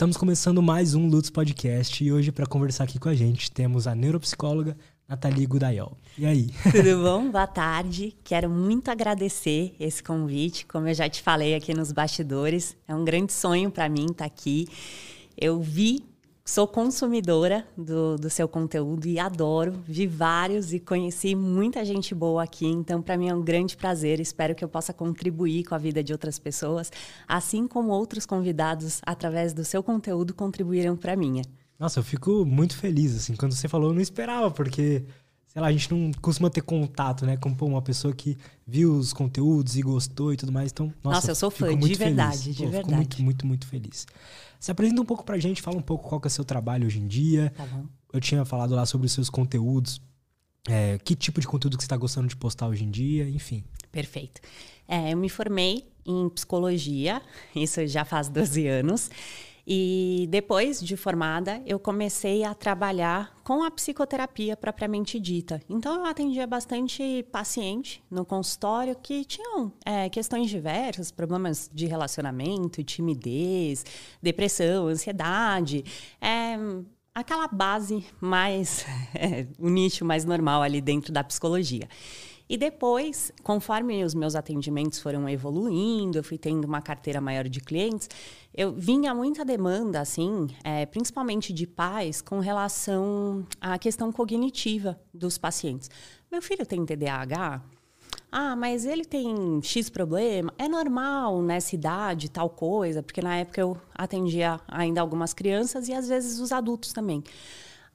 Estamos começando mais um Lutz Podcast e hoje para conversar aqui com a gente temos a neuropsicóloga Nathalie Gudaiol. E aí? Tudo bom? Boa tarde. Quero muito agradecer esse convite. Como eu já te falei aqui nos bastidores, é um grande sonho para mim estar tá aqui. Eu vi Sou consumidora do, do seu conteúdo e adoro. Vi vários e conheci muita gente boa aqui. Então, para mim é um grande prazer. Espero que eu possa contribuir com a vida de outras pessoas, assim como outros convidados, através do seu conteúdo, contribuíram para a minha. Nossa, eu fico muito feliz. Assim, quando você falou, eu não esperava, porque sei lá, a gente não costuma ter contato, né? Com pô, uma pessoa que viu os conteúdos e gostou e tudo mais. Então, nossa, nossa eu sou fã, de verdade, feliz. de pô, verdade. Fico muito, muito, muito feliz. Se apresenta um pouco pra gente, fala um pouco qual que é o seu trabalho hoje em dia. Tá bom. Eu tinha falado lá sobre os seus conteúdos. É, que tipo de conteúdo que você está gostando de postar hoje em dia, enfim. Perfeito. É, eu me formei em psicologia, isso já faz 12 anos. E depois de formada, eu comecei a trabalhar com a psicoterapia propriamente dita. Então, eu atendia bastante paciente no consultório que tinham é, questões diversas, problemas de relacionamento, timidez, depressão, ansiedade. É, aquela base mais, é, o nicho mais normal ali dentro da psicologia. E depois, conforme os meus atendimentos foram evoluindo, eu fui tendo uma carteira maior de clientes, eu vinha muita demanda, assim, é, principalmente de pais, com relação à questão cognitiva dos pacientes. Meu filho tem TDAH? Ah, mas ele tem X problema? É normal nessa idade, tal coisa? Porque na época eu atendia ainda algumas crianças e às vezes os adultos também.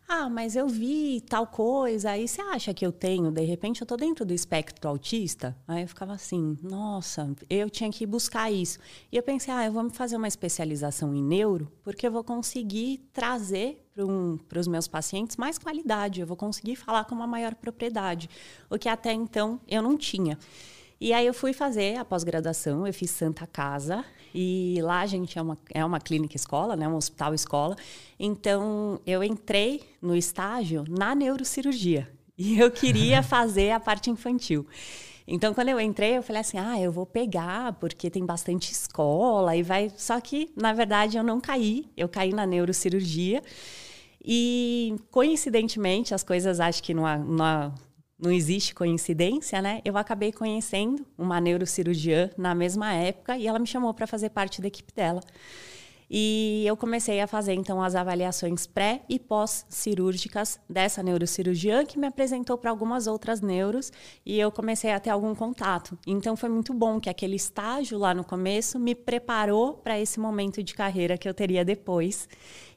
Ah, mas eu vi tal coisa, aí você acha que eu tenho? De repente eu tô dentro do espectro autista? Aí eu ficava assim, nossa, eu tinha que buscar isso. E eu pensei, ah, eu vou fazer uma especialização em neuro, porque eu vou conseguir trazer para um, os meus pacientes mais qualidade, eu vou conseguir falar com uma maior propriedade, o que até então eu não tinha. E aí eu fui fazer a pós-graduação, eu fiz Santa Casa, e lá a gente é uma, é uma clínica escola, né, um hospital escola. Então eu entrei no estágio na neurocirurgia e eu queria fazer a parte infantil. Então, quando eu entrei, eu falei assim: ah, eu vou pegar, porque tem bastante escola e vai. Só que, na verdade, eu não caí, eu caí na neurocirurgia. E, coincidentemente, as coisas acho que não, não, não existe coincidência, né? Eu acabei conhecendo uma neurocirurgiã na mesma época e ela me chamou para fazer parte da equipe dela. E eu comecei a fazer então as avaliações pré e pós-cirúrgicas dessa neurocirurgiã que me apresentou para algumas outras neuros e eu comecei a ter algum contato. Então foi muito bom que aquele estágio lá no começo me preparou para esse momento de carreira que eu teria depois.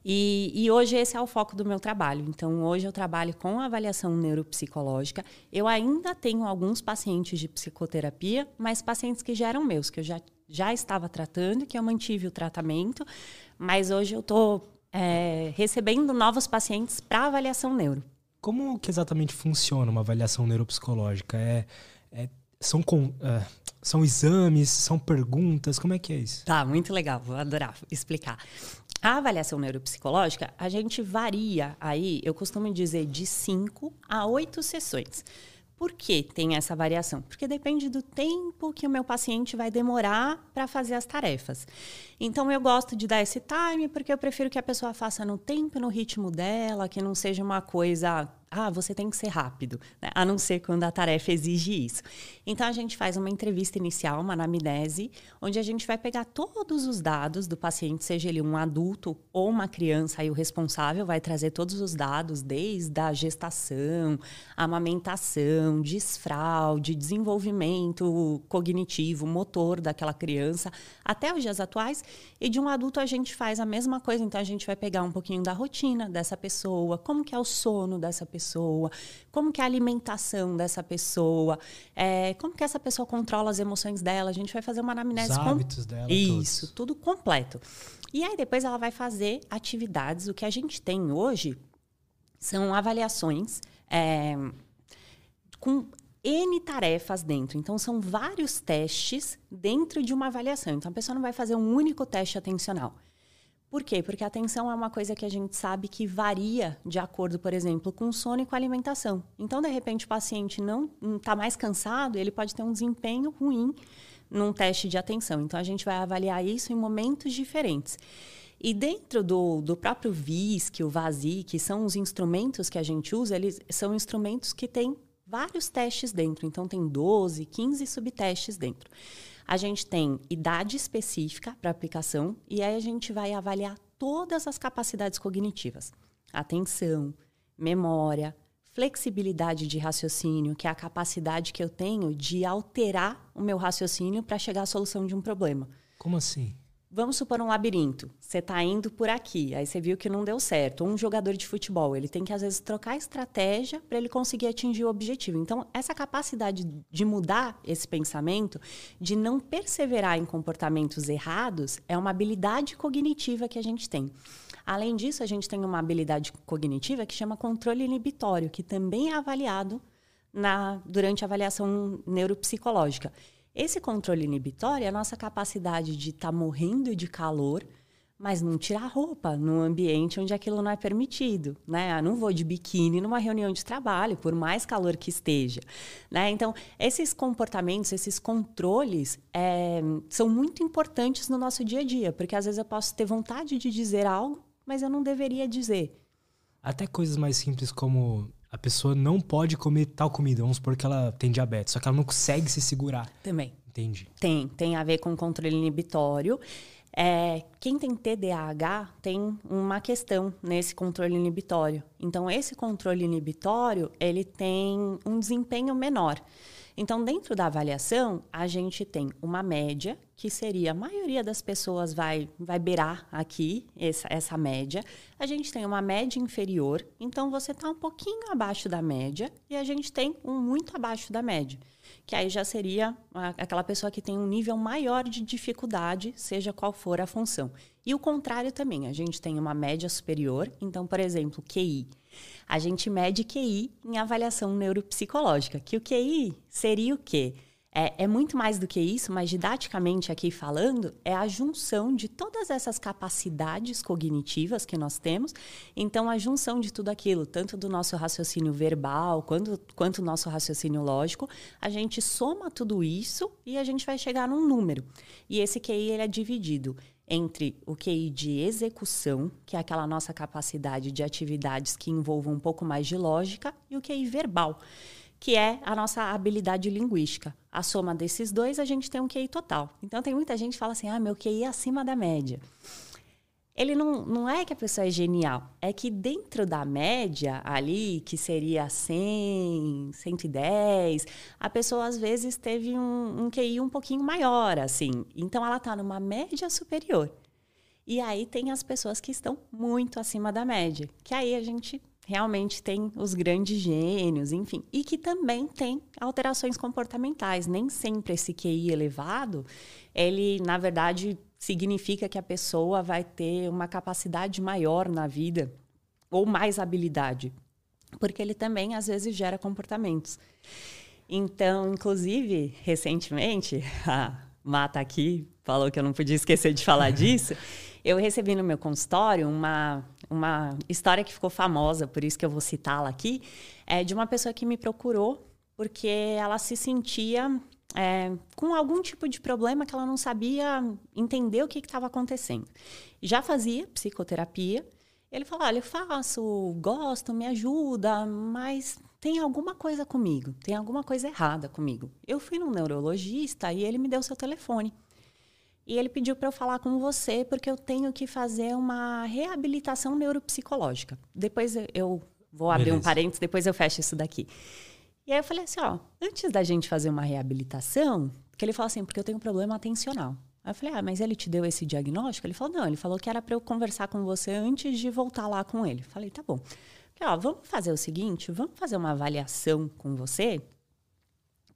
E, e, hoje esse é o foco do meu trabalho. Então, hoje eu trabalho com avaliação neuropsicológica. Eu ainda tenho alguns pacientes de psicoterapia, mas pacientes que já eram meus, que eu já, já estava tratando, que eu mantive o tratamento, mas hoje eu estou é, recebendo novos pacientes para avaliação neuro. Como que exatamente funciona uma avaliação neuropsicológica? É, é são, com, uh, são exames, são perguntas, como é que é isso? Tá, muito legal, vou adorar explicar. A avaliação neuropsicológica, a gente varia aí, eu costumo dizer, de 5 a 8 sessões. Por que tem essa variação? Porque depende do tempo que o meu paciente vai demorar para fazer as tarefas. Então, eu gosto de dar esse time porque eu prefiro que a pessoa faça no tempo, no ritmo dela, que não seja uma coisa ah, você tem que ser rápido, né? a não ser quando a tarefa exige isso. Então a gente faz uma entrevista inicial, uma anamnese, onde a gente vai pegar todos os dados do paciente, seja ele um adulto ou uma criança, aí o responsável vai trazer todos os dados, desde a gestação, amamentação, desfraude, desenvolvimento cognitivo, motor daquela criança, até os dias atuais. E de um adulto a gente faz a mesma coisa, então a gente vai pegar um pouquinho da rotina dessa pessoa, como que é o sono dessa pessoa como que é a alimentação dessa pessoa, é, como que essa pessoa controla as emoções dela. A gente vai fazer uma anamnese... Os hábitos com... dela Isso, todos. tudo completo. E aí depois ela vai fazer atividades. O que a gente tem hoje são avaliações é, com N tarefas dentro. Então, são vários testes dentro de uma avaliação. Então, a pessoa não vai fazer um único teste atencional. Por quê? Porque a atenção é uma coisa que a gente sabe que varia de acordo, por exemplo, com o sono e com a alimentação. Então, de repente, o paciente não está mais cansado, ele pode ter um desempenho ruim num teste de atenção. Então, a gente vai avaliar isso em momentos diferentes. E dentro do, do próprio VISC, o VASI, que são os instrumentos que a gente usa, eles são instrumentos que têm vários testes dentro. Então, tem 12, 15 subtestes dentro. A gente tem idade específica para aplicação e aí a gente vai avaliar todas as capacidades cognitivas: atenção, memória, flexibilidade de raciocínio, que é a capacidade que eu tenho de alterar o meu raciocínio para chegar à solução de um problema. Como assim? Vamos supor um labirinto. Você está indo por aqui, aí você viu que não deu certo. Um jogador de futebol, ele tem que às vezes trocar estratégia para ele conseguir atingir o objetivo. Então, essa capacidade de mudar esse pensamento, de não perseverar em comportamentos errados, é uma habilidade cognitiva que a gente tem. Além disso, a gente tem uma habilidade cognitiva que chama controle inibitório, que também é avaliado na, durante a avaliação neuropsicológica. Esse controle inibitório é a nossa capacidade de estar tá morrendo de calor, mas não tirar roupa no ambiente onde aquilo não é permitido, né? Eu ah, não vou de biquíni numa reunião de trabalho, por mais calor que esteja, né? Então, esses comportamentos, esses controles é, são muito importantes no nosso dia a dia, porque às vezes eu posso ter vontade de dizer algo, mas eu não deveria dizer. Até coisas mais simples como a pessoa não pode comer tal comida, vamos supor que ela tem diabetes, só que ela não consegue se segurar. Também. Entendi. Tem, tem a ver com controle inibitório. É, quem tem TDAH tem uma questão nesse controle inibitório. Então, esse controle inibitório, ele tem um desempenho menor. Então, dentro da avaliação, a gente tem uma média, que seria a maioria das pessoas vai, vai beirar aqui essa, essa média. A gente tem uma média inferior, então você está um pouquinho abaixo da média, e a gente tem um muito abaixo da média que aí já seria aquela pessoa que tem um nível maior de dificuldade, seja qual for a função. E o contrário também, a gente tem uma média superior, então, por exemplo, QI. A gente mede QI em avaliação neuropsicológica, que o QI seria o quê? É, é, muito mais do que isso, mas didaticamente aqui falando, é a junção de todas essas capacidades cognitivas que nós temos. Então, a junção de tudo aquilo, tanto do nosso raciocínio verbal quanto, quanto do nosso raciocínio lógico, a gente soma tudo isso e a gente vai chegar num número. E esse QI ele é dividido entre o QI de execução, que é aquela nossa capacidade de atividades que envolvam um pouco mais de lógica, e o QI verbal que é a nossa habilidade linguística. A soma desses dois, a gente tem um QI total. Então, tem muita gente que fala assim, ah, meu QI é acima da média. Ele não, não é que a pessoa é genial, é que dentro da média ali, que seria 100, 110, a pessoa às vezes teve um, um QI um pouquinho maior, assim. Então, ela está numa média superior. E aí tem as pessoas que estão muito acima da média, que aí a gente realmente tem os grandes gênios, enfim, e que também tem alterações comportamentais. Nem sempre esse QI elevado, ele, na verdade, significa que a pessoa vai ter uma capacidade maior na vida ou mais habilidade, porque ele também às vezes gera comportamentos. Então, inclusive, recentemente, a Mata aqui falou que eu não podia esquecer de falar disso. Eu recebi no meu consultório uma, uma história que ficou famosa, por isso que eu vou citá-la aqui, é de uma pessoa que me procurou porque ela se sentia é, com algum tipo de problema que ela não sabia entender o que estava acontecendo. Já fazia psicoterapia. Ele falou: Olha, eu faço, gosto, me ajuda, mas tem alguma coisa comigo, tem alguma coisa errada comigo. Eu fui num neurologista e ele me deu seu telefone. E ele pediu para eu falar com você porque eu tenho que fazer uma reabilitação neuropsicológica. Depois eu vou abrir Beleza. um parênteses, depois eu fecho isso daqui. E aí eu falei assim, ó, antes da gente fazer uma reabilitação, que ele falou assim, porque eu tenho um problema atencional. Aí eu falei, ah, mas ele te deu esse diagnóstico? Ele falou, não, ele falou que era para eu conversar com você antes de voltar lá com ele. Falei, tá bom. Falei, ó, vamos fazer o seguinte, vamos fazer uma avaliação com você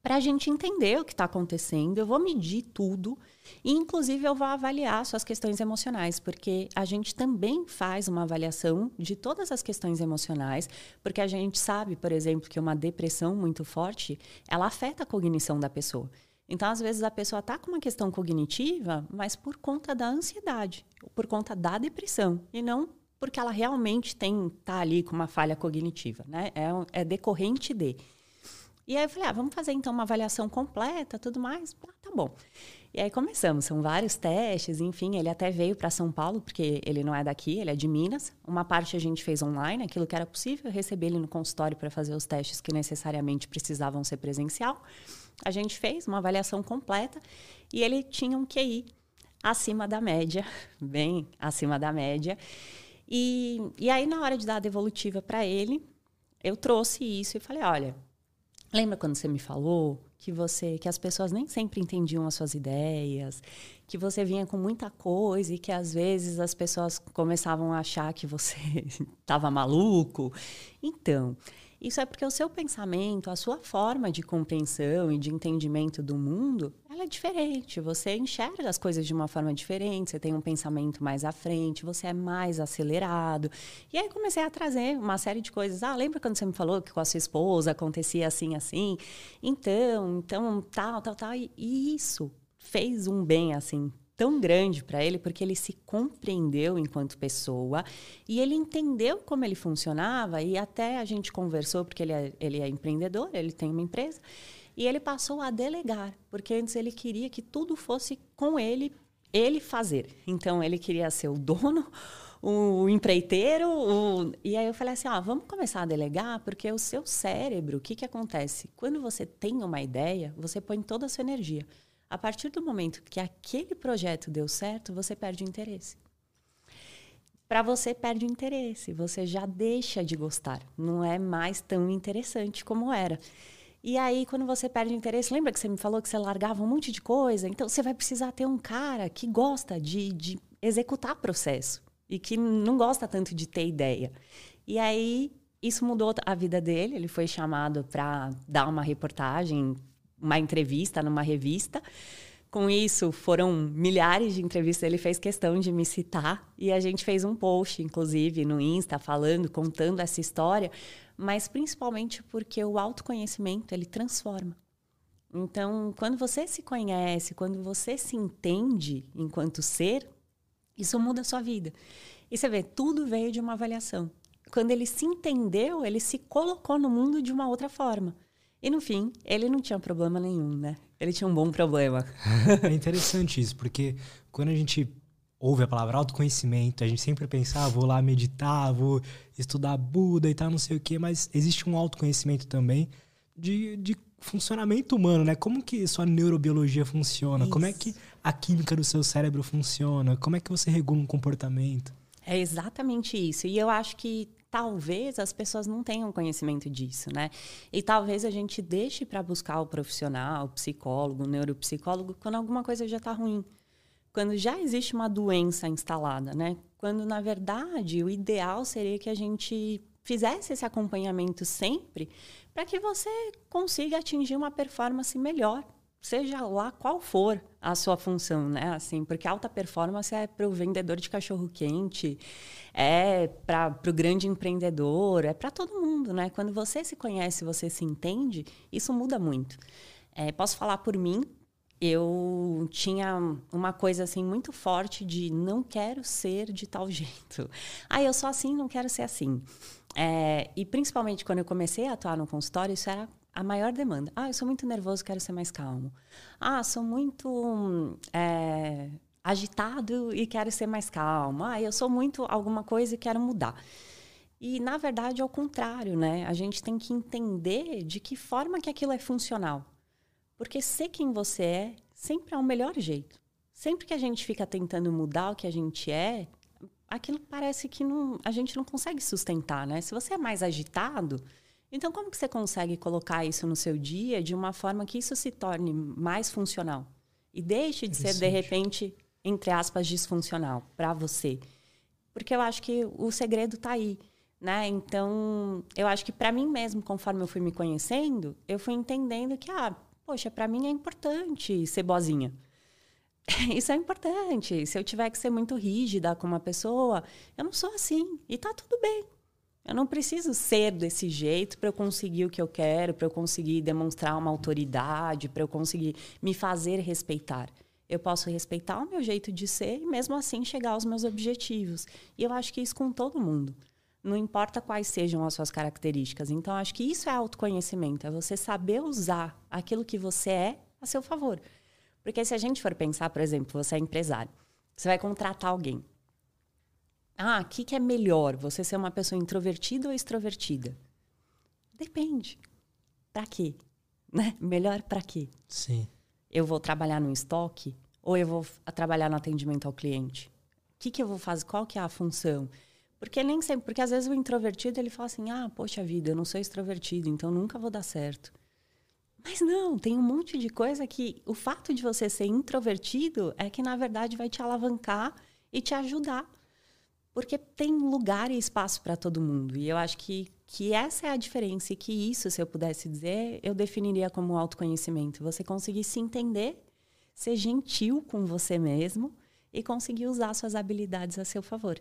para a gente entender o que está acontecendo. Eu vou medir tudo e, inclusive, eu vou avaliar suas questões emocionais, porque a gente também faz uma avaliação de todas as questões emocionais, porque a gente sabe, por exemplo, que uma depressão muito forte ela afeta a cognição da pessoa. Então, às vezes, a pessoa está com uma questão cognitiva, mas por conta da ansiedade, por conta da depressão, e não porque ela realmente tem tá ali com uma falha cognitiva, né? É, é decorrente de. E aí eu falei, ah, vamos fazer então uma avaliação completa, tudo mais. Ah, tá bom. E aí começamos, são vários testes, enfim, ele até veio para São Paulo, porque ele não é daqui, ele é de Minas. Uma parte a gente fez online, aquilo que era possível, eu recebi ele no consultório para fazer os testes que necessariamente precisavam ser presencial. A gente fez uma avaliação completa e ele tinha um QI acima da média, bem acima da média. E, e aí, na hora de dar a devolutiva para ele, eu trouxe isso e falei: olha, lembra quando você me falou que você que as pessoas nem sempre entendiam as suas ideias, que você vinha com muita coisa e que às vezes as pessoas começavam a achar que você estava maluco. Então, isso é porque o seu pensamento, a sua forma de compreensão e de entendimento do mundo, ela é diferente. Você enxerga as coisas de uma forma diferente, você tem um pensamento mais à frente, você é mais acelerado. E aí comecei a trazer uma série de coisas. Ah, lembra quando você me falou que com a sua esposa acontecia assim, assim? Então, então, tal, tal, tal. E isso fez um bem assim tão grande para ele porque ele se compreendeu enquanto pessoa e ele entendeu como ele funcionava e até a gente conversou porque ele é, ele é empreendedor, ele tem uma empresa e ele passou a delegar porque antes ele queria que tudo fosse com ele ele fazer. Então ele queria ser o dono, o empreiteiro, o... e aí eu falei assim, ó, vamos começar a delegar, porque o seu cérebro, o que que acontece? Quando você tem uma ideia, você põe toda a sua energia. A partir do momento que aquele projeto deu certo, você perde o interesse. Para você perde o interesse, você já deixa de gostar, não é mais tão interessante como era. E aí, quando você perde o interesse, lembra que você me falou que você largava um monte de coisa? Então, você vai precisar ter um cara que gosta de, de executar processo e que não gosta tanto de ter ideia. E aí, isso mudou a vida dele. Ele foi chamado para dar uma reportagem uma entrevista numa revista. Com isso, foram milhares de entrevistas. Ele fez questão de me citar e a gente fez um post, inclusive, no Insta, falando, contando essa história, mas principalmente porque o autoconhecimento ele transforma. Então, quando você se conhece, quando você se entende enquanto ser, isso muda a sua vida. E você vê, tudo veio de uma avaliação. Quando ele se entendeu, ele se colocou no mundo de uma outra forma. E no fim, ele não tinha problema nenhum, né? Ele tinha um bom problema. é interessante isso, porque quando a gente ouve a palavra autoconhecimento, a gente sempre pensa, ah, vou lá meditar, vou estudar Buda e tal, não sei o quê, mas existe um autoconhecimento também de, de funcionamento humano, né? Como que sua neurobiologia funciona? Isso. Como é que a química do seu cérebro funciona? Como é que você regula um comportamento? É exatamente isso. E eu acho que talvez as pessoas não tenham conhecimento disso, né? E talvez a gente deixe para buscar o profissional, o psicólogo, o neuropsicólogo, quando alguma coisa já está ruim. Quando já existe uma doença instalada, né? Quando, na verdade, o ideal seria que a gente fizesse esse acompanhamento sempre para que você consiga atingir uma performance melhor seja lá qual for a sua função, né? Assim, porque alta performance é para o vendedor de cachorro quente, é para o grande empreendedor, é para todo mundo, né? Quando você se conhece, você se entende, isso muda muito. É, posso falar por mim? Eu tinha uma coisa assim muito forte de não quero ser de tal jeito. Ah, eu sou assim, não quero ser assim. É, e principalmente quando eu comecei a atuar no consultório, isso era a maior demanda. Ah, eu sou muito nervoso, quero ser mais calmo. Ah, sou muito é, agitado e quero ser mais calmo. Ah, eu sou muito alguma coisa e quero mudar. E, na verdade, é o contrário, né? A gente tem que entender de que forma que aquilo é funcional. Porque ser quem você é sempre é o melhor jeito. Sempre que a gente fica tentando mudar o que a gente é, aquilo parece que não, a gente não consegue sustentar, né? Se você é mais agitado, então, como que você consegue colocar isso no seu dia de uma forma que isso se torne mais funcional? E deixe de ser, de repente, entre aspas, disfuncional para você. Porque eu acho que o segredo está aí. Né? Então, eu acho que para mim mesmo, conforme eu fui me conhecendo, eu fui entendendo que, ah, poxa, para mim é importante ser boazinha. Isso é importante. Se eu tiver que ser muito rígida com uma pessoa, eu não sou assim. E tá tudo bem. Eu não preciso ser desse jeito para eu conseguir o que eu quero, para eu conseguir demonstrar uma autoridade, para eu conseguir me fazer respeitar. Eu posso respeitar o meu jeito de ser e mesmo assim chegar aos meus objetivos. E eu acho que isso com todo mundo. Não importa quais sejam as suas características. Então, acho que isso é autoconhecimento, é você saber usar aquilo que você é a seu favor. Porque se a gente for pensar, por exemplo, você é empresário, você vai contratar alguém. Ah, o que, que é melhor? Você ser uma pessoa introvertida ou extrovertida? Depende. Para quê? Né? Melhor para quê? Sim. Eu vou trabalhar no estoque ou eu vou trabalhar no atendimento ao cliente? O que, que eu vou fazer? Qual que é a função? Porque nem sempre, porque às vezes o introvertido ele fala assim: "Ah, poxa vida, eu não sou extrovertido, então nunca vou dar certo". Mas não, tem um monte de coisa que o fato de você ser introvertido é que na verdade vai te alavancar e te ajudar. Porque tem lugar e espaço para todo mundo. E eu acho que, que essa é a diferença e que isso, se eu pudesse dizer, eu definiria como autoconhecimento. Você conseguir se entender, ser gentil com você mesmo e conseguir usar suas habilidades a seu favor.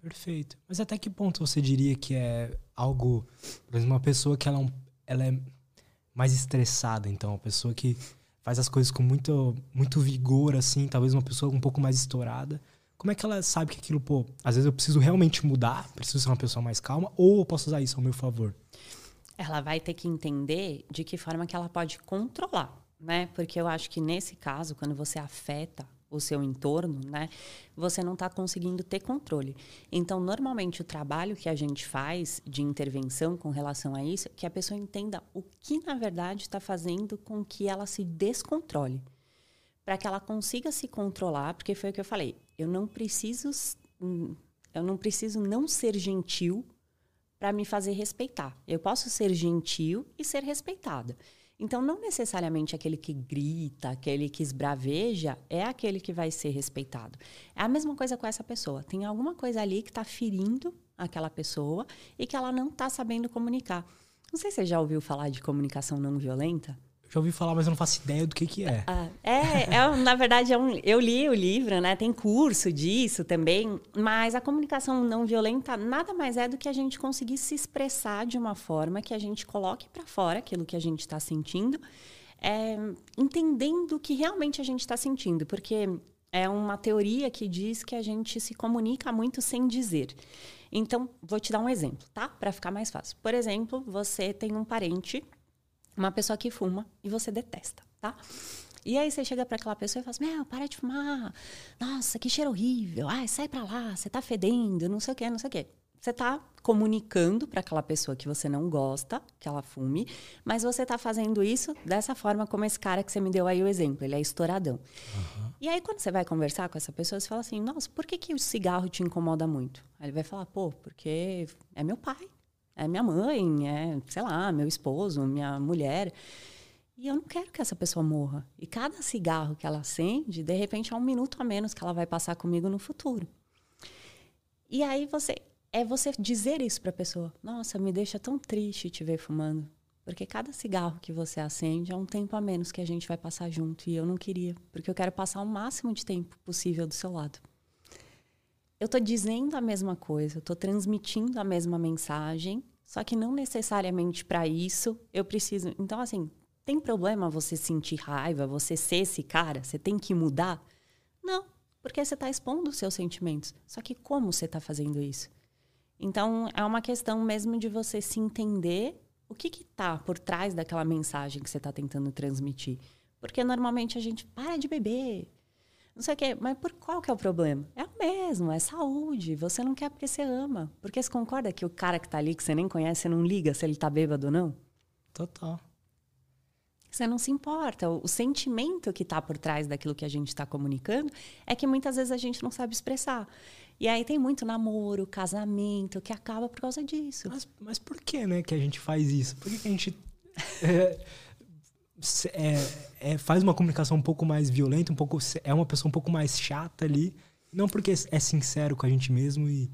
Perfeito. Mas até que ponto você diria que é algo, por exemplo, uma pessoa que ela, é ela é mais estressada, então, uma pessoa que faz as coisas com muito, muito vigor, assim, talvez uma pessoa um pouco mais estourada. Como é que ela sabe que aquilo, pô, às vezes eu preciso realmente mudar, preciso ser uma pessoa mais calma, ou eu posso usar isso ao meu favor? Ela vai ter que entender de que forma que ela pode controlar, né? Porque eu acho que nesse caso, quando você afeta o seu entorno, né, você não está conseguindo ter controle. Então, normalmente, o trabalho que a gente faz de intervenção com relação a isso, que a pessoa entenda o que, na verdade, está fazendo com que ela se descontrole para que ela consiga se controlar, porque foi o que eu falei. Eu não preciso eu não preciso não ser gentil para me fazer respeitar. Eu posso ser gentil e ser respeitada. Então, não necessariamente aquele que grita, aquele que esbraveja, é aquele que vai ser respeitado. É a mesma coisa com essa pessoa. Tem alguma coisa ali que está ferindo aquela pessoa e que ela não está sabendo comunicar. Não sei se você já ouviu falar de comunicação não violenta já ouvi falar, mas eu não faço ideia do que, que é. Ah, é, é, na verdade, é um, eu li o livro, né? Tem curso disso também, mas a comunicação não violenta nada mais é do que a gente conseguir se expressar de uma forma que a gente coloque para fora aquilo que a gente está sentindo, é, entendendo o que realmente a gente está sentindo, porque é uma teoria que diz que a gente se comunica muito sem dizer. Então, vou te dar um exemplo, tá? Para ficar mais fácil. Por exemplo, você tem um parente uma pessoa que fuma e você detesta, tá? E aí você chega para aquela pessoa e fala assim: Meu, para de fumar. Nossa, que cheiro horrível. Ai, sai para lá, você tá fedendo, não sei o quê, não sei o quê. Você tá comunicando para aquela pessoa que você não gosta que ela fume, mas você tá fazendo isso dessa forma como esse cara que você me deu aí o exemplo, ele é estouradão. Uhum. E aí quando você vai conversar com essa pessoa, você fala assim: "Nossa, por que que o cigarro te incomoda muito?" Aí ele vai falar: "Pô, porque é meu pai é minha mãe, é, sei lá, meu esposo, minha mulher. E eu não quero que essa pessoa morra. E cada cigarro que ela acende, de repente é um minuto a menos que ela vai passar comigo no futuro. E aí você é você dizer isso para a pessoa. Nossa, me deixa tão triste te ver fumando, porque cada cigarro que você acende é um tempo a menos que a gente vai passar junto e eu não queria, porque eu quero passar o máximo de tempo possível do seu lado. Eu estou dizendo a mesma coisa, eu estou transmitindo a mesma mensagem, só que não necessariamente para isso eu preciso. Então, assim, tem problema você sentir raiva, você ser esse cara? Você tem que mudar? Não, porque você está expondo os seus sentimentos. Só que como você está fazendo isso? Então, é uma questão mesmo de você se entender o que está por trás daquela mensagem que você está tentando transmitir. Porque normalmente a gente para de beber, não sei o quê. Mas por qual que é o problema? É o mesmo, é saúde. Você não quer porque você ama. Porque você concorda que o cara que tá ali, que você nem conhece, você não liga se ele tá bêbado ou não? Total. Você não se importa. O, o sentimento que está por trás daquilo que a gente está comunicando é que muitas vezes a gente não sabe expressar. E aí tem muito namoro, casamento, que acaba por causa disso. Mas, mas por que, né, que a gente faz isso? Por que, que a gente. É, é, é, faz uma comunicação um pouco mais violenta, um pouco é uma pessoa um pouco mais chata ali, não porque é sincero com a gente mesmo e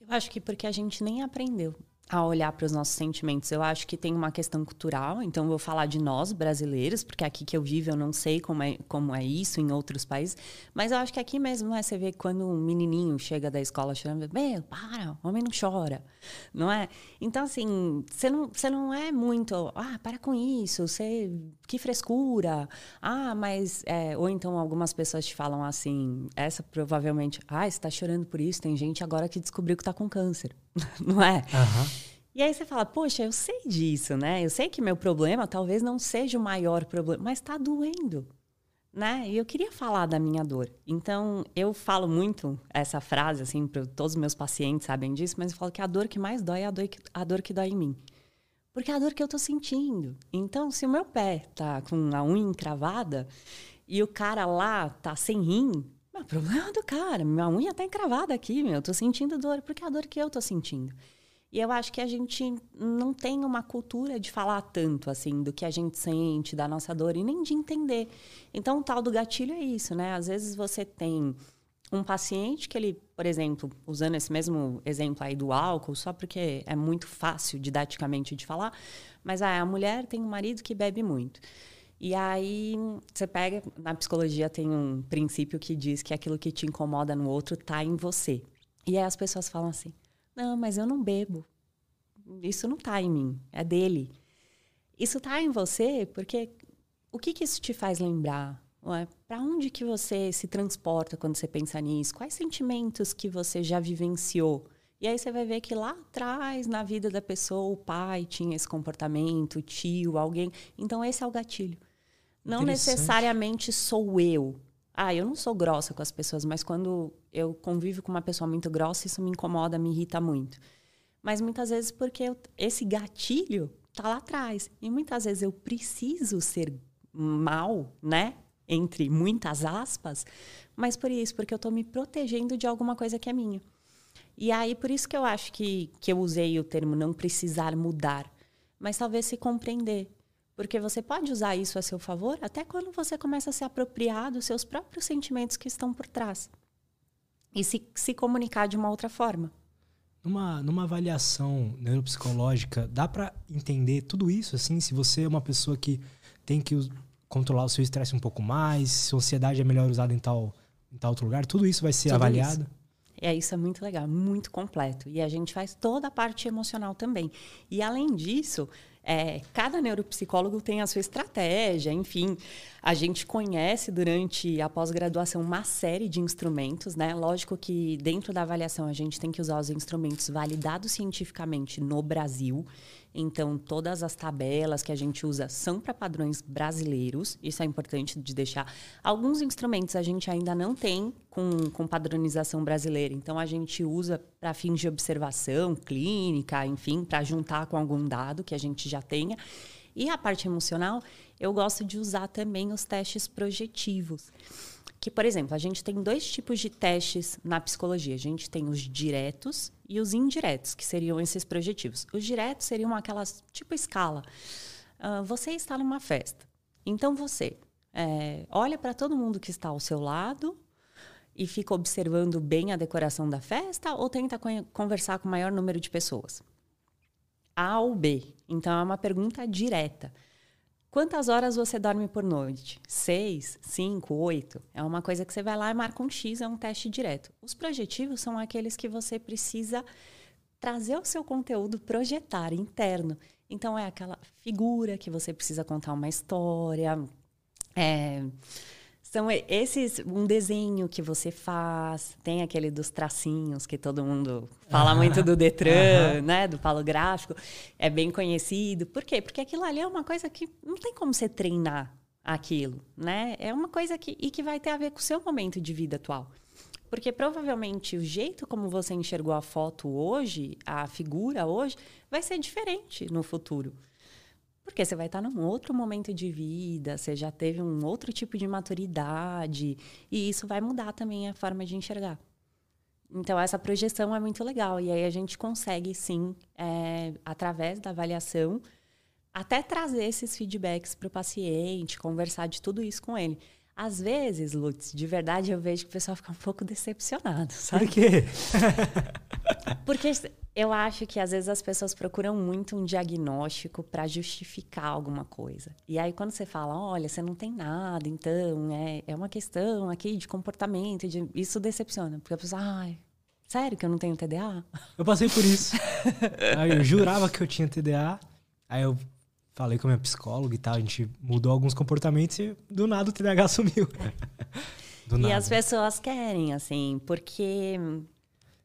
eu acho que porque a gente nem aprendeu a olhar para os nossos sentimentos. Eu acho que tem uma questão cultural, então vou falar de nós brasileiros, porque aqui que eu vivo eu não sei como é, como é isso em outros países, mas eu acho que aqui mesmo, né, você vê quando um menininho chega da escola chorando, meu, para, homem não chora, não é? Então, assim, você não, você não é muito, ah, para com isso, você, que frescura, ah, mas, é, ou então algumas pessoas te falam assim, essa provavelmente, ah, você está chorando por isso, tem gente agora que descobriu que está com câncer. não é? Uhum. E aí você fala, poxa, eu sei disso, né? Eu sei que meu problema talvez não seja o maior problema, mas está doendo. né? E eu queria falar da minha dor. Então, eu falo muito essa frase, assim, para todos os meus pacientes sabem disso, mas eu falo que a dor que mais dói é a dor que, a dor que dói em mim. Porque é a dor que eu tô sentindo. Então, se o meu pé tá com a unha encravada e o cara lá tá sem rim, o problema é do cara. Minha unha tá encravada aqui, meu. Eu tô sentindo dor, porque é a dor que eu tô sentindo. E eu acho que a gente não tem uma cultura de falar tanto assim do que a gente sente, da nossa dor e nem de entender. Então, o tal do gatilho é isso, né? Às vezes você tem um paciente que ele, por exemplo, usando esse mesmo exemplo aí do álcool, só porque é muito fácil didaticamente de falar, mas ah, a mulher tem um marido que bebe muito. E aí você pega, na psicologia tem um princípio que diz que aquilo que te incomoda no outro tá em você. E aí as pessoas falam assim: não, mas eu não bebo. Isso não está em mim, é dele. Isso está em você porque o que, que isso te faz lembrar? Para onde que você se transporta quando você pensa nisso? Quais sentimentos que você já vivenciou? E aí você vai ver que lá atrás, na vida da pessoa, o pai tinha esse comportamento, o tio, alguém. Então esse é o gatilho. Não necessariamente sou eu. Ah, eu não sou grossa com as pessoas, mas quando eu convivo com uma pessoa muito grossa, isso me incomoda, me irrita muito. Mas muitas vezes porque eu, esse gatilho tá lá atrás. E muitas vezes eu preciso ser mal, né? Entre muitas aspas, mas por isso, porque eu tô me protegendo de alguma coisa que é minha. E aí, por isso que eu acho que, que eu usei o termo não precisar mudar, mas talvez se compreender. Porque você pode usar isso a seu favor até quando você começa a se apropriar dos seus próprios sentimentos que estão por trás. E se, se comunicar de uma outra forma. Numa, numa avaliação neuropsicológica, dá para entender tudo isso? Assim, se você é uma pessoa que tem que controlar o seu estresse um pouco mais, se a ansiedade é melhor usada em tal, em tal outro lugar, tudo isso vai ser tudo avaliado? Isso. É, isso é muito legal, muito completo. E a gente faz toda a parte emocional também. E além disso, é, cada neuropsicólogo tem a sua estratégia, enfim. A gente conhece durante a pós-graduação uma série de instrumentos, né? Lógico que dentro da avaliação a gente tem que usar os instrumentos validados cientificamente no Brasil. Então, todas as tabelas que a gente usa são para padrões brasileiros, isso é importante de deixar. Alguns instrumentos a gente ainda não tem com, com padronização brasileira, então a gente usa para fins de observação clínica, enfim, para juntar com algum dado que a gente já tenha. E a parte emocional, eu gosto de usar também os testes projetivos que, por exemplo, a gente tem dois tipos de testes na psicologia. A gente tem os diretos e os indiretos, que seriam esses projetivos. Os diretos seriam aquelas, tipo escala. Uh, você está numa festa. Então você é, olha para todo mundo que está ao seu lado e fica observando bem a decoração da festa ou tenta conversar com o maior número de pessoas? A ou B? Então é uma pergunta direta. Quantas horas você dorme por noite? Seis, cinco, oito? É uma coisa que você vai lá e marca um X, é um teste direto. Os projetivos são aqueles que você precisa trazer o seu conteúdo, projetar interno. Então, é aquela figura que você precisa contar uma história. É são esses, um desenho que você faz, tem aquele dos tracinhos que todo mundo fala muito do Detran, né? Do palo gráfico. É bem conhecido. Por quê? Porque aquilo ali é uma coisa que não tem como você treinar aquilo, né? É uma coisa que, e que vai ter a ver com o seu momento de vida atual. Porque provavelmente o jeito como você enxergou a foto hoje, a figura hoje, vai ser diferente no futuro. Porque você vai estar num outro momento de vida, você já teve um outro tipo de maturidade, e isso vai mudar também a forma de enxergar. Então, essa projeção é muito legal. E aí a gente consegue, sim, é, através da avaliação, até trazer esses feedbacks para o paciente, conversar de tudo isso com ele. Às vezes, Lutz, de verdade eu vejo que o pessoal fica um pouco decepcionado, sabe? Por quê? Porque eu acho que às vezes as pessoas procuram muito um diagnóstico para justificar alguma coisa. E aí quando você fala, olha, você não tem nada, então é, é uma questão aqui de comportamento, de... isso decepciona, porque a pessoa, ai, sério que eu não tenho TDA? Eu passei por isso. aí eu jurava que eu tinha TDA, aí eu falei com a minha psicóloga e tal, a gente mudou alguns comportamentos e do nada o TDAH sumiu. e as pessoas querem, assim, porque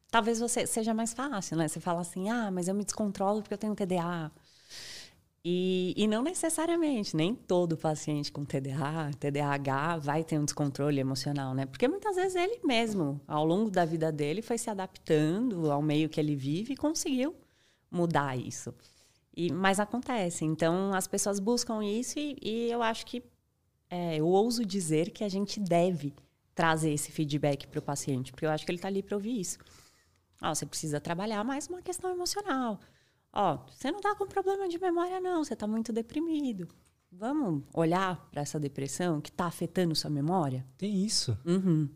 talvez você seja mais fácil, né? Você fala assim, ah, mas eu me descontrolo porque eu tenho TDA. E, e não necessariamente, nem todo paciente com TDA, TDAH vai ter um descontrole emocional, né? Porque muitas vezes ele mesmo, ao longo da vida dele, foi se adaptando ao meio que ele vive e conseguiu mudar isso. E, mas acontece. Então, as pessoas buscam isso e, e eu acho que é, eu ouso dizer que a gente deve trazer esse feedback para o paciente, porque eu acho que ele está ali para ouvir isso. Ó, você precisa trabalhar mais uma questão emocional. Ó, você não está com problema de memória, não, você está muito deprimido. Vamos olhar para essa depressão que está afetando sua memória? Tem isso. Uhum.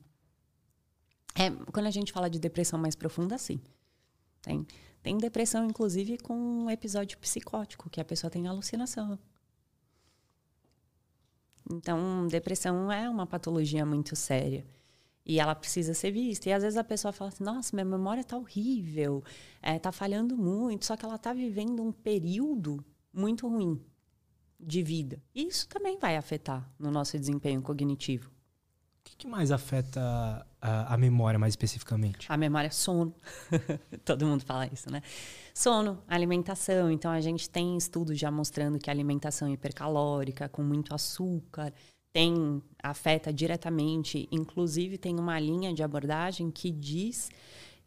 É, quando a gente fala de depressão mais profunda, sim. Tem, tem depressão, inclusive, com um episódio psicótico, que a pessoa tem alucinação. Então, depressão é uma patologia muito séria. E ela precisa ser vista. E às vezes a pessoa fala assim: nossa, minha memória está horrível, está é, tá falhando muito, só que ela está vivendo um período muito ruim de vida. E isso também vai afetar no nosso desempenho cognitivo. O que, que mais afeta a, a, memória, mais especificamente? A memória é sono. Todo mundo fala isso, né? Sono, alimentação. Então, a gente tem estudos já mostrando que a alimentação hipercalórica, com muito açúcar, tem afeta diretamente. Inclusive, tem uma linha de abordagem que diz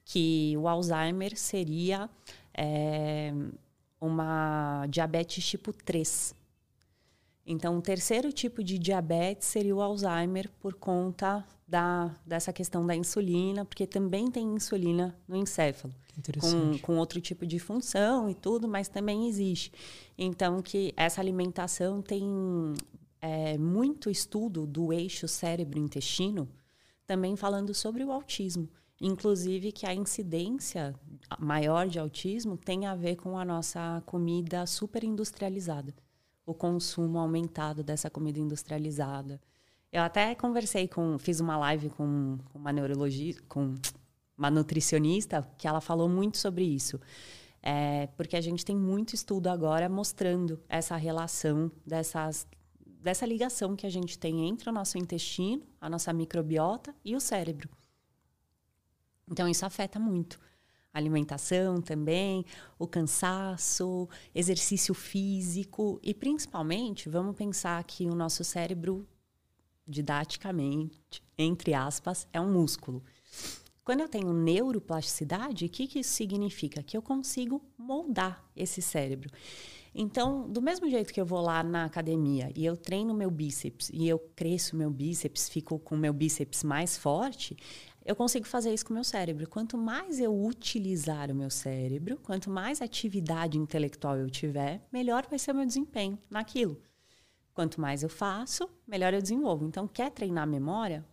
que o Alzheimer seria é, uma diabetes tipo 3. Então, o terceiro tipo de diabetes seria o Alzheimer por conta da, dessa questão da insulina, porque também tem insulina no encéfalo. Com, com outro tipo de função e tudo, mas também existe. Então, que essa alimentação tem é, muito estudo do eixo cérebro-intestino, também falando sobre o autismo. Inclusive que a incidência maior de autismo tem a ver com a nossa comida super industrializada o consumo aumentado dessa comida industrializada. Eu até conversei com, fiz uma live com uma neurologista, com uma nutricionista, que ela falou muito sobre isso. É, porque a gente tem muito estudo agora mostrando essa relação dessas, dessa ligação que a gente tem entre o nosso intestino, a nossa microbiota e o cérebro. Então isso afeta muito alimentação também, o cansaço, exercício físico e principalmente vamos pensar que o nosso cérebro didaticamente, entre aspas, é um músculo. Quando eu tenho neuroplasticidade, o que, que isso significa? Que eu consigo moldar esse cérebro. Então, do mesmo jeito que eu vou lá na academia e eu treino meu bíceps e eu cresço meu bíceps, fico com meu bíceps mais forte, eu consigo fazer isso com o meu cérebro. Quanto mais eu utilizar o meu cérebro, quanto mais atividade intelectual eu tiver, melhor vai ser o meu desempenho naquilo. Quanto mais eu faço, melhor eu desenvolvo. Então, quer treinar a memória?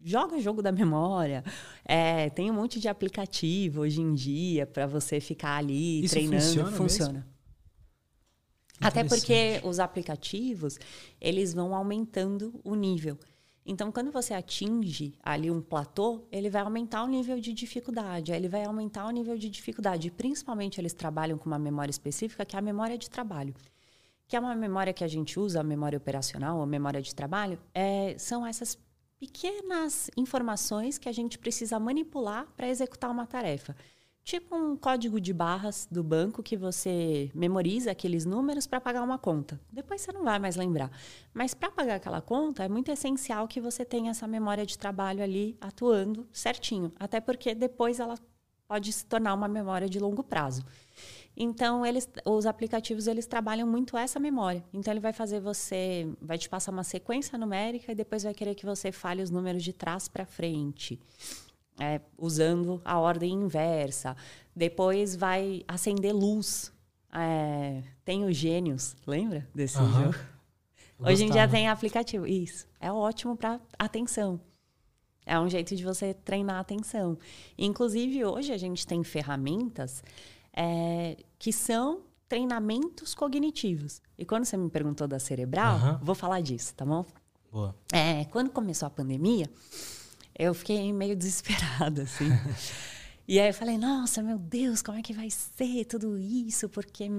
Joga jogo da memória. É, tem um monte de aplicativo hoje em dia para você ficar ali isso treinando. Funciona. funciona. Até porque os aplicativos, eles vão aumentando o nível. Então, quando você atinge ali um platô, ele vai aumentar o nível de dificuldade, ele vai aumentar o nível de dificuldade. Principalmente, eles trabalham com uma memória específica, que é a memória de trabalho. Que é uma memória que a gente usa, a memória operacional, a memória de trabalho, é, são essas pequenas informações que a gente precisa manipular para executar uma tarefa. Tipo um código de barras do banco que você memoriza aqueles números para pagar uma conta. Depois você não vai mais lembrar. Mas para pagar aquela conta, é muito essencial que você tenha essa memória de trabalho ali atuando certinho. Até porque depois ela pode se tornar uma memória de longo prazo. Então, eles, os aplicativos eles trabalham muito essa memória. Então, ele vai fazer você, vai te passar uma sequência numérica e depois vai querer que você fale os números de trás para frente é, usando a ordem inversa. Depois vai acender luz. É, tem os gênios, lembra desse uhum. jogo? Hoje em dia tem aplicativo. Isso. É ótimo para atenção. É um jeito de você treinar a atenção. Inclusive, hoje a gente tem ferramentas é, que são treinamentos cognitivos. E quando você me perguntou da cerebral, uhum. vou falar disso, tá bom? Boa. É, quando começou a pandemia, eu fiquei meio desesperada, assim. e aí eu falei, nossa, meu Deus, como é que vai ser tudo isso? Porque,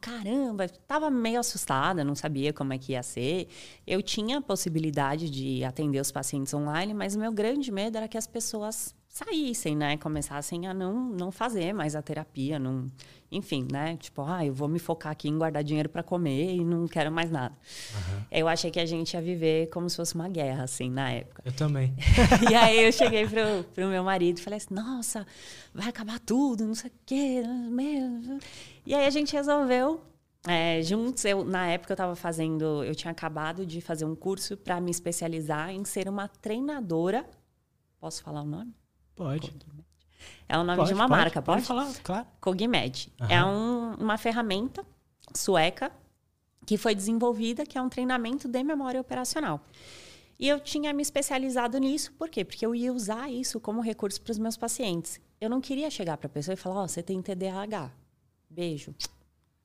caramba, estava meio assustada, não sabia como é que ia ser. Eu tinha a possibilidade de atender os pacientes online, mas o meu grande medo era que as pessoas saíssem, né? Começassem a não, não fazer mais a terapia, não, enfim, né? Tipo, ah, eu vou me focar aqui em guardar dinheiro para comer e não quero mais nada. Uhum. Eu achei que a gente ia viver como se fosse uma guerra, assim, na época. Eu também. e aí eu cheguei pro, pro meu marido e falei assim, nossa, vai acabar tudo, não sei o quê. Meu. E aí a gente resolveu é, juntos, eu, na época eu estava fazendo, eu tinha acabado de fazer um curso para me especializar em ser uma treinadora. Posso falar o nome? Pode. É o nome pode, de uma pode, marca, pode? Pode falar, claro. Cogmed. Uhum. É um, uma ferramenta sueca que foi desenvolvida, que é um treinamento de memória operacional. E eu tinha me especializado nisso, por quê? Porque eu ia usar isso como recurso para os meus pacientes. Eu não queria chegar para a pessoa e falar: Ó, oh, você tem TDAH. Beijo.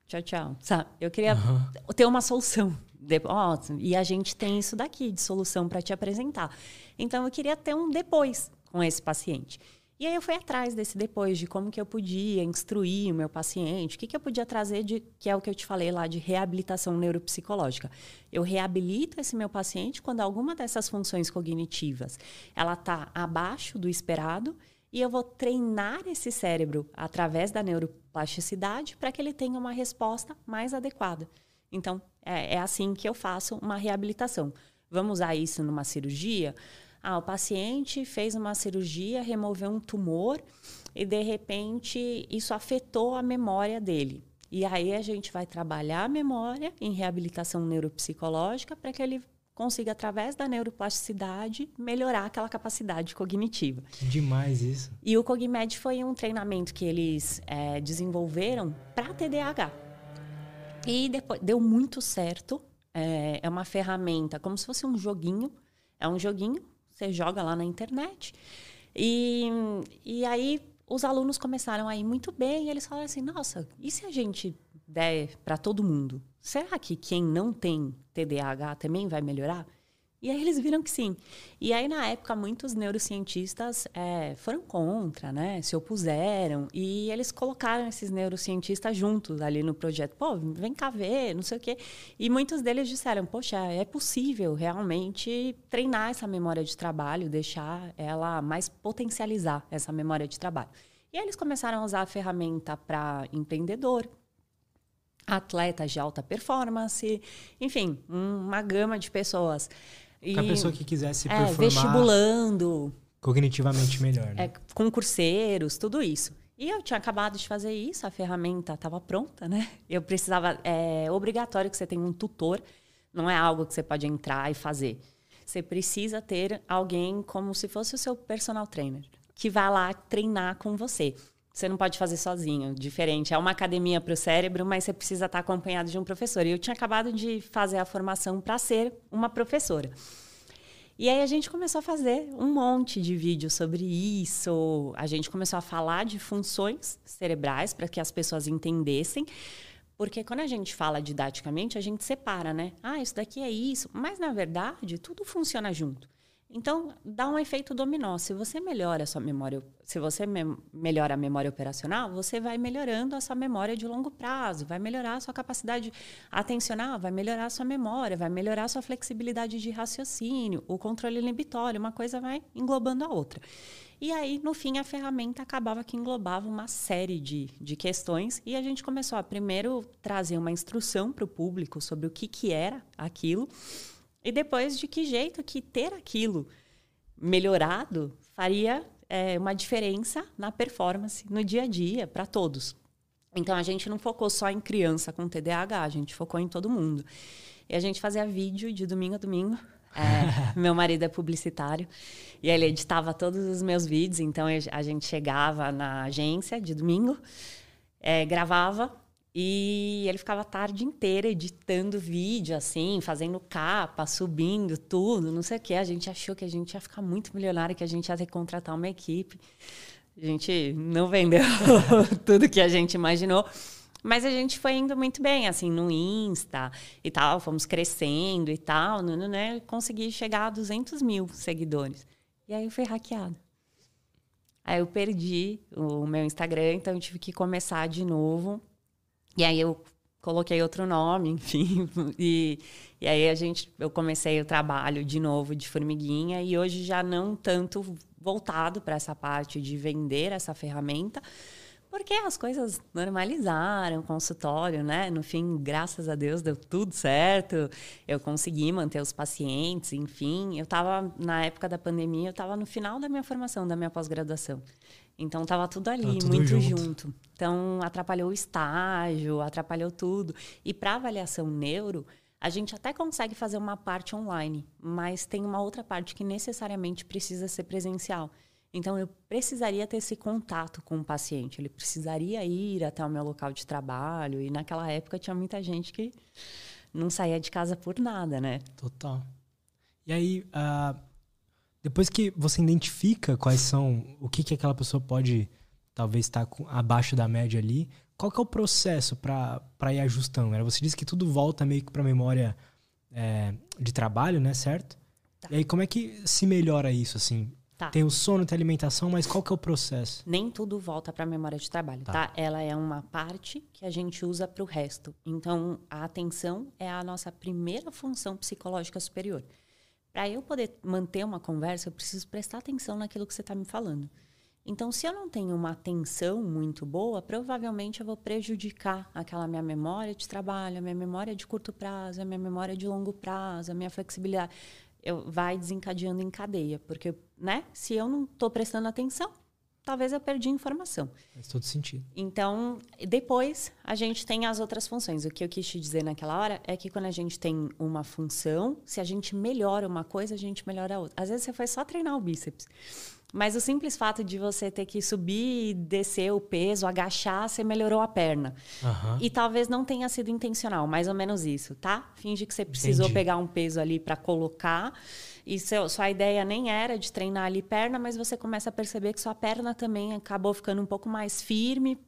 Tchau, tchau. Sabe? Eu queria uhum. ter uma solução. De, oh, e a gente tem isso daqui de solução para te apresentar. Então eu queria ter um depois com esse paciente. E aí eu fui atrás desse depois, de como que eu podia instruir o meu paciente, o que, que eu podia trazer de, que é o que eu te falei lá, de reabilitação neuropsicológica. Eu reabilito esse meu paciente quando alguma dessas funções cognitivas ela está abaixo do esperado e eu vou treinar esse cérebro através da neuroplasticidade para que ele tenha uma resposta mais adequada. Então, é, é assim que eu faço uma reabilitação. Vamos usar isso numa cirurgia? Ah, o paciente fez uma cirurgia, removeu um tumor e de repente isso afetou a memória dele. E aí a gente vai trabalhar a memória em reabilitação neuropsicológica para que ele consiga, através da neuroplasticidade, melhorar aquela capacidade cognitiva. Demais isso. E o Cogmed foi um treinamento que eles é, desenvolveram para TDAH. E depois deu muito certo. É, é uma ferramenta, como se fosse um joguinho. É um joguinho você joga lá na internet. E, e aí os alunos começaram a ir muito bem e eles falaram assim: nossa, e se a gente der para todo mundo? Será que quem não tem TDAH também vai melhorar? E aí eles viram que sim. E aí, na época, muitos neurocientistas é, foram contra, né? Se opuseram. E eles colocaram esses neurocientistas juntos ali no projeto. Pô, vem cá ver, não sei o quê. E muitos deles disseram, poxa, é possível realmente treinar essa memória de trabalho, deixar ela mais potencializar essa memória de trabalho. E aí eles começaram a usar a ferramenta para empreendedor, atletas de alta performance, enfim, uma gama de pessoas. E, a pessoa que quisesse é, performar... vestibulando. Cognitivamente melhor, né? É, concurseiros, tudo isso. E eu tinha acabado de fazer isso, a ferramenta estava pronta, né? Eu precisava... É obrigatório que você tenha um tutor, não é algo que você pode entrar e fazer. Você precisa ter alguém como se fosse o seu personal trainer, que vai lá treinar com você. Você não pode fazer sozinho, diferente. É uma academia para o cérebro, mas você precisa estar acompanhado de um professor. E eu tinha acabado de fazer a formação para ser uma professora. E aí a gente começou a fazer um monte de vídeos sobre isso. A gente começou a falar de funções cerebrais para que as pessoas entendessem. Porque quando a gente fala didaticamente, a gente separa, né? Ah, isso daqui é isso. Mas, na verdade, tudo funciona junto. Então, dá um efeito dominó. Se você melhora a sua memória, se você me melhora a memória operacional, você vai melhorando a sua memória de longo prazo, vai melhorar a sua capacidade atencional, vai melhorar a sua memória, vai melhorar a sua flexibilidade de raciocínio, o controle inibitório, uma coisa vai englobando a outra. E aí, no fim, a ferramenta acabava que englobava uma série de, de questões e a gente começou a primeiro trazer uma instrução para o público sobre o que, que era aquilo e depois, de que jeito que ter aquilo melhorado faria é, uma diferença na performance, no dia a dia, para todos. Então, a gente não focou só em criança com TDAH, a gente focou em todo mundo. E a gente fazia vídeo de domingo a domingo. É, meu marido é publicitário e ele editava todos os meus vídeos. Então, a gente chegava na agência de domingo, é, gravava e ele ficava a tarde inteira editando vídeo, assim, fazendo capa, subindo tudo, não sei o que. A gente achou que a gente ia ficar muito milionário, que a gente ia ter que contratar uma equipe. A gente não vendeu tudo que a gente imaginou. Mas a gente foi indo muito bem, assim, no Insta e tal, fomos crescendo e tal, né, né, né consegui chegar a 200 mil seguidores. E aí eu fui hackeado. Aí eu perdi o meu Instagram, então eu tive que começar de novo e aí eu coloquei outro nome, enfim. E, e aí a gente, eu comecei o trabalho de novo de formiguinha e hoje já não tanto voltado para essa parte de vender essa ferramenta, porque as coisas normalizaram, consultório, né? No fim, graças a Deus, deu tudo certo. Eu consegui manter os pacientes, enfim. Eu estava, na época da pandemia, eu estava no final da minha formação, da minha pós-graduação. Então, estava tudo ali, tudo muito junto. junto. Então, atrapalhou o estágio, atrapalhou tudo. E para avaliação neuro, a gente até consegue fazer uma parte online, mas tem uma outra parte que necessariamente precisa ser presencial. Então, eu precisaria ter esse contato com o paciente, ele precisaria ir até o meu local de trabalho. E naquela época tinha muita gente que não saía de casa por nada, né? Total. E aí, uh, depois que você identifica quais são, o que, que aquela pessoa pode talvez estar tá abaixo da média ali, qual que é o processo para ir ajustando? Você disse que tudo volta meio que para a memória é, de trabalho, né? Certo? Tá. E aí, como é que se melhora isso, assim? Tá. Tem o sono, tem a alimentação, mas qual que é o processo? Nem tudo volta para a memória de trabalho, tá. tá. Ela é uma parte que a gente usa para o resto. Então, a atenção é a nossa primeira função psicológica superior. Para eu poder manter uma conversa, eu preciso prestar atenção naquilo que você está me falando. Então, se eu não tenho uma atenção muito boa, provavelmente eu vou prejudicar aquela minha memória de trabalho, a minha memória de curto prazo, a minha memória de longo prazo, a minha flexibilidade eu, vai desencadeando em cadeia. Porque, né, se eu não estou prestando atenção, talvez eu perdi informação. Faz todo sentido. Então, depois a gente tem as outras funções. O que eu quis te dizer naquela hora é que quando a gente tem uma função, se a gente melhora uma coisa, a gente melhora a outra. Às vezes você foi só treinar o bíceps. Mas o simples fato de você ter que subir e descer o peso, agachar, você melhorou a perna. Uhum. E talvez não tenha sido intencional, mais ou menos isso, tá? Finge que você precisou Entendi. pegar um peso ali para colocar. E seu, sua ideia nem era de treinar ali perna, mas você começa a perceber que sua perna também acabou ficando um pouco mais firme,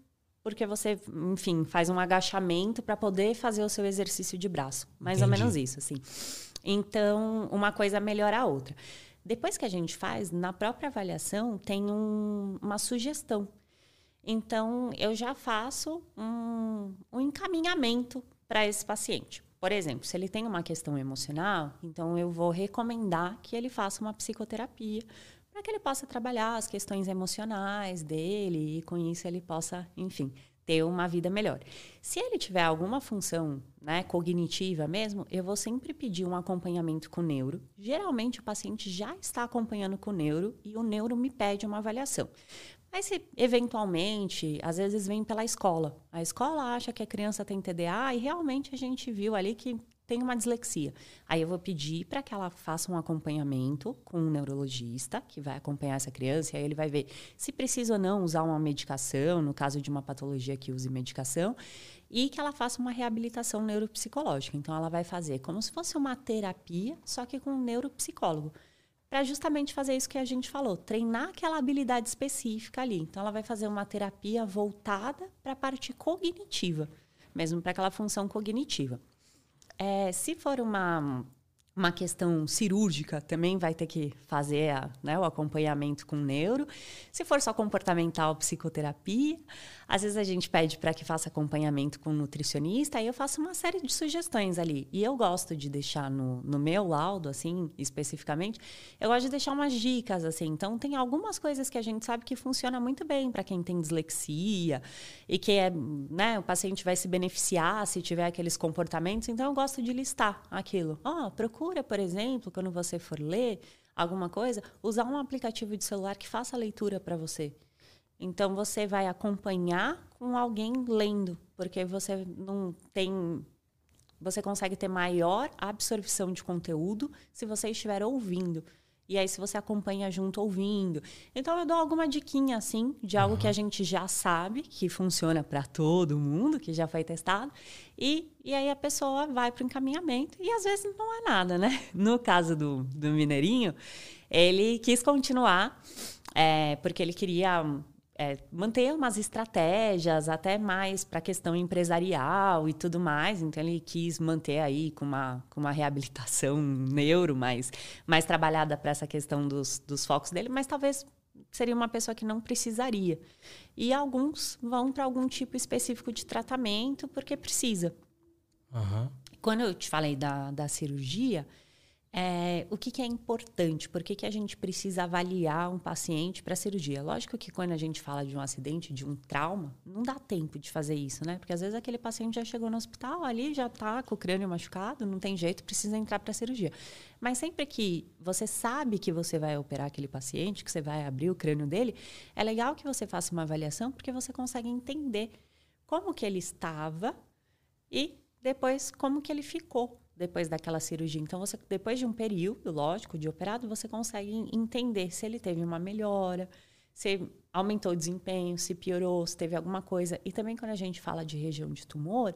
porque você, enfim, faz um agachamento para poder fazer o seu exercício de braço. Mais Entendi. ou menos isso, assim. Então, uma coisa melhora a outra. Depois que a gente faz, na própria avaliação, tem um, uma sugestão. Então, eu já faço um, um encaminhamento para esse paciente. Por exemplo, se ele tem uma questão emocional, então eu vou recomendar que ele faça uma psicoterapia para que ele possa trabalhar as questões emocionais dele e com isso ele possa, enfim, ter uma vida melhor. Se ele tiver alguma função né, cognitiva mesmo, eu vou sempre pedir um acompanhamento com o neuro. Geralmente o paciente já está acompanhando com o neuro e o neuro me pede uma avaliação. Se eventualmente, às vezes vem pela escola. A escola acha que a criança tem TDA e realmente a gente viu ali que tem uma dislexia. Aí eu vou pedir para que ela faça um acompanhamento com um neurologista que vai acompanhar essa criança, e aí ele vai ver se precisa ou não usar uma medicação, no caso de uma patologia que use medicação, e que ela faça uma reabilitação neuropsicológica. Então ela vai fazer como se fosse uma terapia, só que com um neuropsicólogo. Para justamente fazer isso que a gente falou, treinar aquela habilidade específica ali. Então ela vai fazer uma terapia voltada para a parte cognitiva, mesmo para aquela função cognitiva. É, se for uma, uma questão cirúrgica, também vai ter que fazer a, né, o acompanhamento com neuro. Se for só comportamental, psicoterapia. Às vezes a gente pede para que faça acompanhamento com nutricionista, aí eu faço uma série de sugestões ali. E eu gosto de deixar no, no meu laudo, assim, especificamente, eu gosto de deixar umas dicas, assim. Então, tem algumas coisas que a gente sabe que funciona muito bem para quem tem dislexia e que é, né, o paciente vai se beneficiar se tiver aqueles comportamentos. Então, eu gosto de listar aquilo. Ó, oh, procura, por exemplo, quando você for ler alguma coisa, usar um aplicativo de celular que faça a leitura para você. Então você vai acompanhar com alguém lendo, porque você não tem você consegue ter maior absorção de conteúdo se você estiver ouvindo. E aí, se você acompanha junto ouvindo. Então, eu dou alguma diquinha, assim, de algo uhum. que a gente já sabe, que funciona para todo mundo, que já foi testado. E, e aí, a pessoa vai para o encaminhamento. E às vezes não é nada, né? No caso do, do Mineirinho, ele quis continuar, é, porque ele queria é, manter umas estratégias até mais para a questão empresarial e tudo mais. Então ele quis manter aí com uma, com uma reabilitação neuro mais, mais trabalhada para essa questão dos, dos focos dele, mas talvez seria uma pessoa que não precisaria. E alguns vão para algum tipo específico de tratamento porque precisa. Uhum. Quando eu te falei da, da cirurgia, é, o que, que, é importante? Por que, que a gente precisa avaliar um paciente para cirurgia? Lógico que quando a gente fala de um acidente, de um trauma, não dá tempo de fazer isso, né? Porque às vezes aquele paciente já chegou no hospital, ali já está com o crânio machucado, não tem jeito, precisa entrar para cirurgia. Mas sempre que você sabe que você vai operar aquele paciente, que você vai abrir o crânio dele, é legal que você faça uma avaliação, porque você consegue entender como que ele estava e depois como que ele ficou depois daquela cirurgia. Então, você, depois de um período, lógico, de operado, você consegue entender se ele teve uma melhora, se aumentou o desempenho, se piorou, se teve alguma coisa. E também quando a gente fala de região de tumor,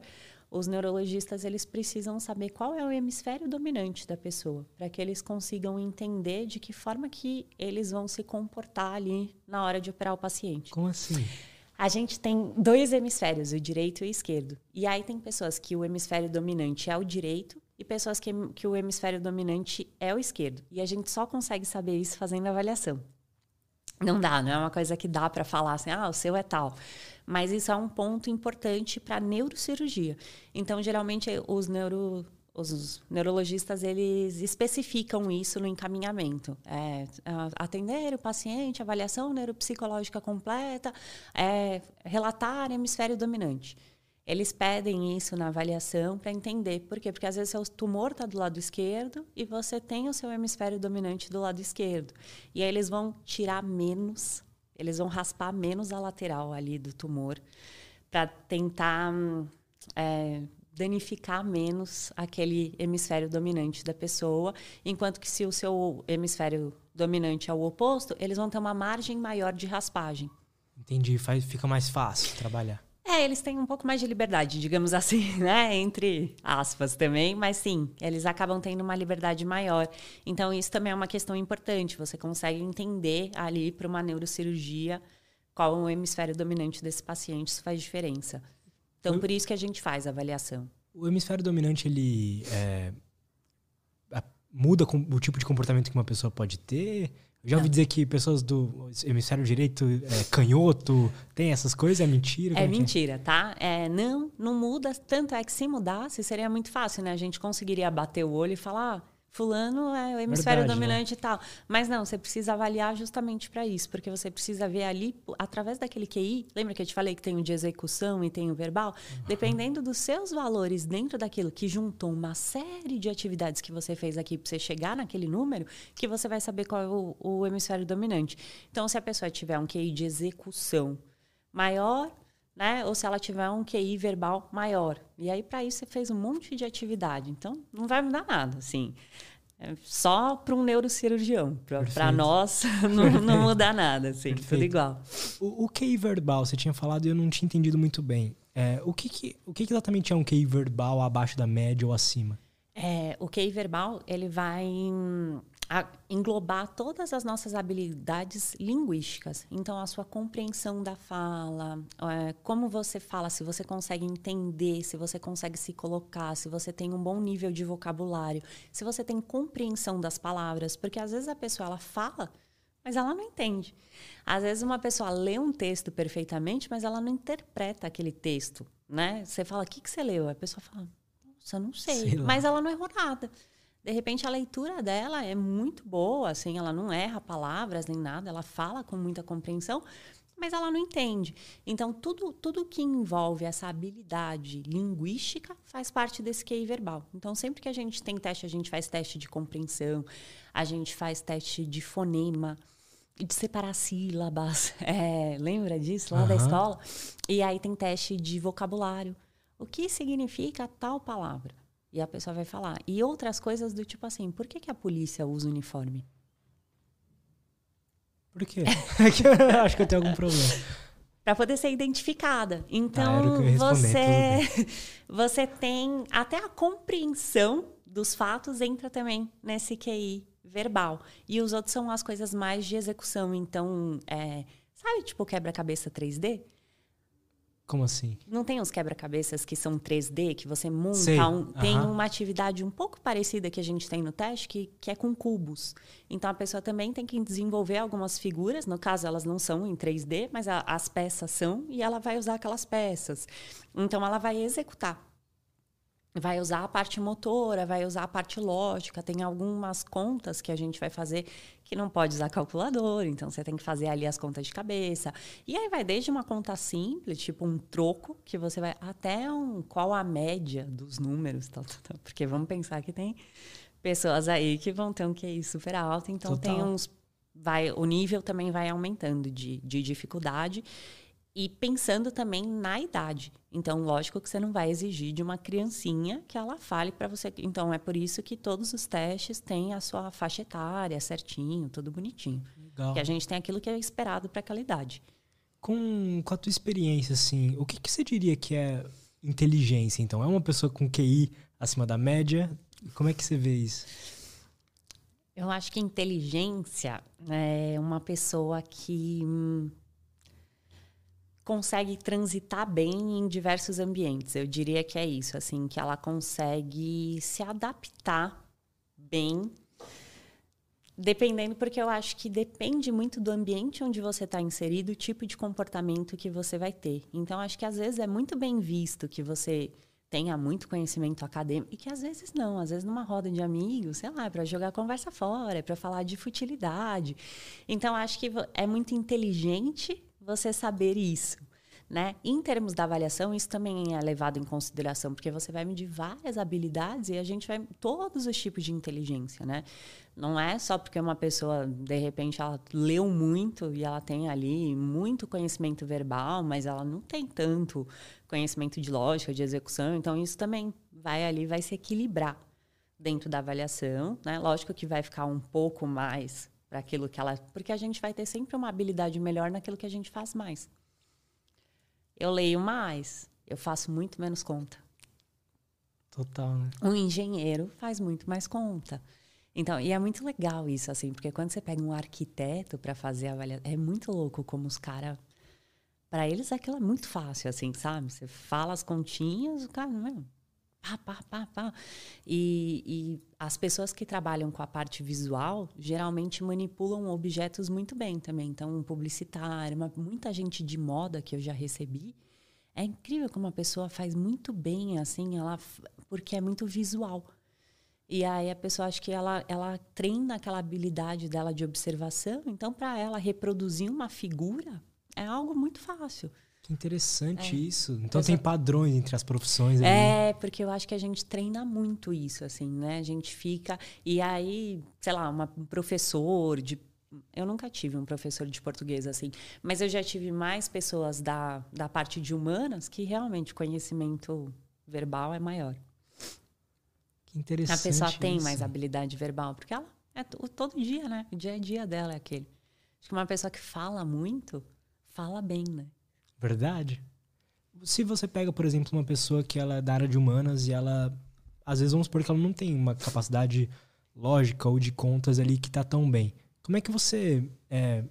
os neurologistas eles precisam saber qual é o hemisfério dominante da pessoa, para que eles consigam entender de que forma que eles vão se comportar ali na hora de operar o paciente. Como assim? A gente tem dois hemisférios, o direito e o esquerdo. E aí tem pessoas que o hemisfério dominante é o direito e pessoas que, que o hemisfério dominante é o esquerdo. E a gente só consegue saber isso fazendo avaliação. Não dá, não é uma coisa que dá para falar assim, ah, o seu é tal. Mas isso é um ponto importante para neurocirurgia. Então, geralmente, os, neuro, os neurologistas eles especificam isso no encaminhamento. É, atender o paciente, avaliação neuropsicológica completa, é, relatar hemisfério dominante. Eles pedem isso na avaliação para entender. Por quê? Porque às vezes seu tumor está do lado esquerdo e você tem o seu hemisfério dominante do lado esquerdo. E aí eles vão tirar menos, eles vão raspar menos a lateral ali do tumor para tentar é, danificar menos aquele hemisfério dominante da pessoa. Enquanto que se o seu hemisfério dominante é o oposto, eles vão ter uma margem maior de raspagem. Entendi, Faz, fica mais fácil trabalhar. É, eles têm um pouco mais de liberdade, digamos assim, né? Entre aspas também, mas sim, eles acabam tendo uma liberdade maior. Então, isso também é uma questão importante. Você consegue entender ali para uma neurocirurgia qual é o hemisfério dominante desse paciente, isso faz diferença. Então, por isso que a gente faz a avaliação. O hemisfério dominante, ele é, muda o tipo de comportamento que uma pessoa pode ter? Já ouvi dizer que pessoas do hemisfério direito, é, canhoto, tem essas coisas, é mentira? É, é mentira, é? tá? É, não, não muda. Tanto é que se mudasse, seria muito fácil, né? A gente conseguiria bater o olho e falar, ah, fulano é o hemisfério Verdade, né? dominante né? e tal. Mas não, você precisa avaliar justamente para isso, porque você precisa ver ali, através daquele QI, lembra que eu te falei que tem o de execução e tem o verbal? Uhum. Dependendo dos seus valores dentro daquilo que juntou uma série de atividades que você fez aqui para você chegar naquele número, que você vai saber qual é o, o hemisfério dominante. Então, se a pessoa tiver um QI de execução maior, né? Ou se ela tiver um QI verbal maior. E aí, para isso, você fez um monte de atividade. Então, não vai mudar nada, assim. É só para um neurocirurgião. Para nós, não, não muda nada, assim. Perfeito. Tudo igual. O, o QI verbal, você tinha falado e eu não tinha entendido muito bem. É, o que, que, o que, que exatamente é um QI verbal abaixo da média ou acima? É, o QI verbal, ele vai englobar todas as nossas habilidades linguísticas. Então, a sua compreensão da fala, é, como você fala, se você consegue entender, se você consegue se colocar, se você tem um bom nível de vocabulário, se você tem compreensão das palavras, porque às vezes a pessoa ela fala, mas ela não entende. Às vezes uma pessoa lê um texto perfeitamente, mas ela não interpreta aquele texto, né? Você fala, o que, que você leu? A pessoa fala, nossa, eu não sei. sei mas ela não errou nada de repente a leitura dela é muito boa, assim, ela não erra palavras nem nada, ela fala com muita compreensão, mas ela não entende. Então, tudo, tudo que envolve essa habilidade linguística faz parte desse QI verbal. Então, sempre que a gente tem teste, a gente faz teste de compreensão, a gente faz teste de fonema, de separar sílabas. É, lembra disso lá uhum. da escola? E aí tem teste de vocabulário. O que significa tal palavra? E a pessoa vai falar. E outras coisas do tipo assim, por que, que a polícia usa uniforme? Por quê? Acho que eu tenho algum problema. Para poder ser identificada. Então, ah, você, você tem até a compreensão dos fatos entra também nesse QI verbal. E os outros são as coisas mais de execução. Então, é, sabe, tipo quebra-cabeça 3D? Como assim? Não tem uns quebra-cabeças que são 3D, que você monta um, tem uma atividade um pouco parecida que a gente tem no teste, que, que é com cubos. Então a pessoa também tem que desenvolver algumas figuras, no caso elas não são em 3D, mas a, as peças são, e ela vai usar aquelas peças. Então ela vai executar. vai usar a parte motora, vai usar a parte lógica. Tem algumas contas que a gente vai fazer que não pode usar calculador, então você tem que fazer ali as contas de cabeça. E aí vai desde uma conta simples, tipo um troco, que você vai até um qual a média dos números, tal, tal, tal. porque vamos pensar que tem pessoas aí que vão ter um QI super alto, então Total. tem uns vai o nível também vai aumentando de, de dificuldade e pensando também na idade. Então, lógico que você não vai exigir de uma criancinha que ela fale para você. Então, é por isso que todos os testes têm a sua faixa etária certinho, tudo bonitinho. Legal. Que a gente tem aquilo que é esperado para aquela idade. Com, com a tua experiência, assim, o que, que você diria que é inteligência, então? É uma pessoa com QI acima da média? Como é que você vê isso? Eu acho que inteligência é uma pessoa que hum, consegue transitar bem em diversos ambientes. Eu diria que é isso, assim, que ela consegue se adaptar bem, dependendo, porque eu acho que depende muito do ambiente onde você está inserido, o tipo de comportamento que você vai ter. Então, acho que às vezes é muito bem visto que você tenha muito conhecimento acadêmico e que às vezes não, às vezes numa roda de amigos, sei lá, é para jogar conversa fora, é para falar de futilidade. Então acho que é muito inteligente você saber isso. Né? Em termos da avaliação, isso também é levado em consideração, porque você vai medir várias habilidades e a gente vai todos os tipos de inteligência, né? Não é só porque uma pessoa, de repente, ela leu muito e ela tem ali muito conhecimento verbal, mas ela não tem tanto conhecimento de lógica, de execução. Então, isso também vai ali, vai se equilibrar dentro da avaliação, né? Lógico que vai ficar um pouco mais para aquilo que ela. Porque a gente vai ter sempre uma habilidade melhor naquilo que a gente faz mais. Eu leio mais, eu faço muito menos conta. Total, né? Um engenheiro faz muito mais conta. Então, e é muito legal isso, assim, porque quando você pega um arquiteto para fazer a avaliação, é muito louco como os caras. Para eles aquilo é muito fácil, assim, sabe? Você fala as continhas, o cara, não, pá, pá, pá, pá. E, e as pessoas que trabalham com a parte visual geralmente manipulam objetos muito bem também. Então, um publicitário, uma, muita gente de moda que eu já recebi. É incrível como a pessoa faz muito bem, assim, ela, porque é muito visual. E aí a pessoa acha que ela, ela treina aquela habilidade dela de observação. Então, para ela reproduzir uma figura é algo muito fácil. Que interessante é. isso. Então Exato. tem padrões entre as profissões. Ali. É, porque eu acho que a gente treina muito isso, assim, né? A gente fica. E aí, sei lá, uma, um professor de. Eu nunca tive um professor de português assim, mas eu já tive mais pessoas da, da parte de humanas que realmente o conhecimento verbal é maior. Que interessante. A pessoa isso. tem mais habilidade verbal, porque ela é todo dia, né? O dia a dia dela é aquele. Acho que uma pessoa que fala muito, fala bem, né? Verdade. Se você pega, por exemplo, uma pessoa que ela é da área de humanas e ela. Às vezes vamos supor que ela não tem uma capacidade lógica ou de contas ali que tá tão bem. Como é que você é,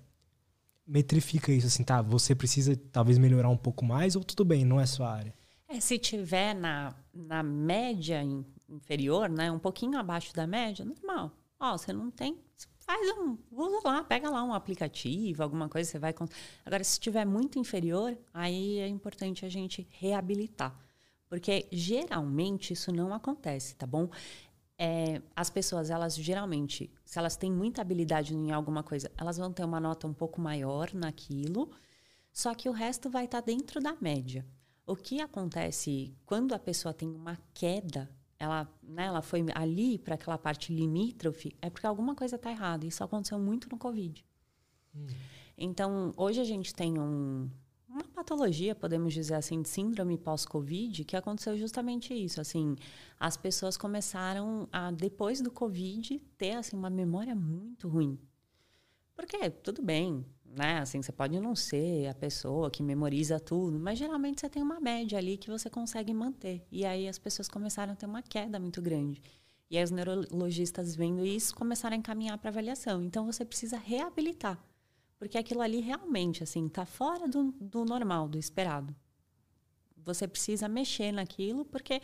metrifica isso? Assim, tá, você precisa talvez melhorar um pouco mais ou tudo bem, não é sua área? É, se tiver na, na média inferior, né, um pouquinho abaixo da média, normal. Ó, você não tem, faz um, usa lá, pega lá um aplicativo, alguma coisa, você vai. Agora, se estiver muito inferior, aí é importante a gente reabilitar. Porque geralmente isso não acontece, tá bom? É, as pessoas, elas geralmente, se elas têm muita habilidade em alguma coisa, elas vão ter uma nota um pouco maior naquilo, só que o resto vai estar tá dentro da média. O que acontece quando a pessoa tem uma queda ela, né, ela foi ali para aquela parte limítrofe, é porque alguma coisa está errada. Isso aconteceu muito no Covid. Hum. Então, hoje a gente tem um, uma patologia, podemos dizer assim, de síndrome pós-Covid, que aconteceu justamente isso. Assim, as pessoas começaram a, depois do Covid, ter assim, uma memória muito ruim. Porque, tudo bem, né? Assim, você pode não ser a pessoa que memoriza tudo, mas geralmente você tem uma média ali que você consegue manter. E aí as pessoas começaram a ter uma queda muito grande. E aí os neurologistas vendo isso começaram a encaminhar para avaliação. Então você precisa reabilitar, porque aquilo ali realmente assim está fora do, do normal, do esperado. Você precisa mexer naquilo, porque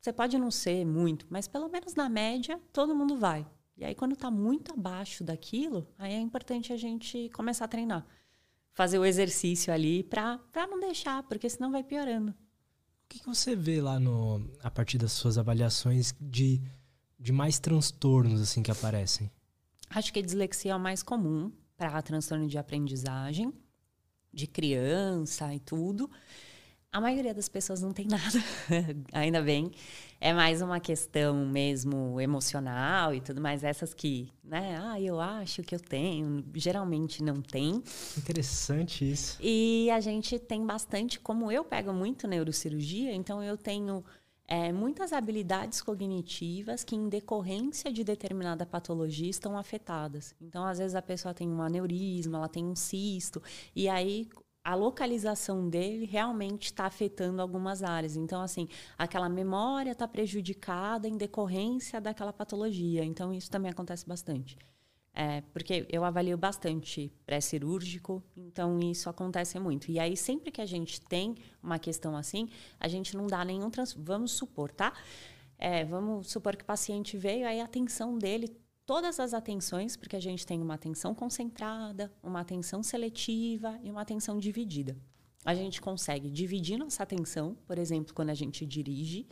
você pode não ser muito, mas pelo menos na média todo mundo vai. E aí, quando está muito abaixo daquilo, aí é importante a gente começar a treinar. Fazer o exercício ali para não deixar, porque senão vai piorando. O que, que você vê lá no, a partir das suas avaliações de, de mais transtornos assim que aparecem? Acho que a dislexia é o mais comum para transtorno de aprendizagem, de criança e tudo. A maioria das pessoas não tem nada, ainda bem. É mais uma questão mesmo emocional e tudo mais. Essas que, né? Ah, eu acho que eu tenho. Geralmente não tem. Interessante isso. E a gente tem bastante, como eu pego muito neurocirurgia, então eu tenho é, muitas habilidades cognitivas que, em decorrência de determinada patologia, estão afetadas. Então, às vezes, a pessoa tem um aneurisma, ela tem um cisto, e aí a localização dele realmente está afetando algumas áreas. Então, assim, aquela memória está prejudicada em decorrência daquela patologia. Então, isso também acontece bastante. É, porque eu avalio bastante pré-cirúrgico, então isso acontece muito. E aí, sempre que a gente tem uma questão assim, a gente não dá nenhum trans... Vamos supor, tá? É, vamos supor que o paciente veio, aí a atenção dele todas as atenções, porque a gente tem uma atenção concentrada, uma atenção seletiva e uma atenção dividida. A gente consegue dividir nossa atenção, por exemplo, quando a gente dirige,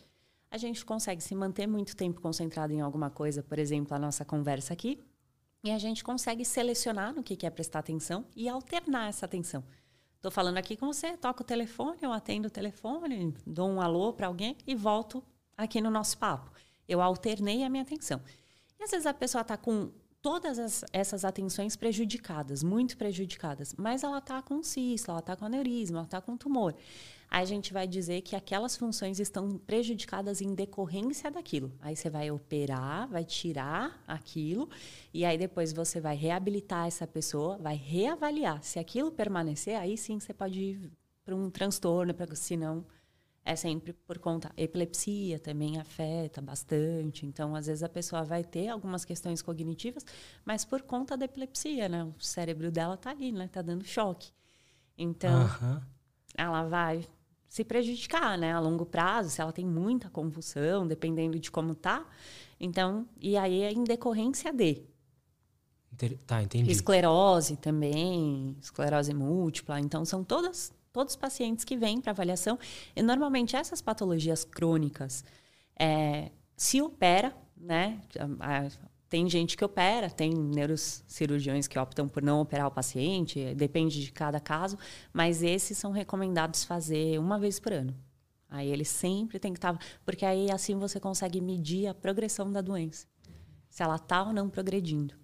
a gente consegue se manter muito tempo concentrado em alguma coisa, por exemplo, a nossa conversa aqui, e a gente consegue selecionar no que quer prestar atenção e alternar essa atenção. Estou falando aqui com você, toco o telefone, eu atendo o telefone, dou um alô para alguém e volto aqui no nosso papo. Eu alternei a minha atenção. E às vezes a pessoa está com todas as, essas atenções prejudicadas, muito prejudicadas, mas ela está com cisto, ela está com aneurisma, ela está com tumor. Aí a gente vai dizer que aquelas funções estão prejudicadas em decorrência daquilo. Aí você vai operar, vai tirar aquilo, e aí depois você vai reabilitar essa pessoa, vai reavaliar. Se aquilo permanecer, aí sim você pode ir para um transtorno, para senão é sempre por conta. Epilepsia também afeta bastante. Então, às vezes, a pessoa vai ter algumas questões cognitivas, mas por conta da epilepsia, né? O cérebro dela está ali, né? Está dando choque. Então, ela vai se prejudicar, né? A longo prazo, se ela tem muita convulsão, dependendo de como tá. Então, e aí é em decorrência de. Tá, entendi. Esclerose também, esclerose múltipla. Então, são todas todos os pacientes que vêm para avaliação. E normalmente essas patologias crônicas é, se opera, né? Tem gente que opera, tem neurocirurgiões que optam por não operar o paciente, depende de cada caso, mas esses são recomendados fazer uma vez por ano. Aí ele sempre tem que estar. Tá, porque aí assim você consegue medir a progressão da doença. Se ela está ou não progredindo.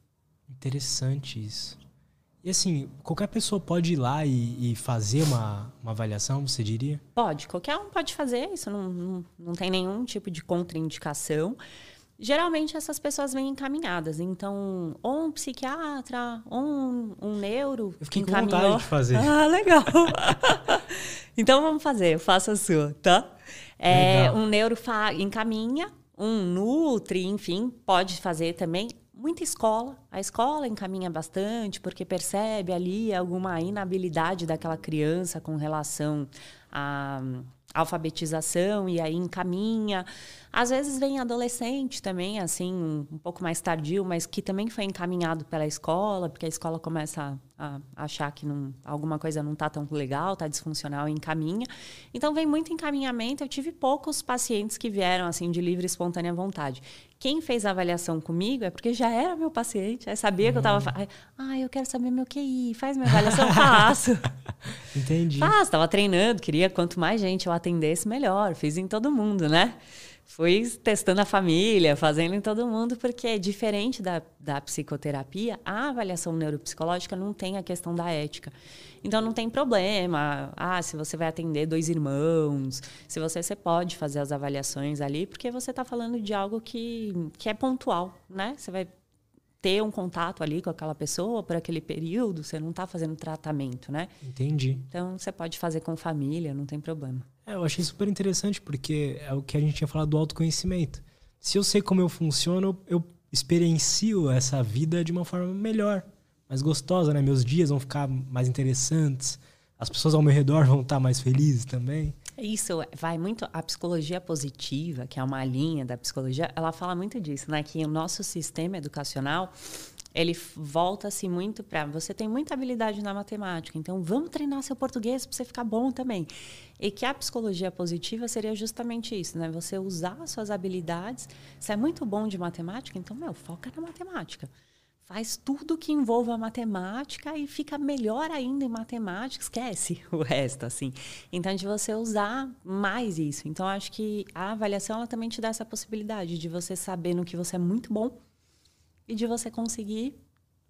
Interessante isso. E assim, qualquer pessoa pode ir lá e, e, fazer uma, uma avaliação, você diria? Pode, qualquer um pode fazer, isso não, não, não tem nenhum tipo de contraindicação. Geralmente essas pessoas vêm encaminhadas, então, ou um psiquiatra, ou um, um neuro. Eu fiquei encaminhou. com vontade de fazer. Ah, legal. então vamos fazer, eu faço a sua, tá? É, um neuro encaminha, um nutri, enfim, pode fazer também muita escola. A escola encaminha bastante, porque percebe ali alguma inabilidade daquela criança com relação à alfabetização e aí encaminha. Às vezes vem adolescente também, assim, um pouco mais tardio, mas que também foi encaminhado pela escola, porque a escola começa a, a achar que não, alguma coisa não está tão legal, está disfuncional e encaminha. Então vem muito encaminhamento. Eu tive poucos pacientes que vieram assim de livre e espontânea vontade. Quem fez a avaliação comigo é porque já era meu paciente, aí sabia que eu estava. Ah, eu quero saber meu QI, faz minha avaliação, faço. Entendi. Faço, estava treinando, queria quanto mais gente eu atendesse, melhor. Fiz em todo mundo, né? Fui testando a família, fazendo em todo mundo, porque é diferente da, da psicoterapia, a avaliação neuropsicológica não tem a questão da ética. Então não tem problema. Ah, se você vai atender dois irmãos, se você, você pode fazer as avaliações ali, porque você está falando de algo que, que é pontual, né? Você vai ter um contato ali com aquela pessoa por aquele período, você não está fazendo tratamento, né? Entendi. Então você pode fazer com família, não tem problema. É, eu achei super interessante porque é o que a gente tinha falado do autoconhecimento. Se eu sei como eu funciono, eu experiencio essa vida de uma forma melhor, mais gostosa, né? Meus dias vão ficar mais interessantes, as pessoas ao meu redor vão estar mais felizes também. Isso vai muito. A psicologia positiva, que é uma linha da psicologia, ela fala muito disso, né? Que o nosso sistema educacional ele volta-se muito para você tem muita habilidade na matemática, então vamos treinar seu português para você ficar bom também. E que a psicologia positiva seria justamente isso, né? Você usar suas habilidades. Você é muito bom de matemática, então meu, foca na matemática. Faz tudo que envolva matemática e fica melhor ainda em matemática, esquece o resto, assim. Então, de você usar mais isso. Então, acho que a avaliação ela também te dá essa possibilidade de você saber no que você é muito bom e de você conseguir,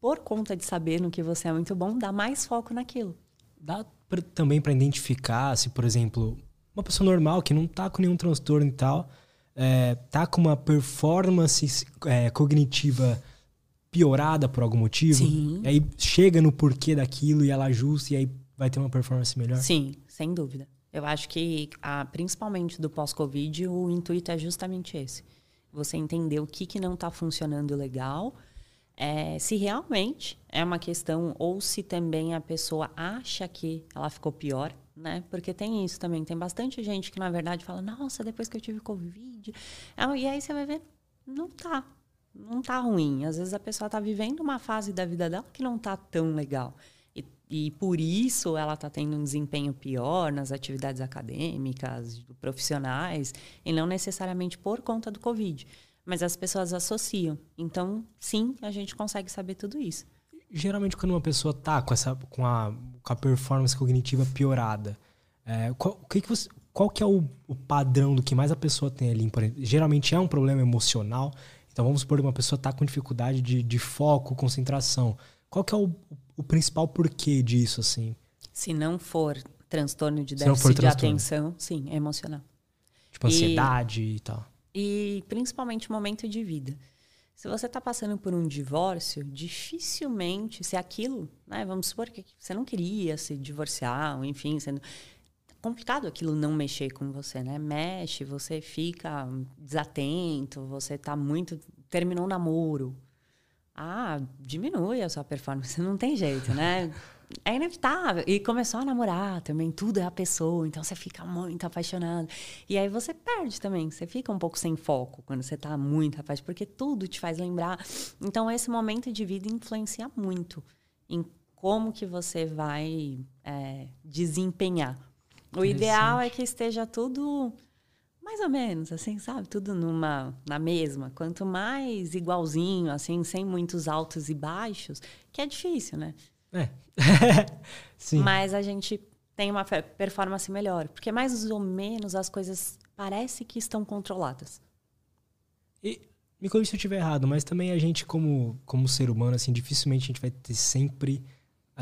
por conta de saber no que você é muito bom, dar mais foco naquilo. Dá pra, também para identificar se, por exemplo, uma pessoa normal que não tá com nenhum transtorno e tal, é, tá com uma performance é, cognitiva piorada por algum motivo, Sim. e aí chega no porquê daquilo e ela ajusta e aí vai ter uma performance melhor? Sim, sem dúvida. Eu acho que, a, principalmente do pós-Covid, o intuito é justamente esse você entender o que, que não está funcionando legal, é, se realmente é uma questão ou se também a pessoa acha que ela ficou pior, né? Porque tem isso também. Tem bastante gente que, na verdade, fala, nossa, depois que eu tive Covid. E aí você vai ver, não tá. Não tá ruim. Às vezes a pessoa está vivendo uma fase da vida dela que não tá tão legal. E, e por isso ela está tendo um desempenho pior nas atividades acadêmicas, profissionais, e não necessariamente por conta do Covid. Mas as pessoas associam. Então, sim, a gente consegue saber tudo isso. Geralmente, quando uma pessoa tá com, essa, com, a, com a performance cognitiva piorada, é, qual, que que você, qual que é o, o, padrão do que mais a pessoa tem ali? Geralmente é um problema emocional. Então, vamos supor que uma pessoa está com dificuldade de, de foco, concentração. Qual que é o, o principal porquê disso, assim? Se não for transtorno de déficit de atenção, sim, é emocional. Tipo, ansiedade e, e tal. E principalmente momento de vida. Se você está passando por um divórcio, dificilmente, se aquilo, né, vamos supor que você não queria se divorciar, ou enfim, sendo é complicado aquilo não mexer com você, né? Mexe, você fica desatento, você está muito terminou o namoro. Ah, diminui a sua performance, não tem jeito, né? é inevitável. E começou a namorar também, tudo é a pessoa, então você fica muito apaixonado. E aí você perde também, você fica um pouco sem foco quando você está muito apaixonado, porque tudo te faz lembrar. Então esse momento de vida influencia muito em como que você vai é, desempenhar. O ideal é que esteja tudo mais ou menos, assim, sabe? Tudo numa na mesma. Quanto mais igualzinho, assim, sem muitos altos e baixos, que é difícil, né? É. Sim. Mas a gente tem uma performance melhor. Porque mais ou menos as coisas parece que estão controladas. E me corrija se eu estiver errado, mas também a gente, como, como ser humano, assim, dificilmente a gente vai ter sempre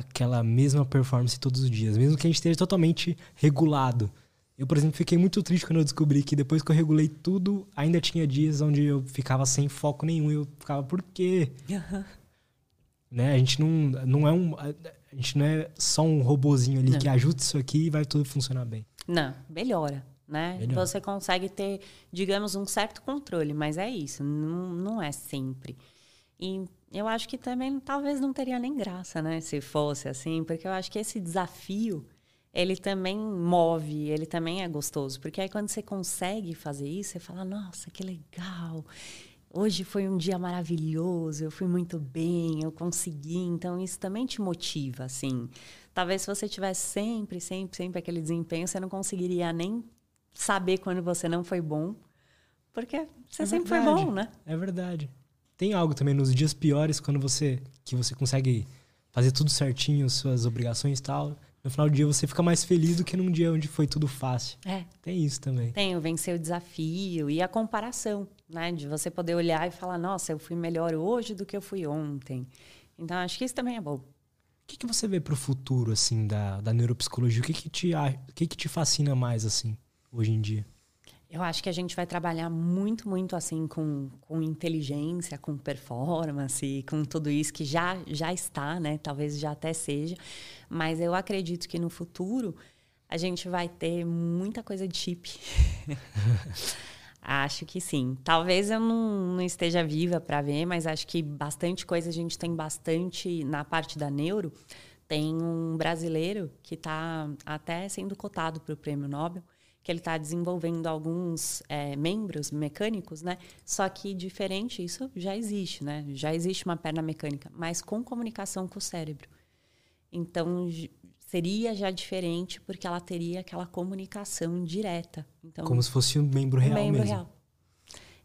aquela mesma performance todos os dias, mesmo que a gente esteja totalmente regulado. Eu, por exemplo, fiquei muito triste quando eu descobri que depois que eu regulei tudo, ainda tinha dias onde eu ficava sem foco nenhum. E eu ficava, por quê? Né? A gente não, não é um. A gente não é só um robozinho ali não. que ajuda isso aqui e vai tudo funcionar bem. Não, melhora. Né? Você consegue ter, digamos, um certo controle, mas é isso, não, não é sempre. E eu acho que também talvez não teria nem graça, né, se fosse assim, porque eu acho que esse desafio ele também move, ele também é gostoso, porque aí quando você consegue fazer isso, você fala: "Nossa, que legal! hoje foi um dia maravilhoso, eu fui muito bem, eu consegui. Então, isso também te motiva, assim. Talvez se você tivesse sempre, sempre, sempre aquele desempenho, você não conseguiria nem saber quando você não foi bom, porque você é sempre verdade, foi bom, né? É verdade. Tem algo também nos dias piores, quando você que você consegue fazer tudo certinho, suas obrigações e tal. No final do dia você fica mais feliz do que num dia onde foi tudo fácil. É. Tem isso também. Tem o vencer o desafio e a comparação né? De você poder olhar e falar, nossa, eu fui melhor hoje do que eu fui ontem. Então, acho que isso também é bom. O que, que você vê para o futuro, assim, da, da neuropsicologia? O que, que, te, o que, que te fascina mais, assim, hoje em dia? Eu acho que a gente vai trabalhar muito, muito assim com, com inteligência, com performance, com tudo isso que já, já está, né? Talvez já até seja. Mas eu acredito que no futuro a gente vai ter muita coisa de chip. Acho que sim. Talvez eu não, não esteja viva para ver, mas acho que bastante coisa a gente tem bastante na parte da neuro. Tem um brasileiro que está até sendo cotado para o prêmio Nobel, que ele está desenvolvendo alguns é, membros mecânicos, né? Só que diferente, isso já existe, né? Já existe uma perna mecânica, mas com comunicação com o cérebro. Então, seria já diferente porque ela teria aquela comunicação direta. Então, Como se fosse um membro real um membro mesmo. Real.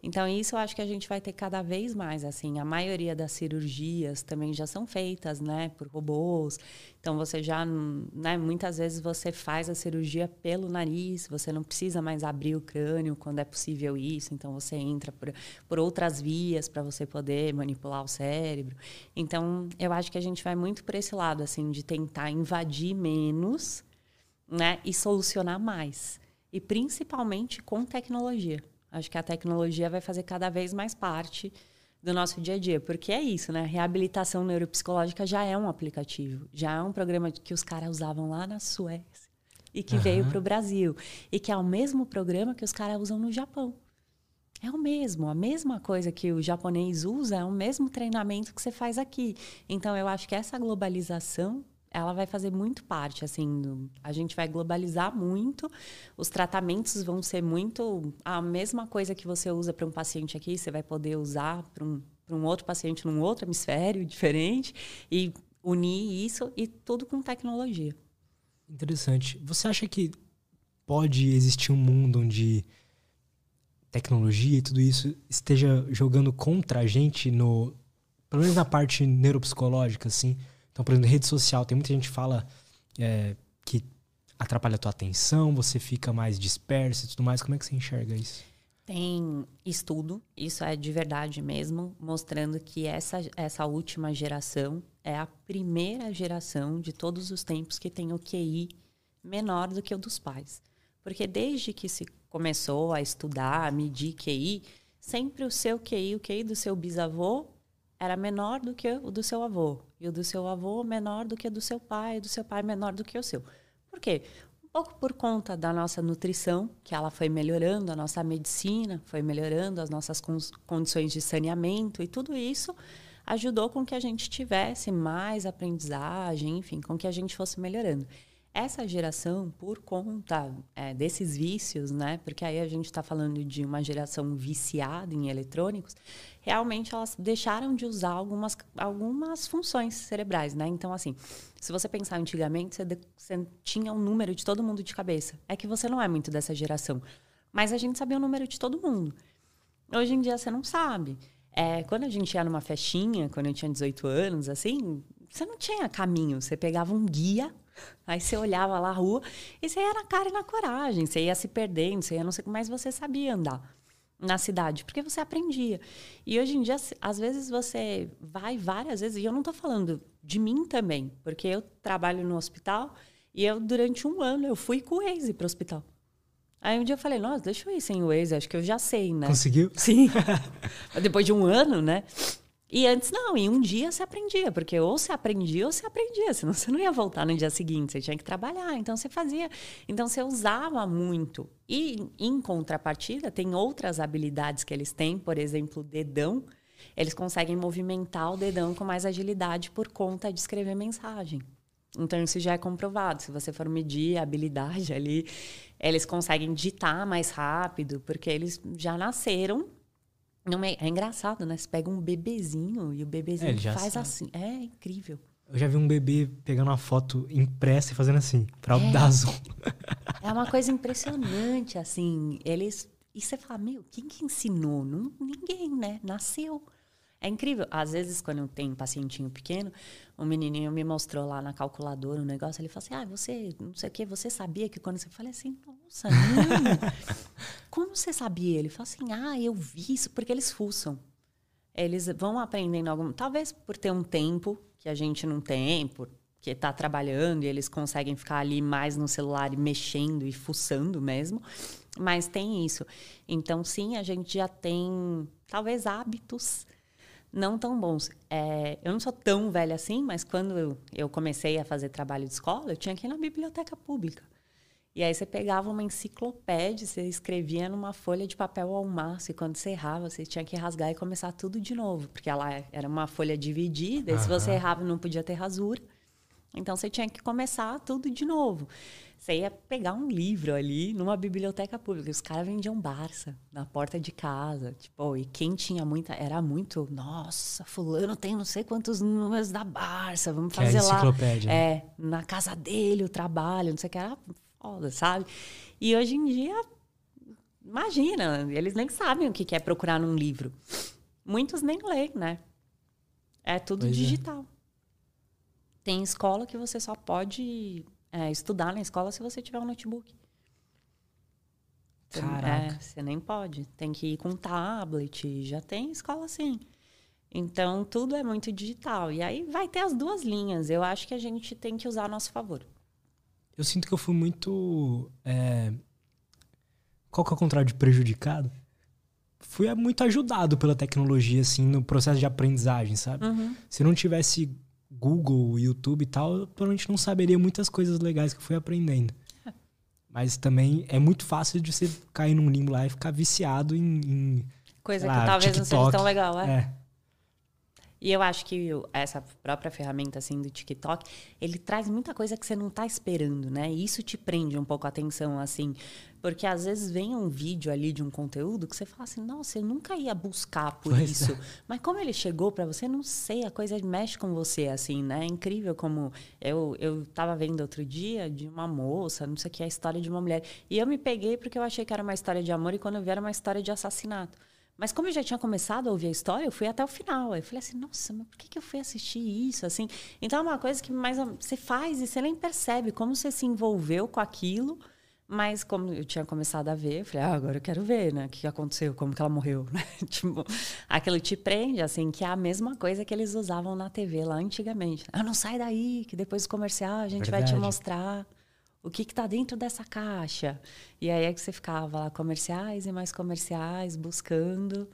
Então, isso eu acho que a gente vai ter cada vez mais, assim. A maioria das cirurgias também já são feitas, né, por robôs. Então, você já, né, muitas vezes você faz a cirurgia pelo nariz, você não precisa mais abrir o crânio quando é possível isso. Então, você entra por, por outras vias para você poder manipular o cérebro. Então, eu acho que a gente vai muito por esse lado, assim, de tentar invadir menos, né, e solucionar mais. E principalmente com tecnologia. Acho que a tecnologia vai fazer cada vez mais parte do nosso dia a dia, porque é isso, né? Reabilitação neuropsicológica já é um aplicativo, já é um programa que os caras usavam lá na Suécia e que uhum. veio para o Brasil e que é o mesmo programa que os caras usam no Japão. É o mesmo, a mesma coisa que o japonês usa, é o mesmo treinamento que você faz aqui. Então eu acho que essa globalização ela vai fazer muito parte, assim, do, a gente vai globalizar muito, os tratamentos vão ser muito a mesma coisa que você usa para um paciente aqui, você vai poder usar para um, um outro paciente num outro hemisfério diferente e unir isso e tudo com tecnologia. Interessante. Você acha que pode existir um mundo onde tecnologia e tudo isso esteja jogando contra a gente no pelo menos na parte neuropsicológica assim? Então, por exemplo, rede social, tem muita gente que fala é, que atrapalha a tua atenção, você fica mais disperso e tudo mais. Como é que você enxerga isso? Tem estudo, isso é de verdade mesmo, mostrando que essa, essa última geração é a primeira geração de todos os tempos que tem o QI menor do que o dos pais. Porque desde que se começou a estudar, a medir QI, sempre o seu QI, o QI do seu bisavô, era menor do que o do seu avô. E o do seu avô menor do que do seu pai, e do seu pai menor do que o seu. Por quê? Um pouco por conta da nossa nutrição, que ela foi melhorando, a nossa medicina foi melhorando, as nossas condições de saneamento e tudo isso ajudou com que a gente tivesse mais aprendizagem, enfim, com que a gente fosse melhorando. Essa geração, por conta é, desses vícios, né? Porque aí a gente está falando de uma geração viciada em eletrônicos, realmente elas deixaram de usar algumas, algumas funções cerebrais, né? Então, assim, se você pensar antigamente, você, de, você tinha um número de todo mundo de cabeça. É que você não é muito dessa geração. Mas a gente sabia o número de todo mundo. Hoje em dia você não sabe. É, quando a gente ia numa festinha, quando eu tinha 18 anos, assim, você não tinha caminho. Você pegava um guia Aí você olhava lá a rua e você ia na cara e na coragem, você ia se perdendo, você ia não sei como, mas você sabia andar na cidade, porque você aprendia. E hoje em dia, às vezes você vai várias vezes, e eu não estou falando de mim também, porque eu trabalho no hospital e eu, durante um ano, eu fui com o Waze para o hospital. Aí um dia eu falei, nossa, deixa eu ir sem o Waze, acho que eu já sei, né? Conseguiu? Sim. Depois de um ano, né? E antes não, em um dia você aprendia, porque ou você aprendia ou você aprendia, senão você não ia voltar no dia seguinte, você tinha que trabalhar, então você fazia. Então você usava muito. E em contrapartida, tem outras habilidades que eles têm, por exemplo, dedão. Eles conseguem movimentar o dedão com mais agilidade por conta de escrever mensagem. Então isso já é comprovado. Se você for medir a habilidade ali, eles conseguem digitar mais rápido, porque eles já nasceram não é, é engraçado, né? Você pega um bebezinho e o bebezinho é, faz sabe. assim. É incrível. Eu já vi um bebê pegando uma foto impressa e fazendo assim, pra é, dar zoom. É uma coisa impressionante, assim. Eles. E você fala, meu, quem que ensinou? Não, ninguém, né? Nasceu. É incrível. Às vezes, quando eu tenho um pacientinho pequeno, um menininho me mostrou lá na calculadora um negócio, ele falou assim, ah, você, não sei o quê, você sabia que quando você... Eu falei assim, nossa, como você sabia? Ele falou assim, ah, eu vi isso, porque eles fuçam. Eles vão aprendendo algum... Talvez por ter um tempo que a gente não tem, porque está trabalhando e eles conseguem ficar ali mais no celular e mexendo e fuçando mesmo. Mas tem isso. Então, sim, a gente já tem, talvez, hábitos não tão bons. É, eu não sou tão velha assim, mas quando eu, eu, comecei a fazer trabalho de escola, eu tinha que ir na biblioteca pública. E aí você pegava uma enciclopédia, você escrevia numa folha de papel ao máximo, e quando você errava, você tinha que rasgar e começar tudo de novo, porque ela era uma folha dividida, e se você errava não podia ter rasura. Então você tinha que começar tudo de novo. Você ia pegar um livro ali numa biblioteca pública. Os caras vendiam Barça na porta de casa. Tipo, e quem tinha muita. Era muito. Nossa, Fulano tem não sei quantos números da Barça. Vamos Que é fazer lá. enciclopédia, né? É, na casa dele, o trabalho, não sei o que. Era foda, sabe? E hoje em dia, imagina, eles nem sabem o que é procurar num livro. Muitos nem leem, né? É tudo Pois é. Tem escola que você só pode é, estudar na escola se você tiver um notebook. Você- Caraca. É, você nem pode. Tem que ir com tablet. Já tem escola assim. Então, tudo é muito digital. E aí vai ter as duas linhas. Eu acho que a gente tem que usar a nosso favor. Eu sinto que eu fui muito. é, Qual que é o contrário de prejudicado? Fui é, muito ajudado pela tecnologia, assim, no processo de aprendizagem, sabe? Se não tivesse Google, YouTube e tal, eu provavelmente não saberia muitas coisas legais que eu fui aprendendo. Mas também é muito fácil de você cair num limbo lá e ficar viciado em. em Coisa sei que lá, talvez não seja TikTok. tão legal, é? É. E eu acho que essa própria ferramenta assim do TikTok, ele traz muita coisa que você não tá esperando, né? E isso te prende um pouco a atenção assim, porque às vezes vem um vídeo ali de um conteúdo que você fala assim: "Nossa, eu nunca ia buscar por Pois isso". Mas como ele chegou para você, não sei, a coisa mexe com você assim, né? É incrível como eu eu tava vendo outro dia de uma moça, não sei o que, a história de uma mulher, e eu me peguei porque eu achei que era uma história de amor e quando eu vi era uma história de assassinato. Mas como eu já tinha começado a ouvir a história, eu fui até o final. Aí eu falei assim, nossa, mas por que, que eu fui assistir isso? assim Então é uma coisa que mais você faz e você nem percebe como você se envolveu com aquilo. Mas como eu tinha começado a ver, eu falei, ah, agora eu quero ver, né? O que aconteceu, como que ela morreu, né? tipo, aquilo te prende, assim, que é a mesma coisa que eles usavam na TV lá antigamente. Ah, não sai daí, que depois do comercial a gente vai te Verdade. mostrar o que está dentro dessa caixa. E aí é que você ficava lá, comerciais e mais comerciais, buscando.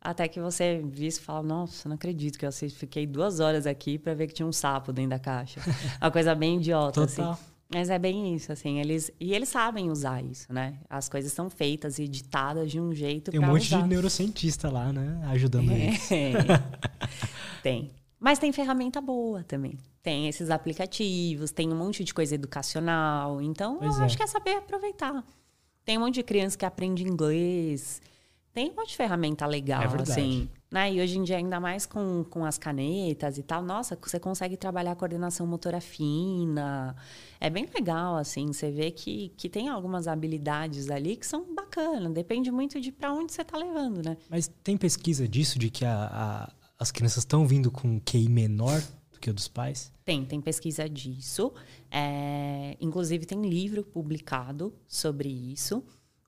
Até que você visse e fala, nossa, não acredito que eu fiquei duas horas aqui para ver que tinha um sapo dentro da caixa. Uma coisa bem idiota, Total. assim. Mas é bem isso, assim. Eles, e eles sabem usar isso, né? As coisas são feitas e editadas de um jeito Tem um monte usar. de neurocientista lá, né? Ajudando eles. É. tem. Mas tem ferramenta boa também. Tem esses aplicativos, tem um monte de coisa educacional. Então, Pois eu é. acho que é saber aproveitar. Tem um monte de criança que aprende inglês. Tem um monte de ferramenta legal, É verdade. assim. Né? E hoje em dia, ainda mais com, com as canetas e tal, nossa, você consegue trabalhar a coordenação motora fina. É bem legal, assim. Você vê que, que tem algumas habilidades ali que são bacanas. Depende muito de para onde você está levando, né? Mas tem pesquisa disso, de que a- a- as crianças estão vindo com QI menor do que o dos pais? Tem, tem pesquisa disso. É, inclusive, tem livro publicado sobre isso.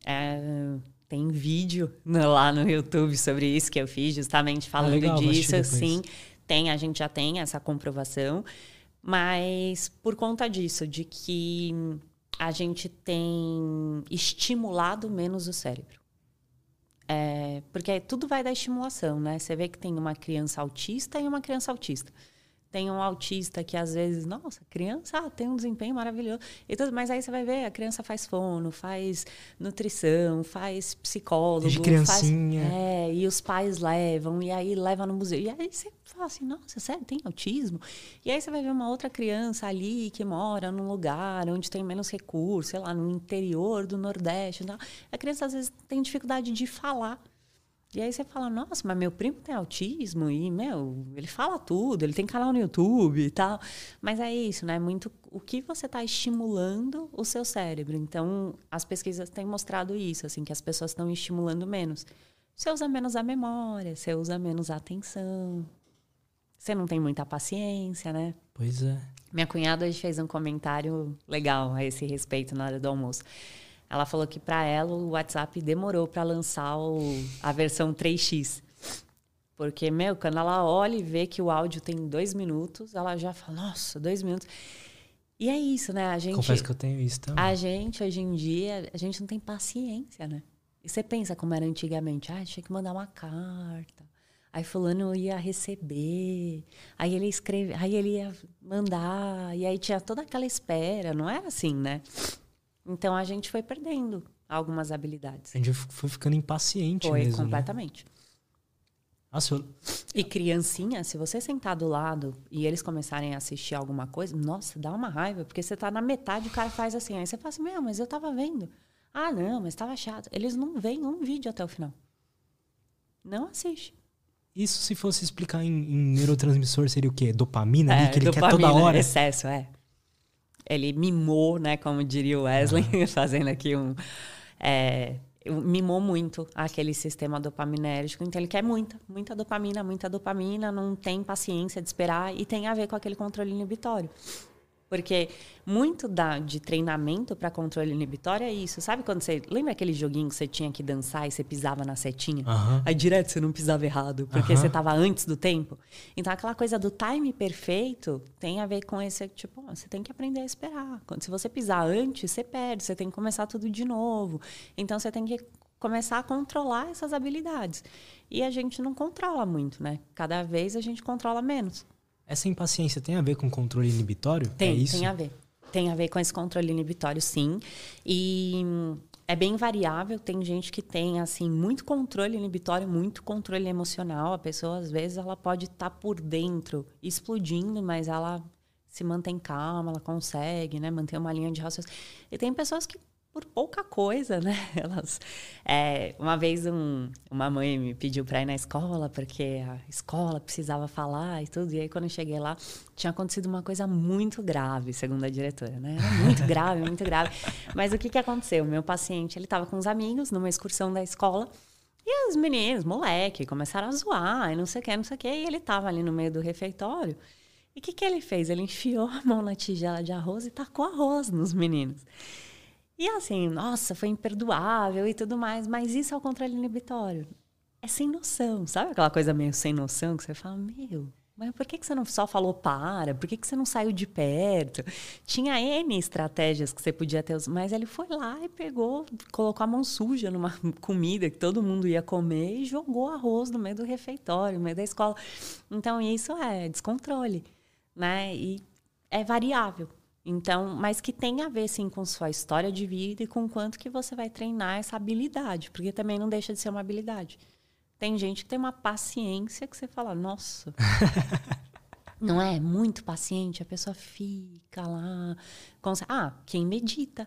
É, tem vídeo no- lá no YouTube sobre isso que eu fiz, justamente falando Ah, legal, disso. Sim, tem, a gente já tem essa comprovação. Mas por conta disso, de que a gente tem estimulado menos o cérebro. É, porque tudo vai da estimulação, né? Você vê que tem uma criança autista e uma criança autista. Tem um autista que às vezes, nossa, criança ah, tem um desempenho maravilhoso. E tudo, mas aí você vai ver, a criança faz fono, faz nutrição, faz psicólogo. Faz- criancinha. é, e os pais levam, e aí leva no museu. E aí você fala assim, nossa, sério, tem autismo? E aí você vai ver uma outra criança ali que mora num lugar onde tem menos recursos, sei lá, no interior do Nordeste. A criança às vezes tem dificuldade de falar. E aí você fala, nossa, mas meu primo tem autismo e, meu, ele fala tudo, ele tem canal no YouTube e tal. Mas é isso, né? Muito o que você está estimulando o seu cérebro. Então, as pesquisas têm mostrado isso, assim, que as pessoas estão estimulando menos. Você usa menos a memória, você usa menos a atenção. Você não tem muita paciência, né? Pois é. Minha cunhada hoje fez um comentário legal a esse respeito na hora do almoço. Ela falou que para ela o WhatsApp demorou para lançar o- a versão 3x. Porque, meu, quando ela olha e vê que o áudio tem dois minutos, ela já fala, nossa, dois minutos. E é isso, né? A gente, Confesso que eu tenho isso também. a gente, hoje em dia, a gente não tem paciência, né? E você pensa como era antigamente. Ah, tinha que mandar uma carta. Aí fulano ia receber. Aí ele escreve, aí ele ia mandar. E aí tinha toda aquela espera. Não era assim, né? Então a gente foi perdendo algumas habilidades. A gente foi ficando impaciente Foi mesmo. né? completamente. Nossa, eu... E criancinha, se você sentar do lado e eles começarem a assistir alguma coisa, nossa, dá uma raiva, porque você tá na metade, o cara faz assim. Aí você fala assim, meu, mas eu tava vendo. Ah, não, mas tava chato. Eles não veem um vídeo até o final. Não assiste. Isso se fosse explicar em, em neurotransmissor seria o quê? Dopamina? É, ali, que ele dopamina, quer toda hora. Excesso, é. Ele mimou, né? Como diria o Wesley, fazendo aqui um. É, mimou muito aquele sistema dopaminérgico. Então, ele quer muita, muita dopamina, muita dopamina, não tem paciência de esperar e tem a ver com aquele controle inibitório. Porque muito da, de treinamento para controle inibitório é isso. Sabe quando você. Lembra aquele joguinho que você tinha que dançar e você pisava na setinha? Aham. Aí direto você não pisava errado, porque Aham. você estava antes do tempo. Então aquela coisa do time perfeito tem a ver com esse, tipo, ó, você tem que aprender a esperar. Quando, se você pisar antes, você perde, você tem que começar tudo de novo. Então você tem que começar a controlar essas habilidades. E a gente não controla muito, né? Cada vez a gente controla menos. Essa impaciência tem a ver com controle inibitório? Tem, é isso? tem a ver. Tem a ver com esse controle inibitório, sim. E hum, é bem variável. Tem gente que tem, assim, muito controle inibitório, muito controle emocional. A pessoa, às vezes, ela pode estar por dentro explodindo, mas ela se mantém calma, ela consegue, né? Manter uma linha de raciocínio. E tem pessoas que, por pouca coisa, né? Elas... é, uma vez, um, uma mãe me pediu para ir na escola, porque a escola precisava falar e tudo. E aí, quando eu cheguei lá, tinha acontecido uma coisa muito grave, segundo a diretora, né? Era muito grave, muito grave. Mas o que, que aconteceu? Meu paciente, ele estava com os amigos numa excursão da escola. E os meninos, moleque, começaram a zoar e não sei o que, não sei o que. E ele estava ali no meio do refeitório. E o que, que ele fez? Ele enfiou a mão na tigela de arroz e tacou arroz nos meninos. E assim, nossa, foi imperdoável e tudo mais, mas isso é o controle inibitório. É sem noção, sabe aquela coisa meio sem noção que você fala, meu, mas por que, que você não só falou para? Por que, que você não saiu de perto? Tinha N estratégias que você podia ter, mas ele foi lá e pegou, colocou a mão suja numa comida que todo mundo ia comer e jogou arroz no meio do refeitório, no meio da escola. Então, isso é descontrole, né? E é variável. Então, mas que tem a ver sim com sua história de vida e com quanto que você vai treinar essa habilidade, porque também não deixa de ser uma habilidade. Tem gente que tem uma paciência que você fala, nossa. não é muito paciente, a pessoa fica lá. Ah, quem medita.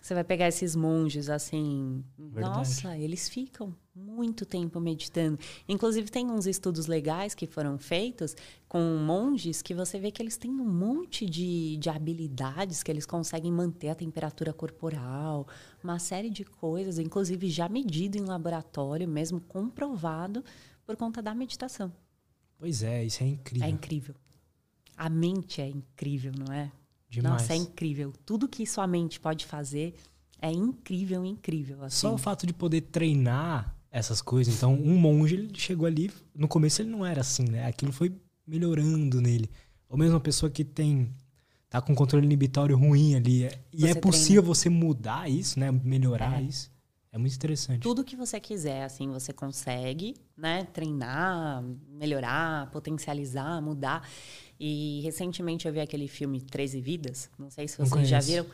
Você vai pegar esses monges assim, Verdade. nossa, eles ficam muito tempo meditando. Inclusive tem uns estudos legais que foram feitos com monges que você vê que eles têm um monte de, de habilidades que eles conseguem manter a temperatura corporal, uma série de coisas, inclusive já medido em laboratório, mesmo comprovado por conta da meditação. Pois é, isso é incrível. É incrível. A mente é incrível, não é? Demais. Nossa, é incrível. Tudo que sua mente pode fazer é incrível, incrível. Assim. Só o fato de poder treinar essas coisas. Então, um monge ele chegou ali, no começo ele não era assim, né? Aquilo foi melhorando nele. Ou mesmo uma pessoa que tem tá com controle inibitório ruim ali, é- e é Você possível você mudar isso, né? Melhorar É. isso. É muito interessante. Tudo que você quiser, assim, você consegue, né? Treinar, melhorar, potencializar, mudar. E recentemente eu vi aquele filme 13 Vidas. Não sei se vocês já viram.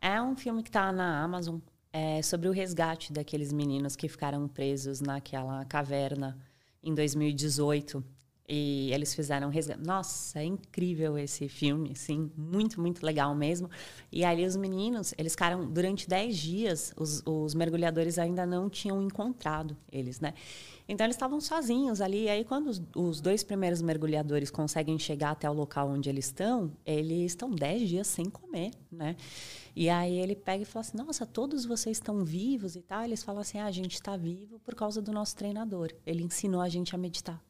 É um filme que tá na Amazon. É sobre o resgate daqueles meninos que ficaram presos naquela caverna em 2018. E eles fizeram resgate. Nossa, é incrível esse filme, sim, muito, muito legal mesmo. E ali os meninos, eles ficaram durante 10 dias, os, os mergulhadores ainda não tinham encontrado eles, né? Então eles estavam sozinhos ali. E aí, quando os, os dois primeiros mergulhadores conseguem chegar até o local onde eles estão, eles estão 10 dias sem comer, né? E aí ele pega e fala assim: Nossa, todos vocês estão vivos e tal. Eles falam assim: ah, a gente está vivo por causa do nosso treinador. Ele ensinou a gente a meditar.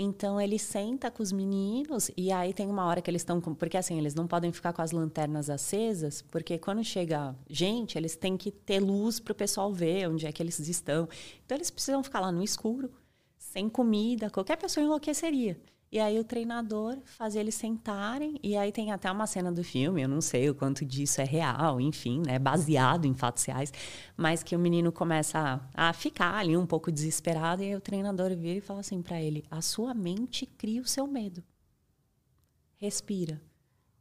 Então ele senta com os meninos e aí tem uma hora que eles estão porque assim eles não podem ficar com as lanternas acesas, porque quando chega gente eles têm que ter luz para o pessoal ver onde é que eles estão. Então eles precisam ficar lá no escuro, sem comida, qualquer pessoa enlouqueceria. E aí o treinador fazia eles sentarem e aí tem até uma cena do filme, eu não sei o quanto disso é real, enfim, né, baseado em fatos reais, mas que o menino começa a, a ficar ali um pouco desesperado e aí o treinador vira e fala assim para ele: "A sua mente cria o seu medo. Respira".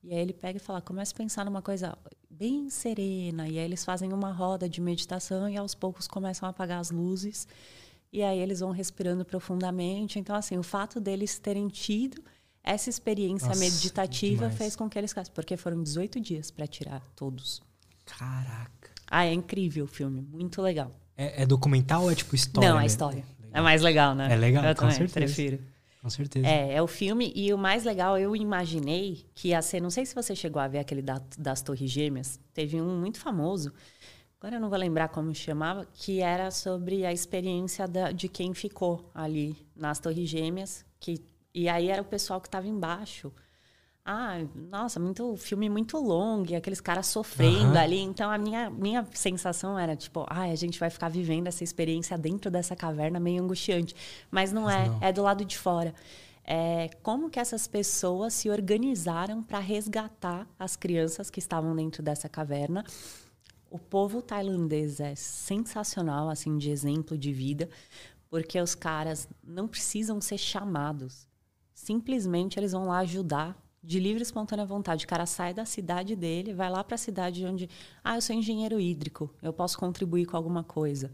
E aí ele pega e fala: "Começa a pensar numa coisa bem serena". E aí eles fazem uma roda de meditação e aos poucos começam a apagar as luzes. E aí eles vão respirando profundamente. Então, assim, o fato deles terem tido essa experiência Nossa, meditativa demais. fez com que eles porque foram 18 dias para tirar todos. Caraca. Ah, é incrível o filme, muito legal. É, é documental ou é tipo história? Não, é história. É mais legal, né? É legal, eu com também certeza. prefiro. Com certeza. É, é o filme. E o mais legal, eu imaginei que ia ser. Não sei se você chegou a ver aquele da, das Torres Gêmeas. Teve um muito famoso. Agora eu não vou lembrar como chamava, que era sobre a experiência da, de quem ficou ali nas Torres Gêmeas. Que, e aí era o pessoal que estava embaixo ah, nossa, muito filme muito longo, e aqueles caras sofrendo uhum. ali. Então a minha, minha sensação era tipo, ah, a gente vai ficar vivendo essa experiência dentro dessa caverna meio angustiante. Mas não Mas é, não. é do lado de fora. É, como que essas pessoas se organizaram para resgatar as crianças que estavam dentro dessa caverna. O povo tailandês é sensacional, assim, de exemplo de vida, porque os caras não precisam ser chamados. Simplesmente eles vão lá ajudar de livre e espontânea vontade. O cara sai da cidade dele, vai lá para a cidade onde, ah, eu sou engenheiro hídrico, eu posso contribuir com alguma coisa.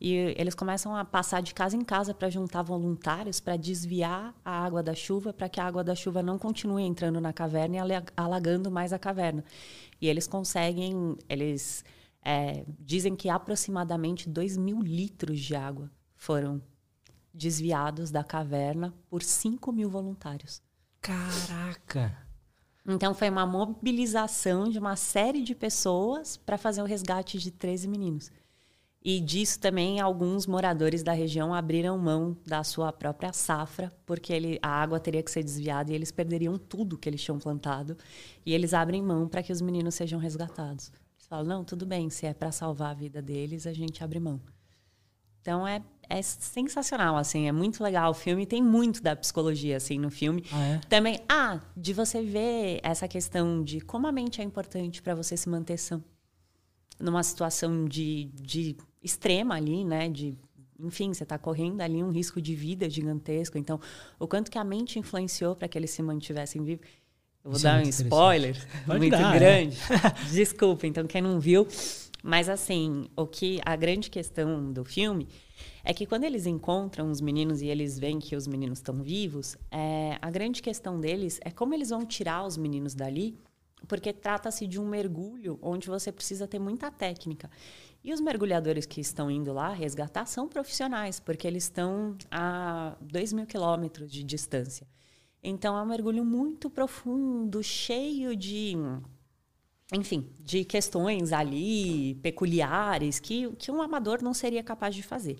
E eles começam a passar de casa em casa para juntar voluntários para desviar a água da chuva, para que a água da chuva não continue entrando na caverna e alagando mais a caverna. E eles conseguem, eles é, dizem que aproximadamente 2 mil litros de água foram desviados da caverna por 5 mil voluntários. Caraca! Então foi uma mobilização de uma série de pessoas para fazer o resgate de 13 meninos. E disso também alguns moradores da região abriram mão da sua própria safra, porque ele, a água teria que ser desviada e eles perderiam tudo que eles tinham plantado. E eles abrem mão para que os meninos sejam resgatados. Eles falam: não, tudo bem, se é para salvar a vida deles, a gente abre mão. Então é é sensacional, assim, é muito legal. O filme tem muito da psicologia, assim, no filme. Ah, é? Também, ah, de você ver essa questão de como a mente é importante para você se manter são. Numa situação de, de extrema ali, né? De, enfim, você está correndo ali um risco de vida gigantesco. Então, o quanto que a mente influenciou para que eles se mantivessem vivos. Eu vou Isso dar é um spoiler muito dar, é. grande. É. Desculpa, então, quem não viu. Mas, assim, o que a grande questão do filme é que quando eles encontram os meninos e eles veem que os meninos estão vivos, é, a grande questão deles é como eles vão tirar os meninos dali, porque trata-se de um mergulho onde você precisa ter muita técnica. E os mergulhadores que estão indo lá resgatar são profissionais, porque eles estão a 2 mil quilômetros de distância. Então é um mergulho muito profundo, cheio de enfim, de questões ali peculiares que, que um amador não seria capaz de fazer.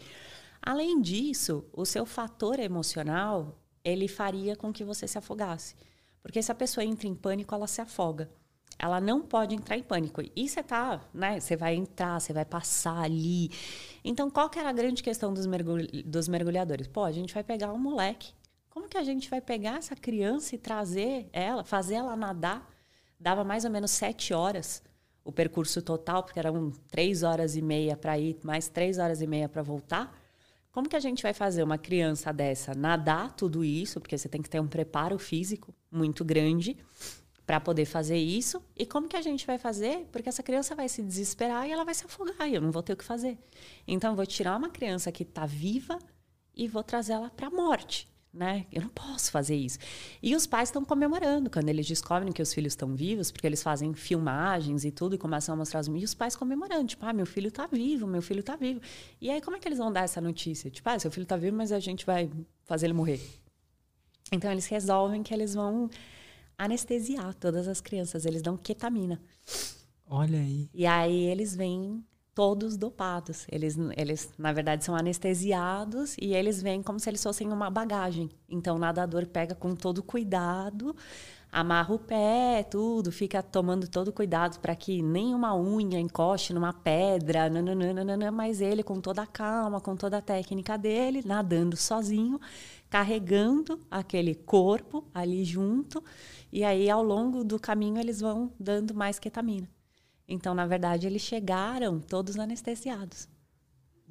Além disso, o seu fator emocional, ele faria com que você se afogasse. Porque se a pessoa entra em pânico, ela se afoga. Ela não pode entrar em pânico. E você tá, né? Você vai entrar, você vai passar ali. Então, qual que era a grande questão dos, mergulh dos mergulhadores? Pô, a gente vai pegar um moleque. Como que a gente vai pegar essa criança e trazer ela, fazer ela nadar dava mais ou menos sete horas o percurso total, porque eram três horas e meia para ir, mais três horas e meia para voltar. Como que a gente vai fazer uma criança dessa nadar tudo isso? Porque você tem que ter um preparo físico muito grande para poder fazer isso. E como que a gente vai fazer? Porque essa criança vai se desesperar e ela vai se afogar e eu não vou ter o que fazer. Então, vou tirar uma criança que está viva e vou trazer ela para a morte né? Eu não posso fazer isso. E os pais estão comemorando quando eles descobrem que os filhos estão vivos, porque eles fazem filmagens e tudo e começam a mostrar os e os pais comemorando, tipo, ah, meu filho está vivo, meu filho está vivo. E aí como é que eles vão dar essa notícia? Tipo, ah, seu filho está vivo, mas a gente vai fazer ele morrer. Então eles resolvem que eles vão anestesiar todas as crianças, eles dão ketamina. Olha aí. E aí eles vêm todos dopados. Eles, eles, na verdade, são anestesiados e eles vêm como se eles fossem uma bagagem. Então, o nadador pega com todo cuidado, amarra o pé, tudo, fica tomando todo cuidado para que nenhuma unha encoste numa pedra, nananana, mas ele, com toda a calma, com toda a técnica dele, nadando sozinho, carregando aquele corpo ali junto, e aí, ao longo do caminho, eles vão dando mais ketamina. Então, na verdade, eles chegaram todos anestesiados.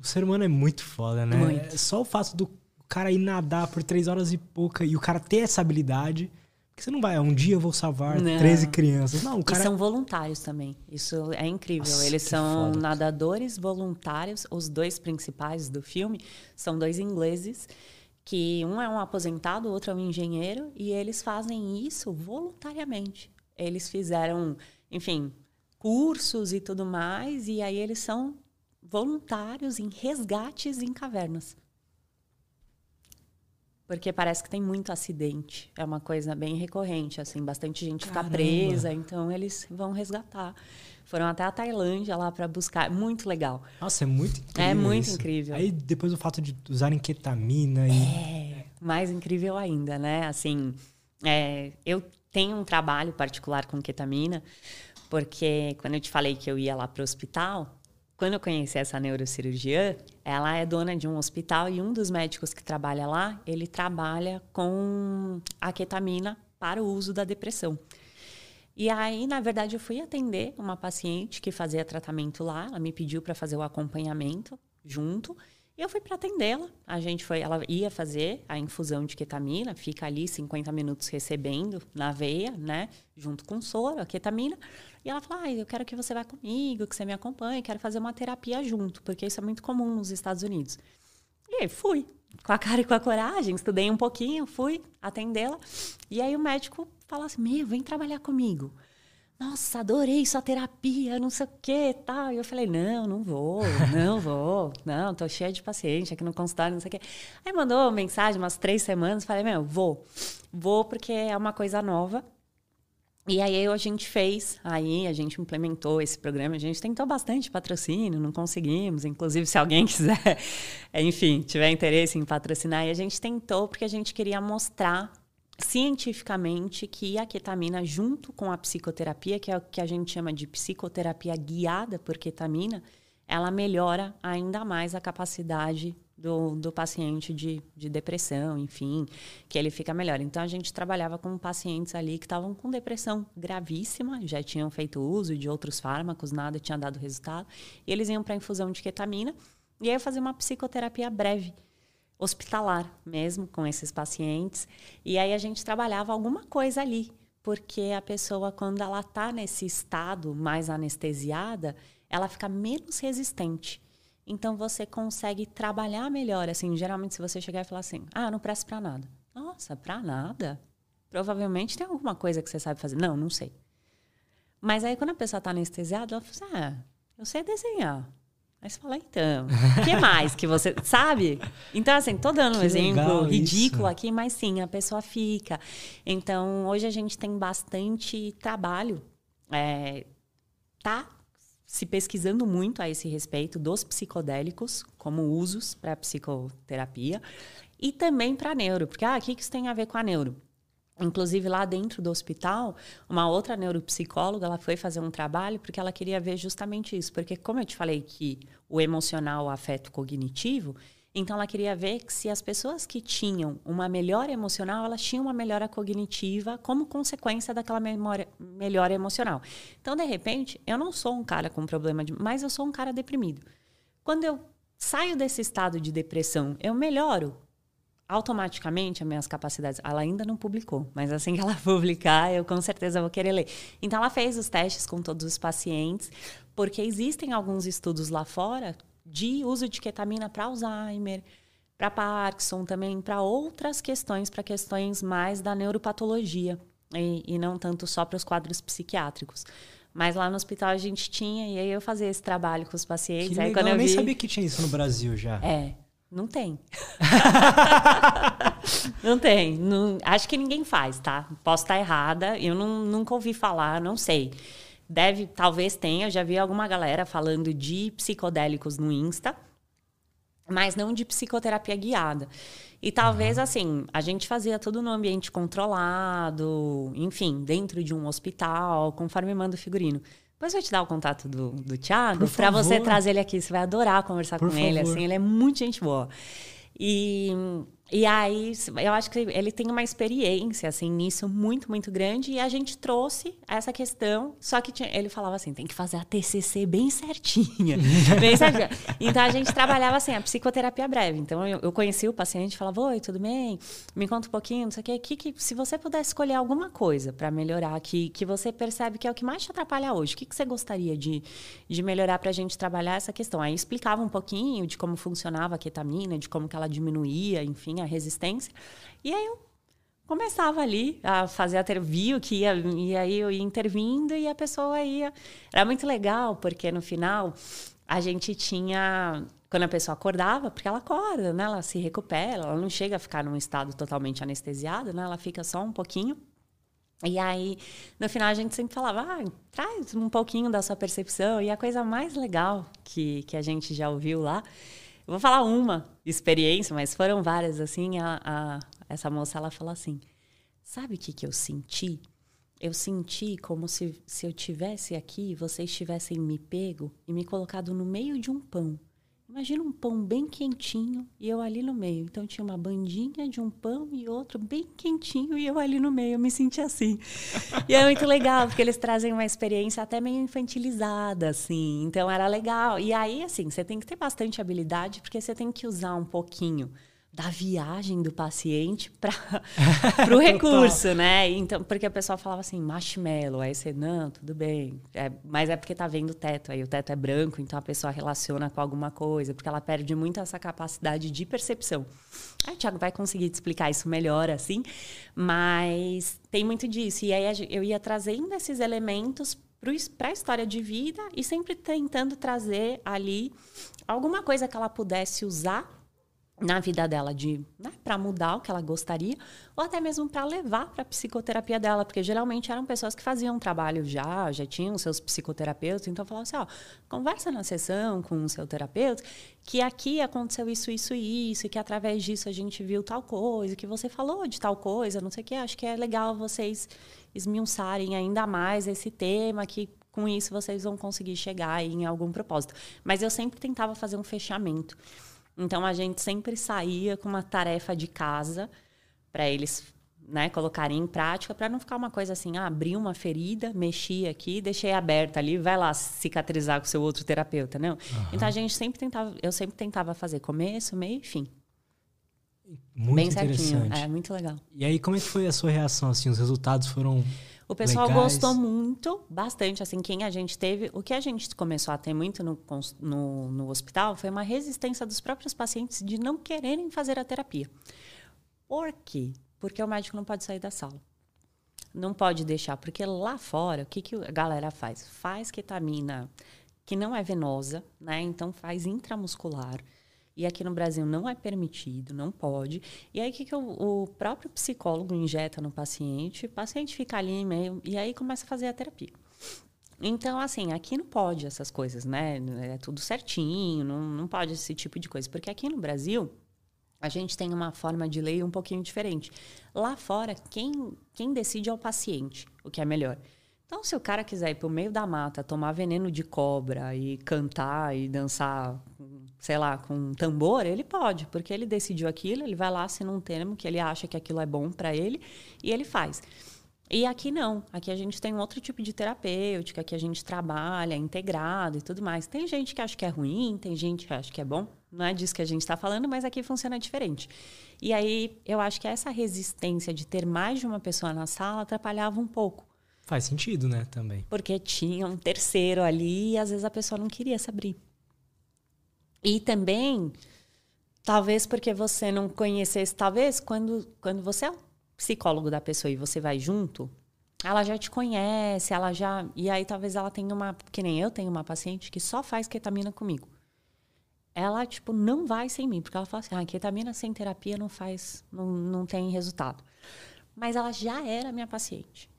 O ser humano é muito foda, né? Muito. Só o fato do cara ir nadar por três horas e pouca e o cara ter essa habilidade. Porque você não vai, um dia eu vou salvar não. 13 crianças. Não, o cara... E são voluntários também. Isso é incrível. Nossa, Eles são foda. nadadores voluntários. Os dois principais do filme são dois ingleses, que um é um aposentado, o outro é um engenheiro, e eles fazem isso voluntariamente. Eles fizeram, enfim, cursos e tudo mais, e aí eles são voluntários em resgates em cavernas. Porque parece que tem muito acidente. É uma coisa bem recorrente, assim, bastante gente Caramba. fica presa, então eles vão resgatar. Foram até a Tailândia lá para buscar. Muito legal. Nossa, é muito incrível. É muito isso. incrível. Aí depois o fato de usarem ketamina e. É, mais incrível ainda, né? Assim, é, eu tenho um trabalho particular com ketamina, porque quando eu te falei que eu ia lá para o hospital, quando eu conheci essa neurocirurgiã, ela é dona de um hospital e um dos médicos que trabalha lá, ele trabalha com a ketamina para o uso da depressão. E aí, na verdade, eu fui atender uma paciente que fazia tratamento lá, ela me pediu para fazer o acompanhamento junto. E eu fui para atendê-la. A gente foi, ela ia fazer a infusão de ketamina, fica ali 50 minutos recebendo na veia, né, junto com soro, a ketamina. E ela falou: ah, eu quero que você vá comigo, que você me acompanhe, quero fazer uma terapia junto, porque isso é muito comum nos Estados Unidos. E aí fui, com a cara e com a coragem, estudei um pouquinho, fui atendê-la. E aí o médico falou assim: meu, vem trabalhar comigo nossa, adorei sua terapia, não sei o que tal. E eu falei, não, não vou, não vou, não, tô cheia de paciente aqui no consultório, não sei o quê. Aí mandou mensagem umas três semanas, falei, meu, vou, vou porque é uma coisa nova. E aí a gente fez, aí a gente implementou esse programa, a gente tentou bastante patrocínio, não conseguimos, inclusive se alguém quiser, enfim, tiver interesse em patrocinar, e a gente tentou porque a gente queria mostrar cientificamente que a ketamina, junto com a psicoterapia, que é o que a gente chama de psicoterapia guiada por ketamina, ela melhora ainda mais a capacidade do, do paciente de, de depressão, enfim, que ele fica melhor. Então, a gente trabalhava com pacientes ali que estavam com depressão gravíssima, já tinham feito uso de outros fármacos, nada tinha dado resultado, e eles iam para infusão de ketamina, e aí eu fazia uma psicoterapia breve hospitalar mesmo com esses pacientes. E aí a gente trabalhava alguma coisa ali, porque a pessoa, quando ela está nesse estado mais anestesiada, ela fica menos resistente. Então você consegue trabalhar melhor. Assim, geralmente, se você chegar e falar assim, ah, não presta para nada. Nossa, para nada? Provavelmente tem alguma coisa que você sabe fazer. Não, não sei. Mas aí, quando a pessoa está anestesiada, ela fala assim, ah, eu sei desenhar. Aí você fala, então, o que mais que você. Sabe? Então, assim, tô dando um que exemplo ridículo isso. aqui, mas sim, a pessoa fica. Então, hoje a gente tem bastante trabalho. É, tá se pesquisando muito a esse respeito dos psicodélicos como usos para psicoterapia e também para neuro, porque ah, o que isso tem a ver com a neuro? Inclusive, lá dentro do hospital, uma outra neuropsicóloga, ela foi fazer um trabalho porque ela queria ver justamente isso. Porque, como eu te falei que o emocional, o afeto cognitivo, então ela queria ver que se as pessoas que tinham uma melhora emocional, elas tinham uma melhora cognitiva como consequência daquela memória, melhora emocional. Então, de repente, eu não sou um cara com problema de... Mas eu sou um cara deprimido. Quando eu saio desse estado de depressão, eu melhoro automaticamente as minhas capacidades. Ela ainda não publicou, mas assim que ela publicar, eu com certeza vou querer ler. Então ela fez os testes com todos os pacientes, porque existem alguns estudos lá fora de uso de ketamina para Alzheimer, para Parkinson também, para outras questões, para questões mais da neuropatologia e, e não tanto só para os quadros psiquiátricos. Mas lá no hospital a gente tinha, e aí eu fazia esse trabalho com os pacientes. Que aí, legal, quando eu, eu nem vi... sabia que tinha isso no Brasil já. É, não tem. não tem. Não, acho que ninguém faz, tá? Posso estar errada. Eu não, nunca ouvi falar, não sei. Deve, talvez tenha. Eu já vi alguma galera falando de psicodélicos no Insta, mas não de psicoterapia guiada. E talvez, uhum. assim, a gente fazia tudo no ambiente controlado, enfim, dentro de um hospital, conforme manda o figurino. Depois eu vou te dar o contato do, do Thiago para você trazer ele aqui. Você vai adorar conversar Por com favor. ele. Assim, ele é muito gente boa. E E aí, eu acho que ele tem uma experiência, assim, nisso muito, muito grande. E a gente trouxe essa questão. Só que tinha, ele falava assim, tem que fazer a TCC bem certinha. bem certinha. Então, a gente trabalhava, assim, a psicoterapia breve. Então, eu, eu conheci o paciente, falava, oi, tudo bem? Me conta um pouquinho, não sei o quê. Que, que, se você pudesse escolher alguma coisa para melhorar, que, que você percebe que é o que mais te atrapalha hoje, o que, que você gostaria de, de melhorar para a gente trabalhar essa questão? Aí, explicava um pouquinho de como funcionava a ketamina, de como que ela diminuía, enfim, a resistência. E aí eu começava ali a fazer a ter viu que ia e aí eu ia intervindo e a pessoa ia era muito legal porque no final a gente tinha quando a pessoa acordava porque ela acorda né ela se recupera ela não chega a ficar num estado totalmente anestesiado né ela fica só um pouquinho e aí, no final, a gente sempre falava, ah, traz um pouquinho da sua percepção. E a coisa mais legal que, que a gente já ouviu lá eu vou falar uma experiência, mas foram várias, assim. A, a, essa moça, ela falou assim: Sabe o que, que eu senti? Eu senti como se, se eu tivesse aqui, vocês tivessem me pego e me colocado no meio de um pão. Imagina um pão bem quentinho e eu ali no meio. Então tinha uma bandinha de um pão e outro bem quentinho e eu ali no meio. Eu me senti assim. e é muito legal, porque eles trazem uma experiência até meio infantilizada, assim. Então era legal. E aí, assim, você tem que ter bastante habilidade, porque você tem que usar um pouquinho da viagem do paciente para o recurso, né? Então, porque a pessoa falava assim, marshmallow, aí você, não, tudo bem. É, mas é porque tá vendo o teto, aí o teto é branco, então a pessoa relaciona com alguma coisa, porque ela perde muito essa capacidade de percepção. Aí o Thiago vai conseguir te explicar isso melhor, assim, mas tem muito disso. E aí eu ia trazendo esses elementos para a história de vida e sempre tentando trazer ali alguma coisa que ela pudesse usar na vida dela de né, para mudar o que ela gostaria ou até mesmo para levar para a psicoterapia dela porque geralmente eram pessoas que faziam trabalho já já tinham seus psicoterapeutas então falava assim ó conversa na sessão com o seu terapeuta que aqui aconteceu isso isso isso e que através disso a gente viu tal coisa que você falou de tal coisa não sei o que acho que é legal vocês esmiuçarem ainda mais esse tema que com isso vocês vão conseguir chegar em algum propósito. Mas eu sempre tentava fazer um fechamento então a gente sempre saía com uma tarefa de casa para eles né, colocarem em prática para não ficar uma coisa assim, ah, abri uma ferida, mexi aqui, deixei aberta ali, vai lá cicatrizar com o seu outro terapeuta, não? Uhum. Então a gente sempre tentava, eu sempre tentava fazer começo, meio e fim. Muito Bem interessante. Certinho. É muito legal. E aí como é que foi a sua reação assim? Os resultados foram o pessoal legais. gostou muito, bastante. Assim, quem a gente teve, o que a gente começou a ter muito no, no, no hospital foi uma resistência dos próprios pacientes de não quererem fazer a terapia. Por quê? Porque o médico não pode sair da sala. Não pode deixar, porque lá fora, o que, que a galera faz? Faz ketamina que não é venosa, né? Então faz intramuscular e aqui no Brasil não é permitido, não pode. E aí, o que, que o, o, próprio psicólogo injeta no paciente? O paciente fica ali meio. E aí começa a fazer a terapia. Então, assim, aqui não pode essas coisas, né? É tudo certinho, não, não pode esse tipo de coisa. Porque aqui no Brasil, a gente tem uma forma de lei um pouquinho diferente. Lá fora, quem, quem decide é o paciente, o que é melhor. Então, se o cara quiser ir pro meio da mata, tomar veneno de cobra e cantar e dançar sei lá, com um tambor, ele pode, porque ele decidiu aquilo, ele vai lá, assina um termo que ele acha que aquilo é bom para ele e ele faz. E aqui não, aqui a gente tem um outro tipo de terapêutica, que a gente trabalha integrado e tudo mais. Tem gente que acha que é ruim, tem gente que acha que é bom, não é disso que a gente está falando, mas aqui funciona diferente. E aí eu acho que essa resistência de ter mais de uma pessoa na sala atrapalhava um pouco. Faz sentido, né, também. Porque tinha um terceiro ali e às vezes a pessoa não queria se abrir. E também, talvez porque você não conhecesse, talvez quando, quando você é o psicólogo da pessoa e você vai junto, ela já te conhece, ela já. E aí talvez ela tenha uma. Que nem eu tenho uma paciente que só faz ketamina comigo. Ela, tipo, não vai sem mim, porque ela fala assim: ah, ketamina sem terapia não faz, não, não tem resultado. Mas ela já era minha paciente.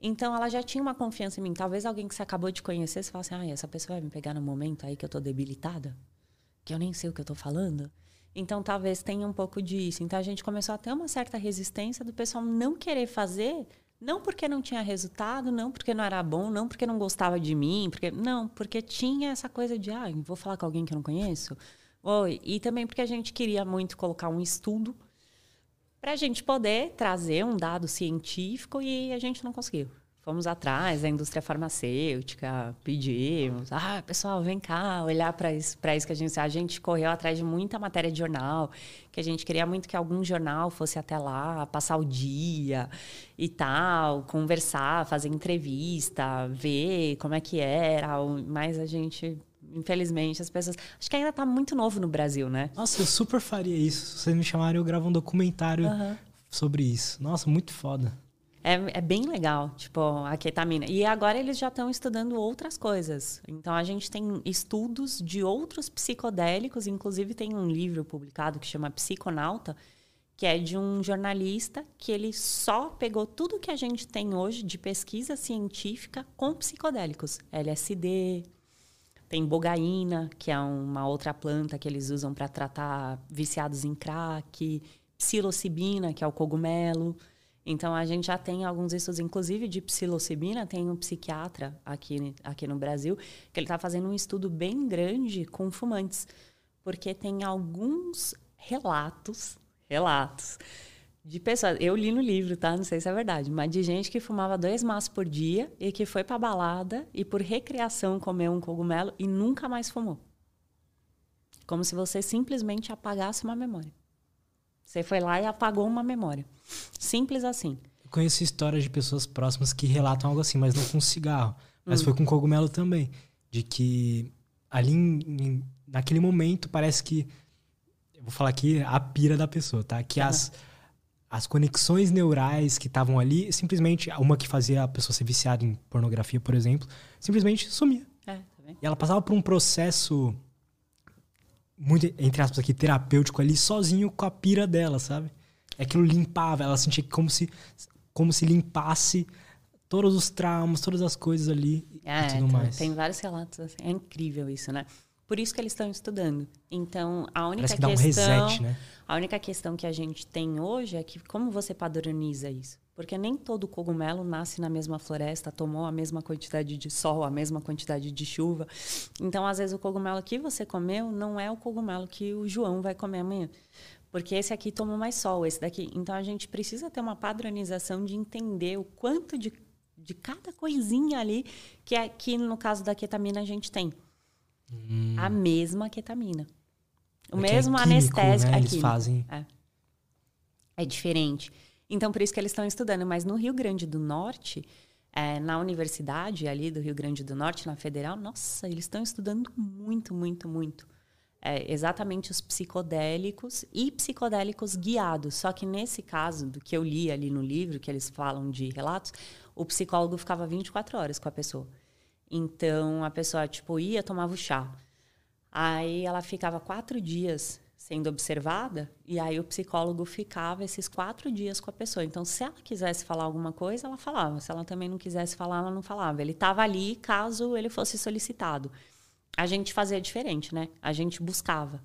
Então ela já tinha uma confiança em mim. Talvez alguém que você acabou de conhecer, você fala assim: ah, essa pessoa vai me pegar no momento aí que eu tô debilitada que eu nem sei o que eu estou falando. Então, talvez tenha um pouco disso. Então, a gente começou a ter uma certa resistência do pessoal não querer fazer, não porque não tinha resultado, não porque não era bom, não porque não gostava de mim, porque não, porque tinha essa coisa de, ah, vou falar com alguém que eu não conheço. Ou, e também porque a gente queria muito colocar um estudo para a gente poder trazer um dado científico e a gente não conseguiu. Fomos atrás da indústria farmacêutica, pedimos, ah, pessoal, vem cá, olhar para isso, isso que a gente. A gente correu atrás de muita matéria de jornal, que a gente queria muito que algum jornal fosse até lá, passar o dia e tal, conversar, fazer entrevista, ver como é que era, mas a gente infelizmente, as pessoas. Acho que ainda está muito novo no Brasil, né? Nossa, eu super faria isso. Se vocês me chamarem, eu gravo um documentário uhum. sobre isso. Nossa, muito foda. É, é bem legal, tipo, a ketamina. E agora eles já estão estudando outras coisas. Então a gente tem estudos de outros psicodélicos, inclusive tem um livro publicado que chama Psiconauta, que é de um jornalista que ele só pegou tudo que a gente tem hoje de pesquisa científica com psicodélicos. LSD, tem bogaína, que é uma outra planta que eles usam para tratar viciados em crack, psilocibina, que é o cogumelo. Então, a gente já tem alguns estudos, inclusive de psilocibina, tem um psiquiatra aqui, aqui no Brasil, que ele está fazendo um estudo bem grande com fumantes, porque tem alguns relatos, relatos, de pessoas, eu li no livro, tá? Não sei se é verdade, mas de gente que fumava dois maços por dia e que foi pra balada e por recreação comeu um cogumelo e nunca mais fumou. Como se você simplesmente apagasse uma memória. Você foi lá e apagou uma memória. Simples assim. Eu conheço histórias de pessoas próximas que relatam algo assim, mas não com cigarro. Mas hum. foi com cogumelo também. De que ali, em, naquele momento, parece que. Eu vou falar aqui a pira da pessoa, tá? Que uhum. as, as conexões neurais que estavam ali, simplesmente, uma que fazia a pessoa ser viciada em pornografia, por exemplo, simplesmente sumia. É, tá e ela passava por um processo muito, entre aspas aqui, terapêutico ali, sozinho com a pira dela, sabe? É aquilo limpava, ela sentia como se, como se limpasse todos os traumas, todas as coisas ali é, e tudo mais. Tem vários relatos assim. É incrível isso, né? Por isso que eles estão estudando. Então, a única Parece que questão, dá um reset, né? A única questão que a gente tem hoje é que como você padroniza isso? Porque nem todo cogumelo nasce na mesma floresta, tomou a mesma quantidade de sol, a mesma quantidade de chuva. Então, às vezes, o cogumelo que você comeu não é o cogumelo que o João vai comer amanhã. Porque esse aqui tomou mais sol, esse daqui. Então, a gente precisa ter uma padronização de entender o quanto de, de cada coisinha ali que, é, que, no caso da ketamina, a gente tem. Hum. A mesma ketamina. O é, é mesmo é químico, anestésico. Né? Eles fazem. É. é diferente. Então, por isso que eles estão estudando. Mas no Rio Grande do Norte, é, na universidade ali do Rio Grande do Norte, na Federal, nossa, eles estão estudando muito, muito, muito. É, exatamente os psicodélicos e psicodélicos guiados. Só que nesse caso, do que eu li ali no livro, que eles falam de relatos, o psicólogo ficava 24 horas com a pessoa. Então, a pessoa, tipo, ia, tomava o chá. Aí ela ficava quatro dias sendo observada, e aí o psicólogo ficava esses quatro dias com a pessoa. Então, se ela quisesse falar alguma coisa, ela falava. Se ela também não quisesse falar, ela não falava. Ele estava ali caso ele fosse solicitado. A gente fazia diferente, né? A gente buscava.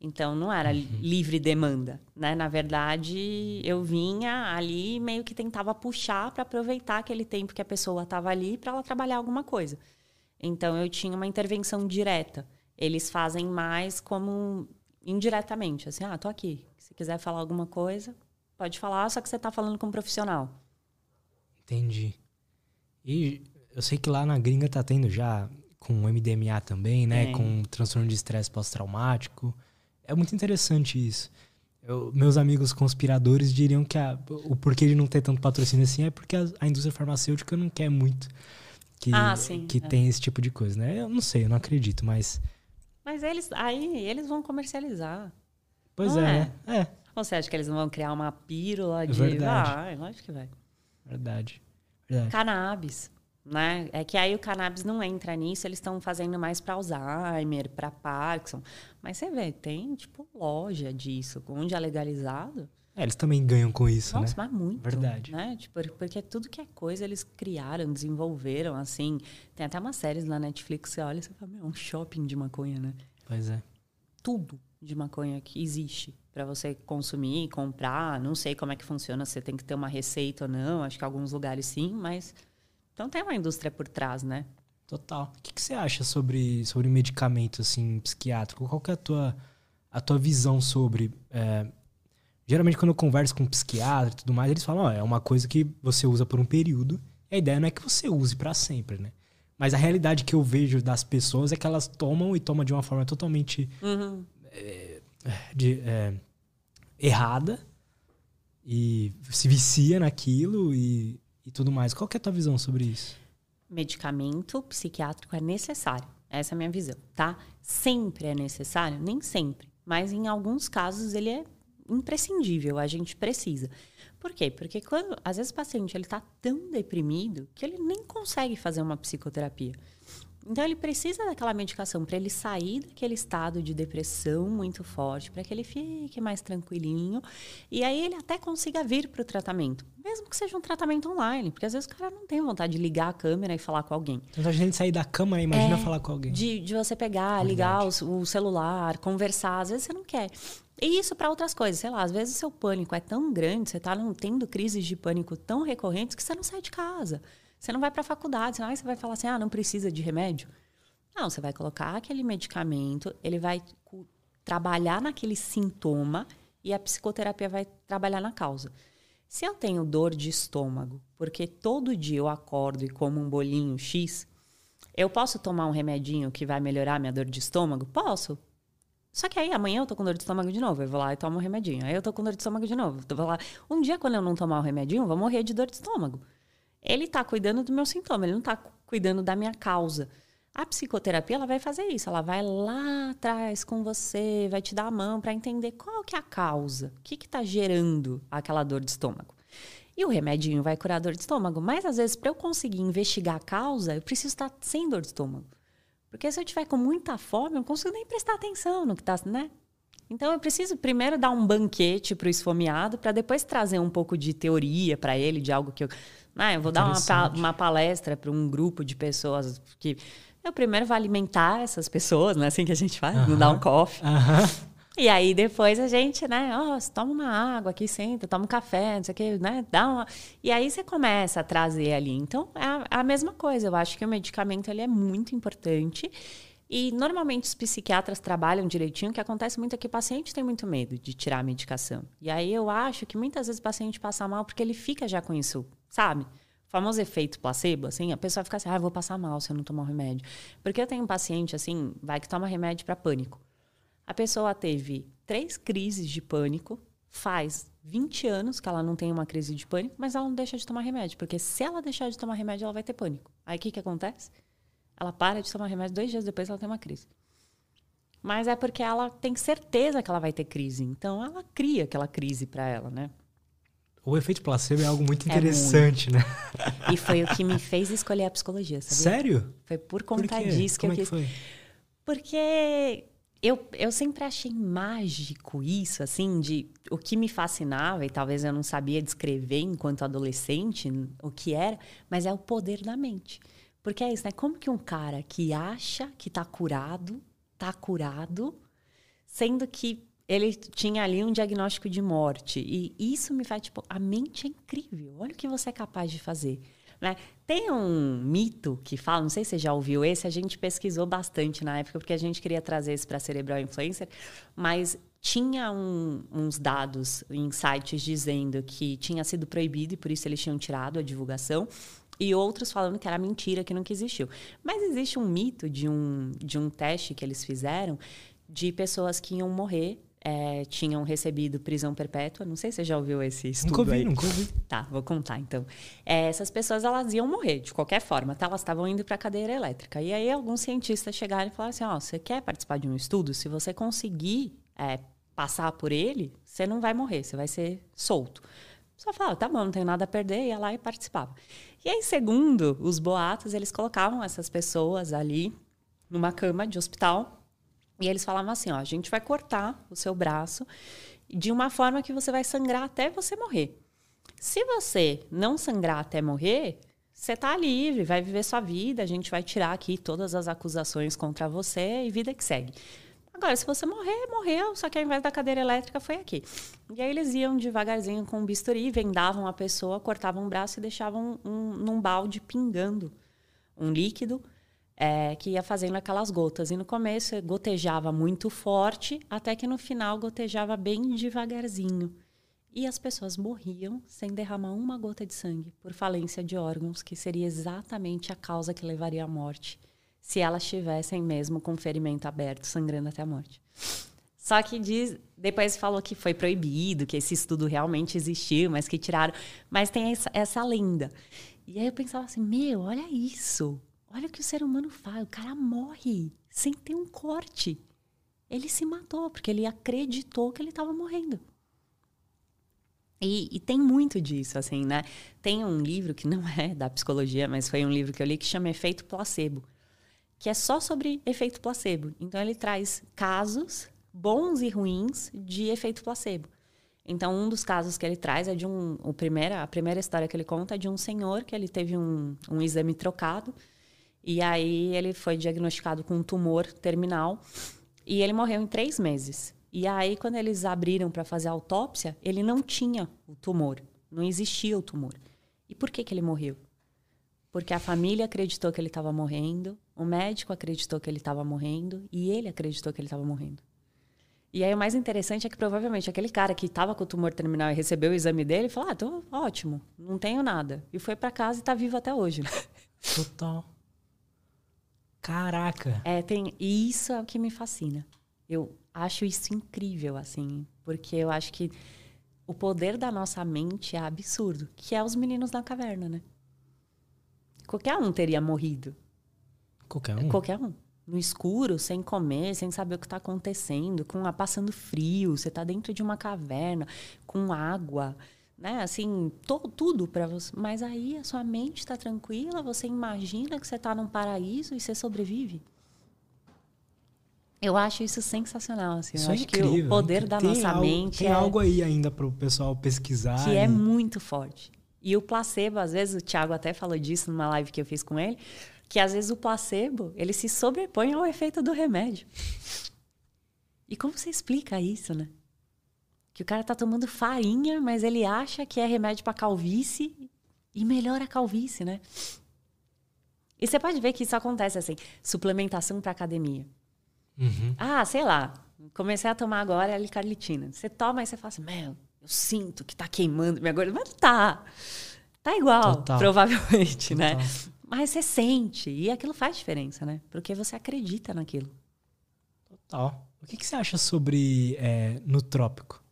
Então, não era uhum. livre demanda, né? Na verdade, eu vinha ali meio que tentava puxar para aproveitar aquele tempo que a pessoa estava ali para ela trabalhar alguma coisa. Então, eu tinha uma intervenção direta. Eles fazem mais como indiretamente, assim, ah, tô aqui. Se quiser falar alguma coisa, pode falar, só que você tá falando com um profissional. Entendi. E eu sei que lá na gringa tá tendo já com MDMA também, né? Com transtorno de estresse pós-traumático. É muito interessante isso. Eu, meus amigos conspiradores diriam que a, o porquê de não ter tanto patrocínio assim é porque a, a indústria farmacêutica não quer muito que, ah, sim, que é. tem esse tipo de coisa, né? Eu não sei, eu não acredito, mas mas eles aí eles vão comercializar. Pois é, é, é. Ou você acha que eles não vão criar uma pílula é de. Verdade. Ah, lógico que vai. Verdade. Verdade. Cannabis. Né? É que aí o cannabis não entra nisso, eles estão fazendo mais para Alzheimer, para Parkinson. Mas você vê, tem tipo loja disso, onde é legalizado. É, eles também ganham com isso, Nossa, né? mas muito. Verdade. Né? Tipo, porque tudo que é coisa eles criaram, desenvolveram, assim. Tem até umas séries na Netflix, você olha e você fala, meu, é um shopping de maconha, né? Pois é. Tudo de maconha que existe para você consumir, comprar. Não sei como é que funciona, você tem que ter uma receita ou não. Acho que alguns lugares sim, mas. Então tem uma indústria por trás, né? Total. O que, que você acha sobre, sobre medicamento, assim, psiquiátrico? Qual que é a tua, a tua visão sobre. É Geralmente, quando eu converso com um psiquiatra e tudo mais, eles falam: ó, é uma coisa que você usa por um período. E a ideia não é que você use para sempre, né? Mas a realidade que eu vejo das pessoas é que elas tomam e tomam de uma forma totalmente uhum. é, de, é, errada e se vicia naquilo e, e tudo mais. Qual que é a tua visão sobre isso? Medicamento psiquiátrico é necessário. Essa é a minha visão, tá? Sempre é necessário? Nem sempre. Mas em alguns casos ele é imprescindível, a gente precisa. Por quê? Porque quando, às vezes o paciente ele está tão deprimido que ele nem consegue fazer uma psicoterapia. Então ele precisa daquela medicação para ele sair daquele estado de depressão muito forte, para que ele fique mais tranquilinho e aí ele até consiga vir para o tratamento, mesmo que seja um tratamento online, porque às vezes o cara não tem vontade de ligar a câmera e falar com alguém. Então a gente sair da cama, imagina é, falar com alguém. De, de você pegar, Verdade. ligar o, o celular, conversar, às vezes você não quer. E isso para outras coisas, sei lá, às vezes seu pânico é tão grande, você está tendo crises de pânico tão recorrentes que você não sai de casa. Você não vai para a faculdade, senão você vai falar assim: "Ah, não precisa de remédio". Não, você vai colocar aquele medicamento, ele vai trabalhar naquele sintoma e a psicoterapia vai trabalhar na causa. Se eu tenho dor de estômago, porque todo dia eu acordo e como um bolinho X, eu posso tomar um remedinho que vai melhorar minha dor de estômago? Posso. Só que aí amanhã eu tô com dor de estômago de novo, eu vou lá e tomo um remedinho. Aí eu tô com dor de estômago de novo, eu vou lá. Um dia quando eu não tomar o remedinho, eu vou morrer de dor de estômago. Ele tá cuidando do meu sintoma, ele não tá cuidando da minha causa. A psicoterapia ela vai fazer isso, ela vai lá atrás com você, vai te dar a mão para entender qual que é a causa, o que está gerando aquela dor de estômago. E o remedinho vai curar a dor de estômago, mas às vezes para eu conseguir investigar a causa, eu preciso estar sem dor de estômago. Porque se eu tiver com muita fome, eu não consigo nem prestar atenção no que está, né? Então eu preciso primeiro dar um banquete para o esfomeado, para depois trazer um pouco de teoria para ele, de algo que eu. Né, eu vou dar uma, uma palestra para um grupo de pessoas que. Eu primeiro vou alimentar essas pessoas, não é assim que a gente faz? Uh -huh. Não dá um coffee. Uh -huh. E aí depois a gente, né, ó, oh, toma uma água aqui, senta, toma um café, não sei o que, né, dá uma... E aí você começa a trazer ali. Então, é a, mesma coisa. Eu acho que o medicamento, ele é muito importante. E normalmente os psiquiatras trabalham direitinho, o que acontece muito é que o paciente tem muito medo de tirar a medicação. E aí eu acho que muitas vezes o paciente passa mal porque ele fica já com isso, sabe? O famoso efeito placebo, assim, a pessoa fica assim, ah, vou passar mal se eu não tomar o remédio. Porque eu tenho um paciente, assim, vai que toma remédio para pânico. A pessoa teve três crises de pânico, faz 20 anos que ela não tem uma crise de pânico, mas ela não deixa de tomar remédio, porque se ela deixar de tomar remédio, ela vai ter pânico. Aí o que, que acontece? Ela para de tomar remédio, dois dias depois ela tem uma crise. Mas é porque ela tem certeza que ela vai ter crise, então ela cria aquela crise para ela, né? O efeito placebo é algo muito interessante, é muito. né? E foi o que me fez escolher a psicologia, sabia? Sério? Foi por conta por disso que Como eu quis. É que foi? Porque eu, eu sempre achei mágico isso, assim, de o que me fascinava, e talvez eu não sabia descrever enquanto adolescente o que era, mas é o poder da mente. Porque é isso, né? Como que um cara que acha que tá curado, tá curado, sendo que ele tinha ali um diagnóstico de morte. E isso me faz, tipo, a mente é incrível. Olha o que você é capaz de fazer. Né? Tem um mito que fala, não sei se você já ouviu esse, a gente pesquisou bastante na época, porque a gente queria trazer esse para Cerebral Influencer, mas tinha um, uns dados em sites dizendo que tinha sido proibido e por isso eles tinham tirado a divulgação. E outros falando que era mentira, que nunca existiu. Mas existe um mito de um, de um teste que eles fizeram de pessoas que iam morrer é, tinham recebido prisão perpétua. Não sei se você já ouviu esse estudo Nunca ouvi, aí. nunca ouvi. Tá, vou contar então. É, essas pessoas elas iam morrer de qualquer forma, tá? Elas estavam indo para cadeira elétrica. E aí alguns cientistas chegaram e falaram assim: ó, oh, você quer participar de um estudo? Se você conseguir é, passar por ele, você não vai morrer, você vai ser solto. Só falava, tá bom, não tenho nada a perder, ia lá e participava. E aí, segundo os boatos, eles colocavam essas pessoas ali numa cama de hospital e eles falavam assim: ó, a gente vai cortar o seu braço de uma forma que você vai sangrar até você morrer. Se você não sangrar até morrer, você está livre, vai viver sua vida, a gente vai tirar aqui todas as acusações contra você e vida que segue. Agora, se você morrer, morreu, só que ao invés da cadeira elétrica foi aqui. E aí eles iam devagarzinho com um bisturi, vendavam a pessoa, cortavam o braço e deixavam um, num balde pingando um líquido é, que ia fazendo aquelas gotas. E no começo gotejava muito forte, até que no final gotejava bem devagarzinho. E as pessoas morriam sem derramar uma gota de sangue por falência de órgãos, que seria exatamente a causa que levaria à morte, se elas estivessem mesmo com ferimento aberto, sangrando até a morte. Só que diz, depois falou que foi proibido, que esse estudo realmente existiu, mas que tiraram. Mas tem essa, essa lenda. E aí eu pensava assim: meu, olha isso. Olha o que o ser humano faz. O cara morre sem ter um corte. Ele se matou, porque ele acreditou que ele estava morrendo. E, e, tem muito disso, assim, né? Tem um livro que não é da psicologia, mas foi um livro que eu li que chama Efeito Placebo, que é só sobre efeito placebo. Então, ele traz casos bons e ruins de efeito placebo. Então, um dos casos que ele traz é de um. O primeira, a primeira história que ele conta é de um senhor que ele teve um, um exame trocado. E aí ele foi diagnosticado com um tumor terminal. E ele morreu em três meses. E aí, quando eles abriram para fazer a autópsia, ele não tinha o tumor. Não existia o tumor. E por que, que ele morreu? Porque a família acreditou que ele estava morrendo, o médico acreditou que ele estava morrendo e ele acreditou que ele estava morrendo. E aí o mais interessante é que provavelmente aquele cara que estava com o tumor terminal e recebeu o exame dele falou: "Ah, tô ótimo, não tenho nada". E foi para casa e está vivo até hoje. Total. Caraca. É, tem, e isso é o que me fascina. Eu acho isso incrível, assim, porque eu acho que o poder da nossa mente é absurdo, que é os meninos na caverna, né? Qualquer um teria morrido. Qualquer um? Qualquer um. No escuro, sem comer, sem saber o que está acontecendo, com a, passando frio, você está dentro de uma caverna, com água, né? Assim, to, tudo para você. Mas aí a sua mente está tranquila, você imagina que você está num paraíso e você sobrevive. Eu acho isso sensacional. Assim. Isso eu é acho incrível. que o poder da tem nossa algo, mente tem é, algo aí ainda para o pessoal pesquisar. que e... é muito forte. E o placebo, às vezes, o Thiago até falou disso numa live que eu fiz com ele, que às vezes o placebo, ele se sobrepõe ao efeito do remédio. E como você explica isso, né? Que o cara tá tomando farinha, mas ele acha que é remédio para calvície e melhora a calvície, né? E você pode ver que isso acontece assim, suplementação para academia. Uhum. Ah, sei lá, comecei a tomar agora a L-carnitina. Você toma e você fala assim, meu, eu sinto que tá queimando minha gordura. Mas tá. Tá igual, Total. provavelmente, né? Total. Mas você sente. E aquilo faz diferença, né? Porque você acredita naquilo. Total. O que, que você acha sobre é, nutrópico?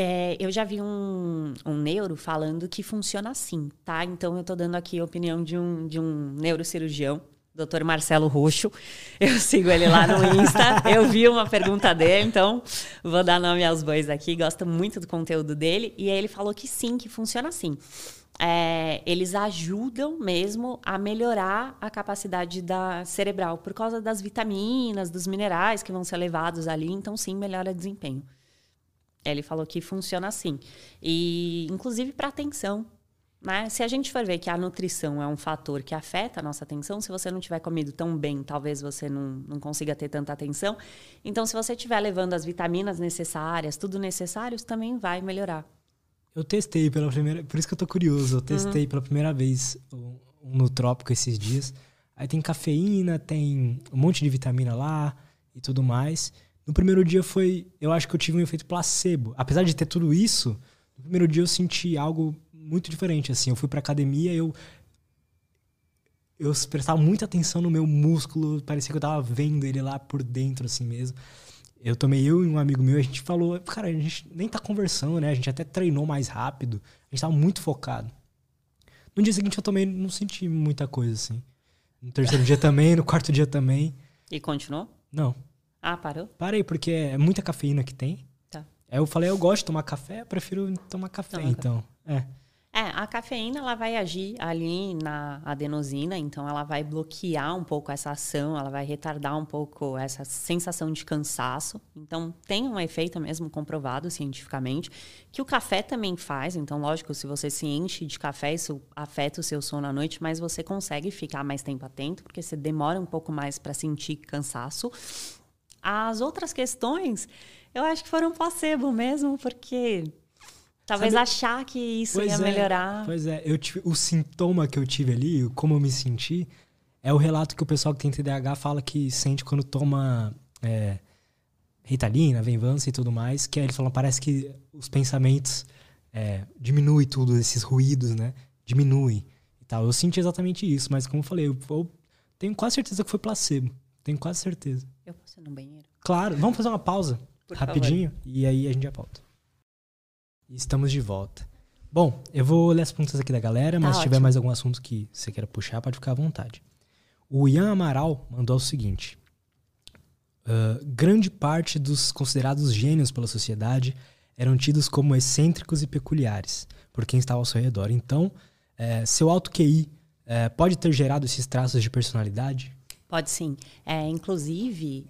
É, eu já vi um, um neuro falando que funciona assim, tá? Então eu tô dando aqui a opinião de um, de um neurocirurgião, Dr. Marcelo Roxo. Eu sigo ele lá no Insta. eu vi uma pergunta dele, então vou dar nome aos bois aqui. Gosto muito do conteúdo dele. E ele falou que sim, que funciona assim. É, eles ajudam mesmo a melhorar a capacidade da cerebral por causa das vitaminas, dos minerais que vão ser levados ali. Então, sim, melhora o desempenho. Ele falou que funciona assim. E, inclusive, para atenção. Né? Se a gente for ver que a nutrição é um fator que afeta a nossa atenção, se você não tiver comido tão bem, talvez você não, não consiga ter tanta atenção. Então, se você estiver levando as vitaminas necessárias, tudo necessário, isso também vai melhorar. Eu testei pela primeira... Por isso que eu tô curioso. Eu testei Uhum. pela primeira vez o nutrópico esses dias. Aí tem cafeína, tem um monte de vitamina lá e tudo mais. No primeiro dia foi... Eu acho que eu tive um efeito placebo. Apesar de ter tudo isso, no primeiro dia eu senti algo muito diferente, assim. Eu fui pra academia, eu... Eu prestava muita atenção no meu músculo. Parecia que eu tava vendo ele lá por dentro, assim mesmo. Eu tomei eu e um amigo meu, a gente falou, cara, a gente nem tá conversando, né? A gente até treinou mais rápido. A gente tava muito focado. No dia seguinte eu tomei, não senti muita coisa, assim. No terceiro dia também, no quarto dia também. E continuou? Não. Ah, parou? Parei, porque é muita cafeína que tem. Tá. Aí eu falei, eu gosto de tomar café, eu prefiro tomar café, Tomar então. É. É, a cafeína ela vai agir ali na adenosina, então ela vai bloquear um pouco essa ação, ela vai retardar um pouco essa sensação de cansaço. Então tem um efeito mesmo comprovado cientificamente que o café também faz. Então, lógico, se você se enche de café, isso afeta o seu sono à noite, mas você consegue ficar mais tempo atento porque você demora um pouco mais para sentir cansaço. As outras questões, eu acho que foram placebo mesmo, porque talvez Sabe- achar que isso ia é, melhorar. Pois é, eu tive, o sintoma que eu tive ali, como eu me senti, é o relato que o pessoal que tem TDAH fala que sente quando toma é, Ritalina, Venvança e tudo mais, que aí eles falam, parece que os pensamentos é, diminui tudo, esses ruídos, né? Diminui e tal. Eu senti exatamente isso, mas como eu falei, eu, eu tenho quase certeza que foi placebo. Tenho quase certeza. No banheiro? Claro, vamos fazer uma pausa Por rapidinho e aí a gente já volta. Estamos de volta. Bom, eu vou ler as perguntas aqui da galera, mas Tá se tiver ótimo. mais algum assunto que você queira puxar, pode ficar à vontade. O Ian Amaral mandou o seguinte: "Ah, grande parte dos considerados gênios pela sociedade eram tidos como excêntricos e peculiares por quem estava ao seu redor. Então, eh, seu alto QI eh, pode ter gerado esses traços de personalidade? Pode sim. É, inclusive,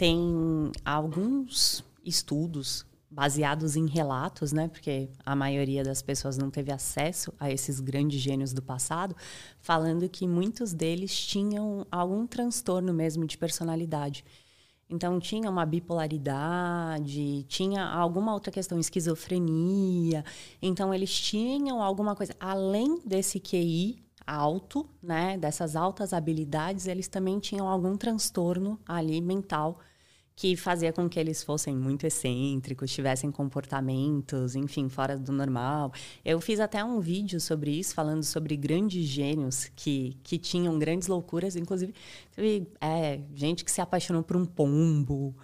tem alguns estudos baseados em relatos, né? Porque a maioria das pessoas não teve acesso a esses grandes gênios do passado, falando que muitos deles tinham algum transtorno mesmo de personalidade. Então tinha uma bipolaridade, tinha alguma outra questão, esquizofrenia. Então eles tinham alguma coisa além desse QI alto, né, dessas altas habilidades, eles também tinham algum transtorno ali mental que fazia com que eles fossem muito excêntricos, tivessem comportamentos, enfim, fora do normal. Eu fiz até um vídeo sobre isso, falando sobre grandes gênios que, que tinham grandes loucuras, inclusive teve é, gente que se apaixonou por um pombo.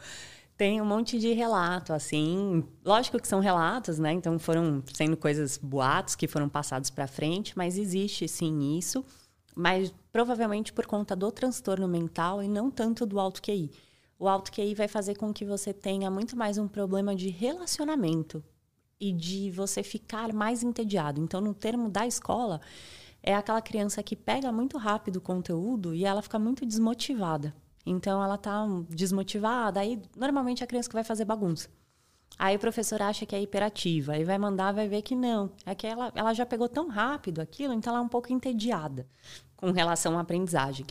Tem um monte de relato, assim. Lógico que são relatos, né? Então foram sendo coisas, boatos que foram passados para frente, mas existe sim isso. Mas provavelmente por conta do transtorno mental e não tanto do alto QI. O alto QI vai fazer com que você tenha muito mais um problema de relacionamento e de você ficar mais entediado. Então, no termo da escola, é aquela criança que pega muito rápido o conteúdo e ela fica muito desmotivada. Então, ela tá desmotivada, aí normalmente é a criança que vai fazer bagunça. Aí o professor acha que é hiperativa, aí vai mandar, vai ver que não. É que ela, ela já pegou tão rápido aquilo, então ela é um pouco entediada com relação à aprendizagem.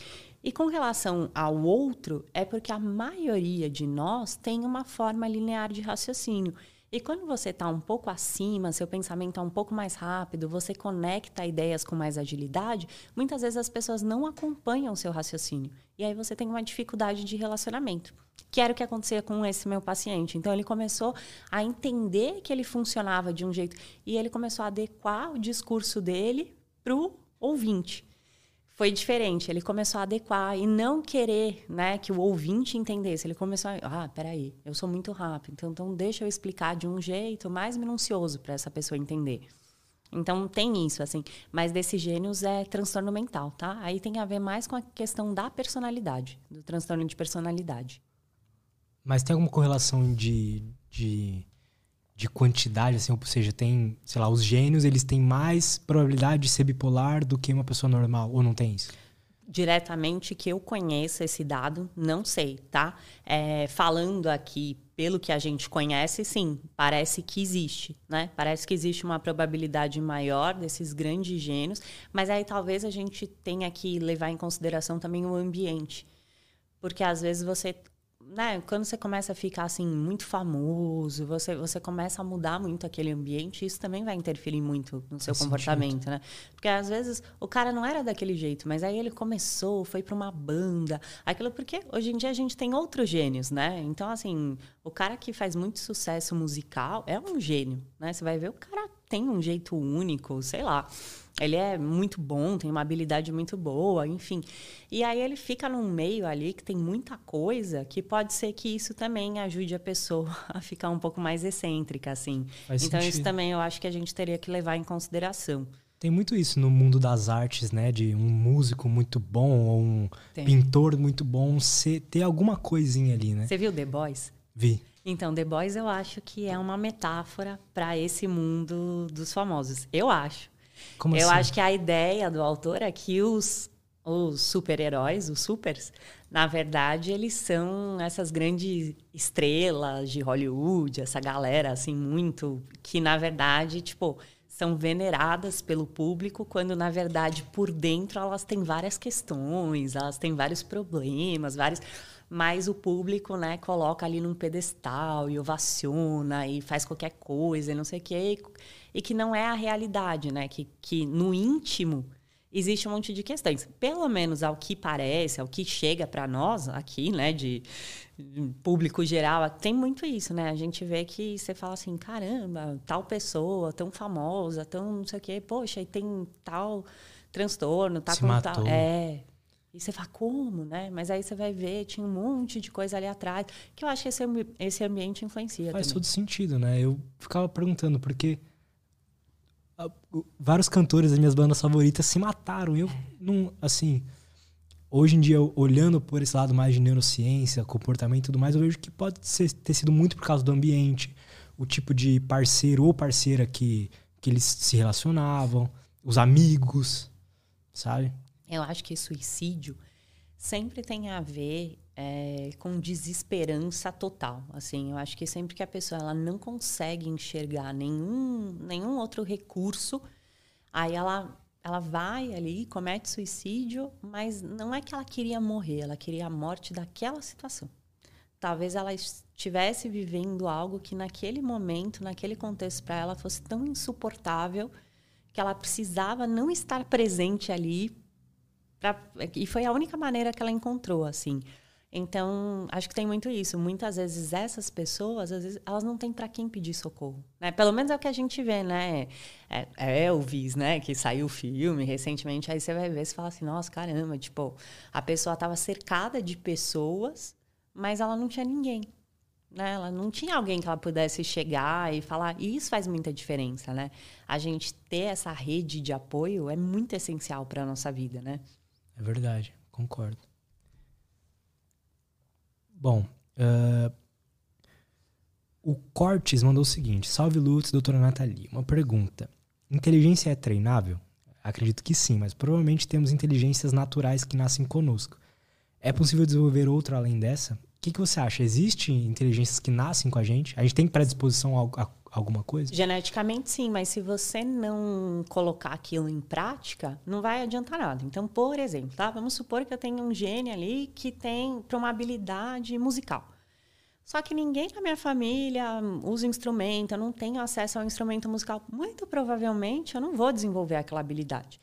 E com relação ao outro, é porque a maioria de nós tem uma forma linear de raciocínio. E quando você está um pouco acima, seu pensamento é um pouco mais rápido, você conecta ideias com mais agilidade, muitas vezes as pessoas não acompanham o seu raciocínio. E aí você tem uma dificuldade de relacionamento. Que era o que acontecia com esse meu paciente. Então ele começou a entender que ele funcionava de um jeito e ele começou a adequar o discurso dele para o ouvinte foi diferente. Ele começou a adequar e não querer né, que o ouvinte entendesse. Ele começou a. Ah, peraí, eu sou muito rápido, então, então deixa eu explicar de um jeito mais minucioso para essa pessoa entender. Então tem isso, assim. Mas desses gênios é transtorno mental, tá? Aí tem a ver mais com a questão da personalidade, do transtorno de personalidade. Mas tem alguma correlação de, de, de quantidade, assim, ou seja, tem, sei lá, os gênios, eles têm mais probabilidade de ser bipolar do que uma pessoa normal, ou não tem isso? diretamente que eu conheça esse dado, não sei, tá? É, falando aqui pelo que a gente conhece, sim, parece que existe, né? Parece que existe uma probabilidade maior desses grandes gênios, mas aí talvez a gente tenha que levar em consideração também o ambiente. Porque às vezes você né, quando você começa a ficar assim muito famoso, você, você começa a mudar muito aquele ambiente, isso também vai interferir muito no seu comportamento, sentido. né? Porque às vezes o cara não era daquele jeito, mas aí ele começou, foi para uma banda, aquilo porque hoje em dia a gente tem outros gênios, né? Então assim, o cara que faz muito sucesso musical é um gênio, né? Você vai ver o cara tem um jeito único, sei lá. Ele é muito bom, tem uma habilidade muito boa, enfim. E aí ele fica num meio ali que tem muita coisa que pode ser que isso também ajude a pessoa a ficar um pouco mais excêntrica, assim. Faz então isso sentido. também eu acho que a gente teria que levar em consideração. Tem muito isso no mundo das artes, né? De um músico muito bom ou um Tem. pintor muito bom ser, ter alguma coisinha ali, né? Você viu The Boys? Vi. Então, The Boys eu acho que é uma metáfora para esse mundo dos famosos. Eu acho. Como eu assim? acho que a ideia do autor é que os, os super-heróis, os supers, na verdade, eles são essas grandes estrelas de Hollywood, essa galera, assim, muito. que, na verdade, tipo. São veneradas pelo público, quando na verdade por dentro elas têm várias questões, elas têm vários problemas, vários. Mas o público, né, coloca ali num pedestal e ovaciona e faz qualquer coisa, e não sei o quê, e, e que não é a realidade, né? Que, que no íntimo existe um monte de questões. Pelo menos ao que parece, ao que chega para nós aqui, né, de, público geral, tem muito isso, né? A gente vê que você fala assim, caramba, tal pessoa, tão famosa, tão não sei o quê, poxa, e tem tal transtorno, tá Se com matou. tal. É. E você fala, como, né? Mas aí você vai ver, tinha um monte de coisa ali atrás, que eu acho que esse, esse ambiente influencia. Faz também. todo sentido, né? Eu ficava perguntando, porque vários cantores das minhas bandas favoritas se mataram. Eu não, assim, hoje em dia, olhando por esse lado mais de neurociência, comportamento e tudo mais, eu vejo que pode ser- ter sido muito por causa do ambiente, o tipo de parceiro ou parceira que, que eles se relacionavam, os amigos, sabe? Eu acho que suicídio sempre tem a ver é, com desesperança total. Assim, eu acho que sempre que a pessoa ela não consegue enxergar nenhum, nenhum outro recurso, aí ela, ela vai ali comete suicídio, mas não é que ela queria morrer, ela queria a morte daquela situação. Talvez ela estivesse vivendo algo que naquele momento, naquele contexto para ela fosse tão insuportável que ela precisava não estar presente ali Pra- e foi a única maneira que ela encontrou, assim. Então, acho que tem muito isso. Muitas vezes essas pessoas, às vezes, elas não têm para quem pedir socorro. Né? Pelo menos é o que a gente vê, né? É, é Elvis, né? Que saiu o filme recentemente. Aí você vai ver e fala assim, nossa, caramba, tipo, a pessoa estava cercada de pessoas, mas ela não tinha ninguém. Né? Ela não tinha alguém que ela pudesse chegar e falar. E isso faz muita diferença, né? A gente ter essa rede de apoio é muito essencial para a nossa vida, né? É verdade, concordo. Bom, ah, o Cortes mandou o seguinte: Salve Lutz, doutora Nathalie. Uma pergunta: inteligência é treinável? Acredito que sim, mas provavelmente temos inteligências naturais que nascem conosco. É possível desenvolver outra além dessa? O que, que você acha? Existem inteligências que nascem com a gente? A gente tem predisposição a, a alguma coisa? Geneticamente, sim, mas se você não colocar aquilo em prática, não vai adiantar nada. Então, por exemplo, tá? vamos supor que eu tenho um gene ali que tem para uma habilidade musical. Só que ninguém na minha família usa instrumento, eu não tenho acesso ao instrumento musical. Muito provavelmente eu não vou desenvolver aquela habilidade.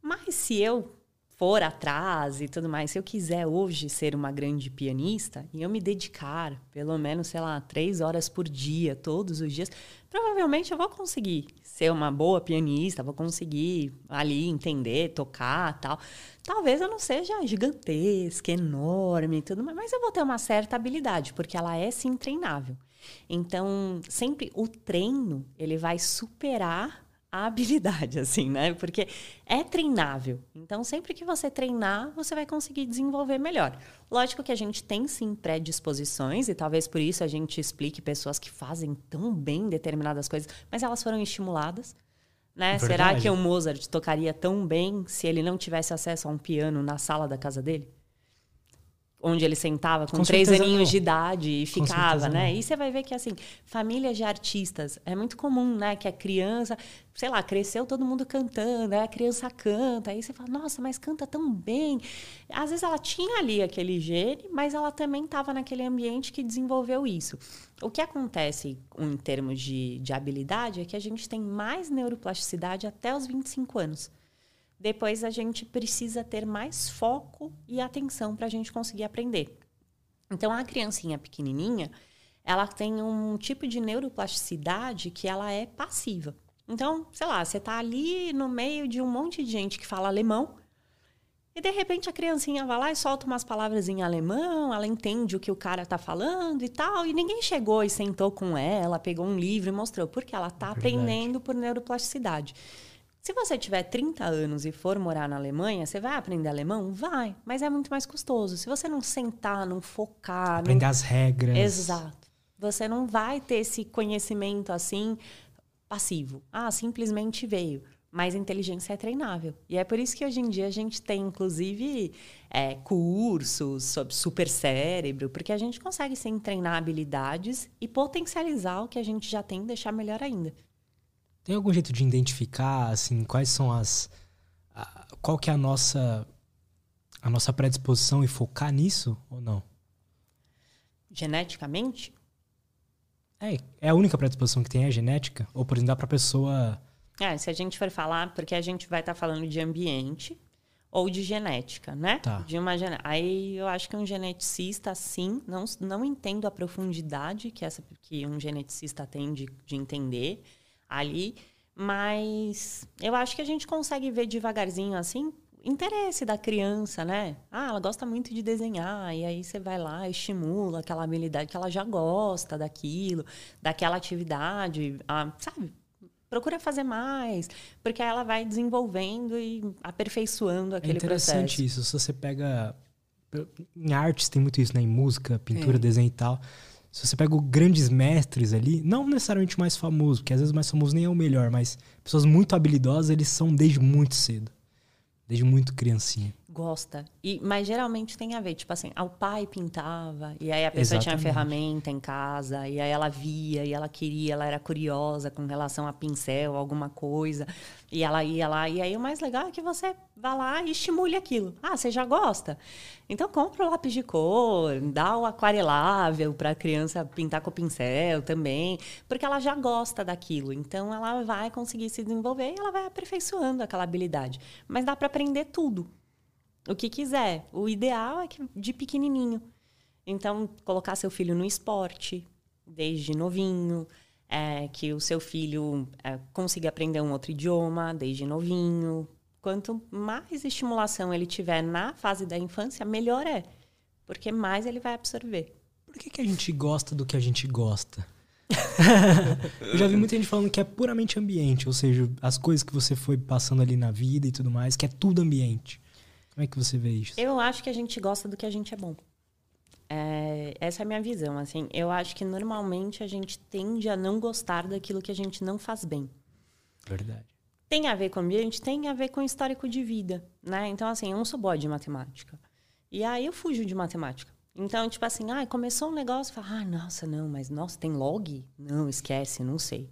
Mas se eu for atrás e tudo mais, se eu quiser hoje ser uma grande pianista e eu me dedicar pelo menos, sei lá, três horas por dia, todos os dias, provavelmente eu vou conseguir ser uma boa pianista, vou conseguir ali entender, tocar tal. Talvez eu não seja gigantesca, enorme e tudo mais, mas eu vou ter uma certa habilidade, porque ela é sim treinável. Então, sempre o treino, ele vai superar a habilidade, assim, né? Porque é treinável. Então, sempre que você treinar, você vai conseguir desenvolver melhor. Lógico que a gente tem sim predisposições, e talvez por isso a gente explique pessoas que fazem tão bem determinadas coisas, mas elas foram estimuladas. Né? Verdade. Será que o Mozart tocaria tão bem se ele não tivesse acesso a um piano na sala da casa dele? Onde ele sentava com, Com três aninhos não. de idade e ficava, né? não. E você vai ver que, assim, famílias de artistas, é muito comum, né? Que a criança, sei lá, cresceu todo mundo cantando, aí a criança canta, aí você fala, nossa, mas canta tão bem. Às vezes ela tinha ali aquele gene, mas ela também estava naquele ambiente que desenvolveu isso. O que acontece em termos de, de habilidade é que a gente tem mais neuroplasticidade até os 25 anos. Depois a gente precisa ter mais foco e atenção para a gente conseguir aprender. Então, a criancinha pequenininha, ela tem um tipo de neuroplasticidade que ela é passiva. Então, sei lá, você está ali no meio de um monte de gente que fala alemão e, de repente, a criancinha vai lá e solta umas palavras em alemão, ela entende o que o cara está falando e tal, e ninguém chegou e sentou com ela, pegou um livro e mostrou, porque ela está Verdade. aprendendo por neuroplasticidade. Se você tiver 30 anos e for morar na Alemanha, você vai aprender alemão? Vai, mas é muito mais custoso. Se você não sentar, não focar, não Aprender as regras. Exato. Você não vai ter esse conhecimento assim passivo. Ah, simplesmente veio. Mas inteligência é treinável. E é por isso que hoje em dia a gente tem, inclusive, é, cursos sobre super cérebro, porque a gente consegue sim treinar habilidades e potencializar o que a gente já tem e deixar melhor ainda. Tem algum jeito de identificar, assim, quais são as. a- qual que é a nossa. a nossa predisposição e focar nisso ou não? Geneticamente, É, é a única predisposição que tem é a genética? Ou, por exemplo, dá pra pessoa. É, se a gente for falar, porque a gente vai estar falando de ambiente, ou de genética, né? Tá. De uma gene... Aí eu acho que um geneticista, sim, não, não entendo a profundidade que, essa, que um geneticista tem de, de entender ali, mas eu acho que a gente consegue ver devagarzinho assim interesse da criança, né? Ah, ela gosta muito de desenhar, e aí você vai lá, estimula aquela habilidade que ela já gosta daquilo, daquela atividade, ah, sabe? procura fazer mais, porque aí ela vai desenvolvendo e aperfeiçoando aquele é interessante processo. isso. Se você pega em artes tem muito isso, né? Em música, pintura, é. desenho e tal. Se você pega grandes mestres ali, não necessariamente o mais famoso, porque às vezes o mais famoso nem é o melhor, mas pessoas muito habilidosas, eles são desde muito cedo. Desde muito criancinha. Gosta. E, mas geralmente tem a ver, tipo assim, o pai pintava, e aí a pessoa Exatamente. tinha ferramenta em casa, e aí ela via, e ela queria, ela era curiosa com relação a pincel, alguma coisa, e ela ia lá. E aí o mais legal é que você vá lá e estimule aquilo. Ah, você já gosta? Então compra o lápis de cor, dá o aquarelável para a criança pintar com o pincel também, porque ela já gosta daquilo. Então ela vai conseguir se desenvolver e ela vai aperfeiçoando aquela habilidade. Mas dá para aprender tudo o que quiser. O ideal é que de pequenininho. Então, colocar seu filho no esporte, desde novinho, é, que o seu filho é, consiga aprender um outro idioma desde novinho. Quanto mais estimulação ele tiver na fase da infância, melhor é, porque mais ele vai absorver. Por que, que a gente gosta do que a gente gosta? eu já vi muita gente falando que é puramente ambiente, ou seja, as coisas que você foi passando ali na vida e tudo mais, que é tudo ambiente. Como é que você vê isso? Eu acho que a gente gosta do que a gente é bom. É, essa é a minha visão. Assim, eu acho que normalmente a gente tende a não gostar daquilo que a gente não faz bem. Verdade. Tem a ver com o ambiente, tem a ver com o histórico de vida, né? Então, assim, eu não sou boa de matemática. E aí eu fujo de matemática. Então, tipo assim, ah, começou um negócio, fala, ah, nossa, não, mas nossa, tem log? Não, esquece, não sei.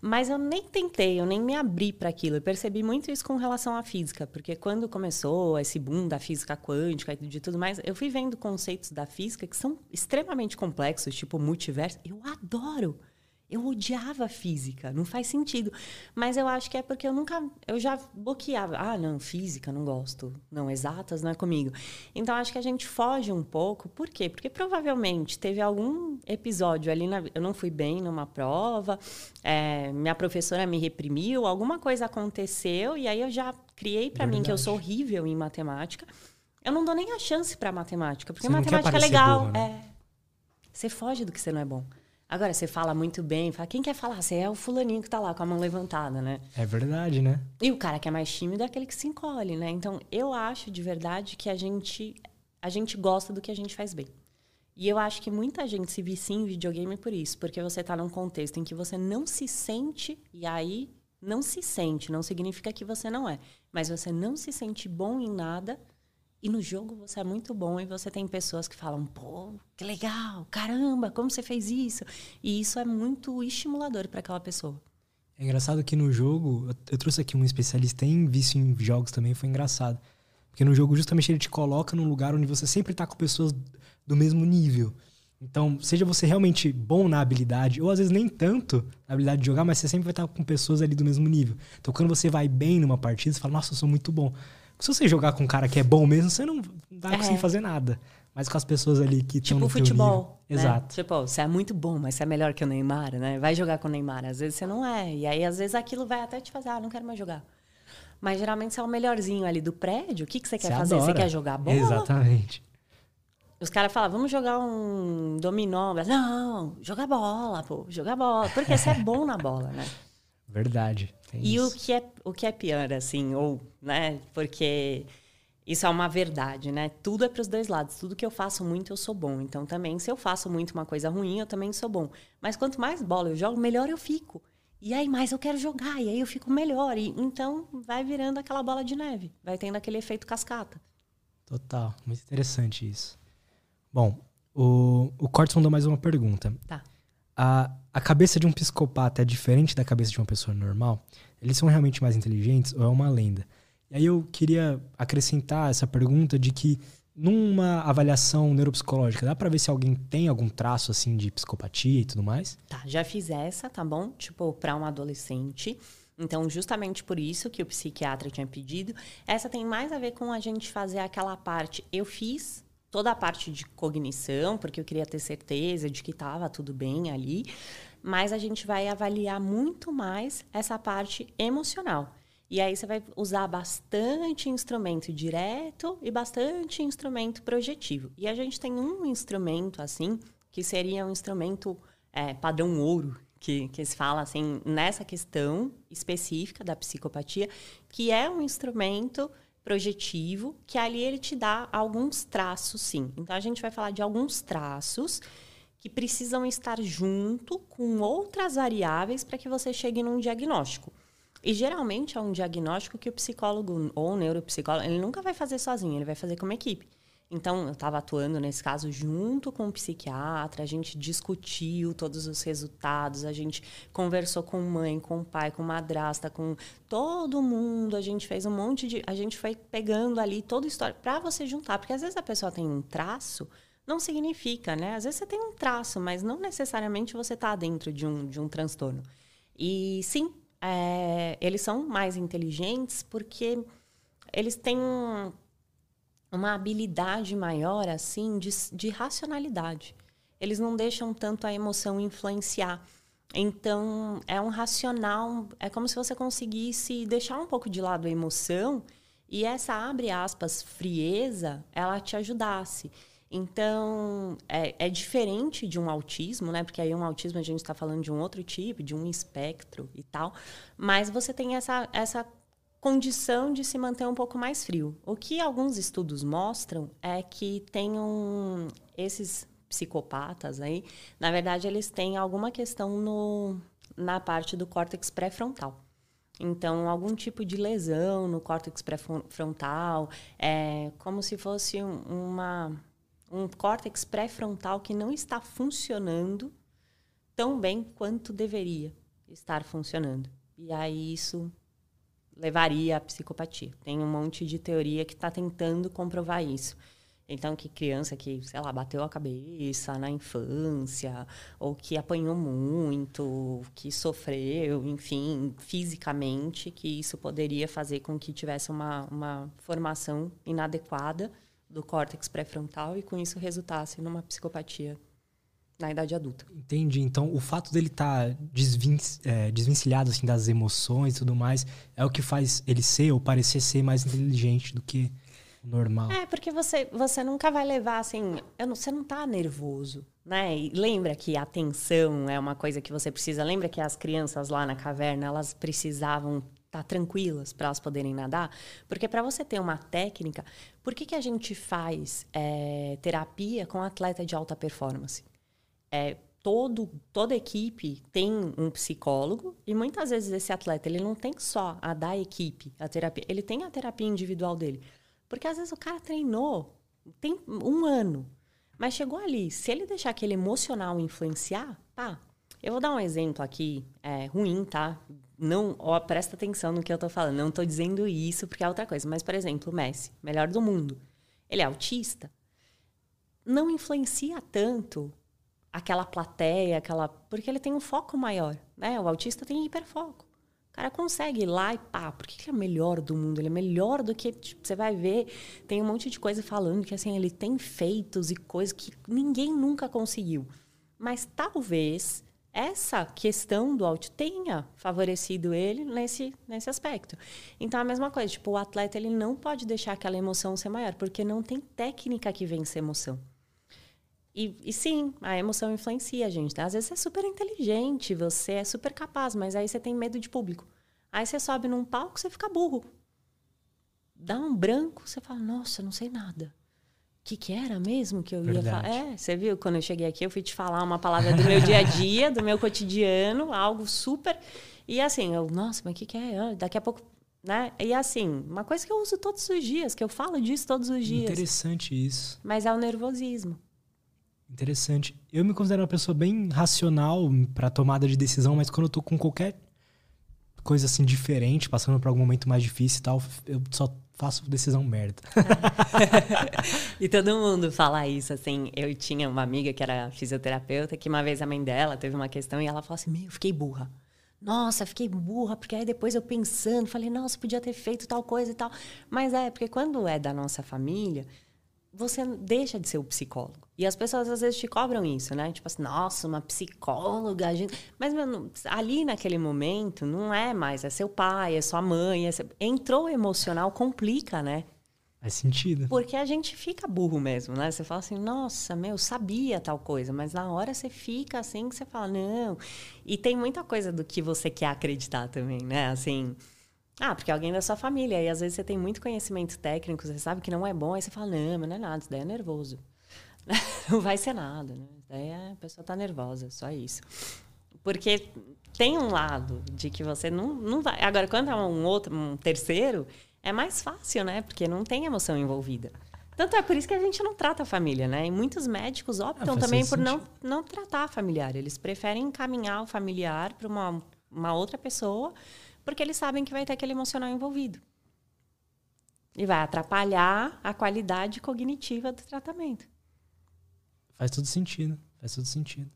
Mas eu nem tentei, eu nem me abri para aquilo. Eu percebi muito isso com relação à física, porque quando começou esse boom da física quântica e de tudo mais, eu fui vendo conceitos da física que são extremamente complexos, tipo multiverso. Eu adoro. Eu odiava física, não faz sentido. Mas eu acho que é porque eu nunca. Eu já bloqueava. Ah, não, física, não gosto. Não, exatas não é comigo. Então acho que a gente foge um pouco. Por quê? Porque provavelmente teve algum episódio ali. Na, eu não fui bem numa prova, é, minha professora me reprimiu, alguma coisa aconteceu, e aí eu já criei para mim que eu sou horrível em matemática. Eu não dou nem a chance para matemática, porque matemática é legal. Né? É. Você foge do que você não é bom. Agora, você fala muito bem, fala, quem quer falar? Você é o fulaninho que tá lá com a mão levantada, né? É verdade, né? E o cara que é mais tímido é aquele que se encolhe, né? Então, eu acho de verdade que a gente, a gente gosta do que a gente faz bem. E eu acho que muita gente se vicia em videogame por isso, porque você tá num contexto em que você não se sente, e aí não se sente, não significa que você não é, mas você não se sente bom em nada e no jogo você é muito bom e você tem pessoas que falam, pô, que legal, caramba, como você fez isso? E isso é muito estimulador para aquela pessoa. É engraçado que no jogo, eu trouxe aqui um especialista em vício em jogos também, foi engraçado. Porque no jogo, justamente, ele te coloca num lugar onde você sempre tá com pessoas do mesmo nível. Então, seja você realmente bom na habilidade, ou às vezes nem tanto na habilidade de jogar, mas você sempre vai estar com pessoas ali do mesmo nível. Então, quando você vai bem numa partida, você fala, nossa, eu sou muito bom. Se você jogar com um cara que é bom mesmo, você não vai conseguir é. fazer nada. Mas com as pessoas ali que estão tipo no futebol. Né? Exato. Tipo, você é muito bom, mas você é melhor que o Neymar, né? Vai jogar com o Neymar. Às vezes você não é. E aí, às vezes, aquilo vai até te fazer, ah, não quero mais jogar. Mas geralmente você é o melhorzinho ali do prédio. O que, que você quer você fazer? Adora. Você quer jogar bola? Exatamente. Os caras falam, vamos jogar um dominó. Não, jogar bola, pô, jogar bola. Porque você é bom na bola, né? Verdade. e isso. o que, é, o que é pior, assim, ou, né? Porque isso é uma verdade, né? Tudo é para os dois lados. Tudo que eu faço muito, eu sou bom. Então, também, se eu faço muito uma coisa ruim, eu também sou bom. Mas quanto mais bola eu jogo, melhor eu fico. E aí, mais eu quero jogar. E aí, eu fico melhor. E, então, vai virando aquela bola de neve. Vai tendo aquele efeito cascata. Total. Muito interessante isso. Bom, o, o Cortes mandou mais uma pergunta. Tá. A, a cabeça de um psicopata é diferente da cabeça de uma pessoa normal? Eles são realmente mais inteligentes ou é uma lenda? E aí eu queria acrescentar essa pergunta de que numa avaliação neuropsicológica, dá para ver se alguém tem algum traço assim de psicopatia e tudo mais? Tá, já fiz essa, tá bom? Tipo, para um adolescente. Então, justamente por isso que o psiquiatra tinha pedido, essa tem mais a ver com a gente fazer aquela parte. Eu fiz toda a parte de cognição, porque eu queria ter certeza de que estava tudo bem ali, mas a gente vai avaliar muito mais essa parte emocional. E aí você vai usar bastante instrumento direto e bastante instrumento projetivo. E a gente tem um instrumento assim, que seria um instrumento é, padrão ouro, que, que se fala assim, nessa questão específica da psicopatia, que é um instrumento projetivo, que ali ele te dá alguns traços, sim. Então a gente vai falar de alguns traços que precisam estar junto com outras variáveis para que você chegue num diagnóstico. E geralmente é um diagnóstico que o psicólogo ou o neuropsicólogo, ele nunca vai fazer sozinho, ele vai fazer como equipe. Então, eu estava atuando nesse caso junto com o psiquiatra, a gente discutiu todos os resultados, a gente conversou com mãe, com pai, com madrasta, com todo mundo, a gente fez um monte de. A gente foi pegando ali toda a história para você juntar, porque às vezes a pessoa tem um traço, não significa, né? Às vezes você tem um traço, mas não necessariamente você está dentro de um, de um transtorno. E sim, é, eles são mais inteligentes porque eles têm uma habilidade maior, assim, de, de racionalidade. Eles não deixam tanto a emoção influenciar. Então, é um racional, é como se você conseguisse deixar um pouco de lado a emoção e essa, abre aspas, frieza, ela te ajudasse. Então, é, é, diferente de um autismo, né? Porque aí um autismo a gente está falando de um outro tipo, de um espectro e tal. Mas você tem essa, essa condição de se manter um pouco mais frio. O que alguns estudos mostram é que tem um, esses psicopatas aí, na verdade, eles têm alguma questão no, na parte do córtex pré-frontal. Então, algum tipo de lesão no córtex pré-frontal, é como se fosse uma, um córtex pré-frontal que não está funcionando tão bem quanto deveria estar funcionando. E aí isso levaria à psicopatia. Tem um monte de teoria que está tentando comprovar isso. Então, que criança que, sei lá, bateu a cabeça na infância, ou que apanhou muito, que sofreu, enfim, fisicamente, que isso poderia fazer com que tivesse uma, uma formação inadequada do córtex pré-frontal e com isso resultasse numa psicopatia na idade adulta. Entendi. Então, o fato dele estar tá desvin é, desvencilhado assim, das emoções e tudo mais é o que faz ele ser ou parecer ser mais inteligente do que o normal. É, porque você, você nunca vai levar assim. Não, você não tá nervoso, né? E lembra que a atenção é uma coisa que você precisa. Lembra que as crianças lá na caverna elas precisavam estar tá tranquilas para elas poderem nadar? Porque para você ter uma técnica, por que, que a gente faz é, terapia com atleta de alta performance? É, todo, toda equipe tem um psicólogo e muitas vezes esse atleta ele não tem só a da equipe, a terapia, ele tem a terapia individual dele. Porque às vezes o cara treinou, tem um ano, mas chegou ali, se ele deixar aquele emocional influenciar, tá. Eu vou dar um exemplo aqui, é, ruim, tá? Não, ó, presta atenção no que eu tô falando. Não tô dizendo isso porque é outra coisa. Mas, por exemplo, o Messi, melhor do mundo. Ele é autista. Não influencia tanto aquela plateia, aquela. Porque ele tem um foco maior, né? O autista tem hiperfoco. O cara consegue ir lá e pá, por que ele é melhor do mundo? Ele é melhor do que. Tipo, você vai ver, tem um monte de coisa falando que assim, ele tem feitos e coisas que ninguém nunca conseguiu. Mas talvez essa questão do autismo tenha favorecido ele nesse, nesse aspecto. Então, a mesma coisa, tipo, o atleta ele não pode deixar aquela emoção ser maior, porque não tem técnica que vence emoção. E, e, sim, a emoção influencia a gente. Tá? Às vezes você é super inteligente, você é super capaz, mas aí você tem medo de público. Aí você sobe num palco, você fica burro. Dá um branco, você fala, nossa, não sei nada. O que, que era mesmo que eu Verdade. ia falar? É, você viu, quando eu cheguei aqui, eu fui te falar uma palavra do meu dia a dia, do meu cotidiano, algo super. E assim, eu, nossa, mas o que, que é? Ah, daqui a pouco né? E assim, uma coisa que eu uso todos os dias, que eu falo disso todos os dias. Interessante isso. Mas é o nervosismo. Interessante. Eu me considero uma pessoa bem racional para tomada de decisão, mas quando eu tô com qualquer coisa assim diferente, passando por algum momento mais difícil e tal, eu só faço decisão merda. e todo mundo fala isso, assim. Eu tinha uma amiga que era fisioterapeuta, que uma vez a mãe dela teve uma questão e ela falou assim: Meu, eu fiquei burra. nossa, fiquei burra, porque aí depois eu pensando, falei, nossa, podia ter feito tal coisa e tal. Mas é, porque quando é da nossa família, você deixa de ser o psicólogo. E as pessoas às vezes te cobram isso, né? Tipo assim, nossa, uma psicóloga, a gente... Mas meu, ali naquele momento não é mais, é seu pai, é sua mãe, é seu... entrou emocional, complica, né? Faz sentido. Porque a gente fica burro mesmo, né? Você fala assim, nossa, meu, sabia tal coisa, mas na hora você fica assim que você fala, não. E tem muita coisa do que você quer acreditar também, né? Assim, ah, porque alguém da sua família, e às vezes você tem muito conhecimento técnico, você sabe que não é bom, aí você fala, não, mas não é nada, isso daí é nervoso. não vai ser nada, né? Daí é, a pessoa tá nervosa, só isso. Porque tem um lado de que você não, não vai. Agora, quando é um outro, um terceiro, é mais fácil, né? Porque não tem emoção envolvida. Tanto é por isso que a gente não trata a família, né? E muitos médicos optam ah, também por não, não tratar a familiar. Eles preferem encaminhar o familiar para uma, uma outra pessoa, porque eles sabem que vai ter aquele emocional envolvido. E vai atrapalhar a qualidade cognitiva do tratamento. Faz todo sentido. Faz todo sentido.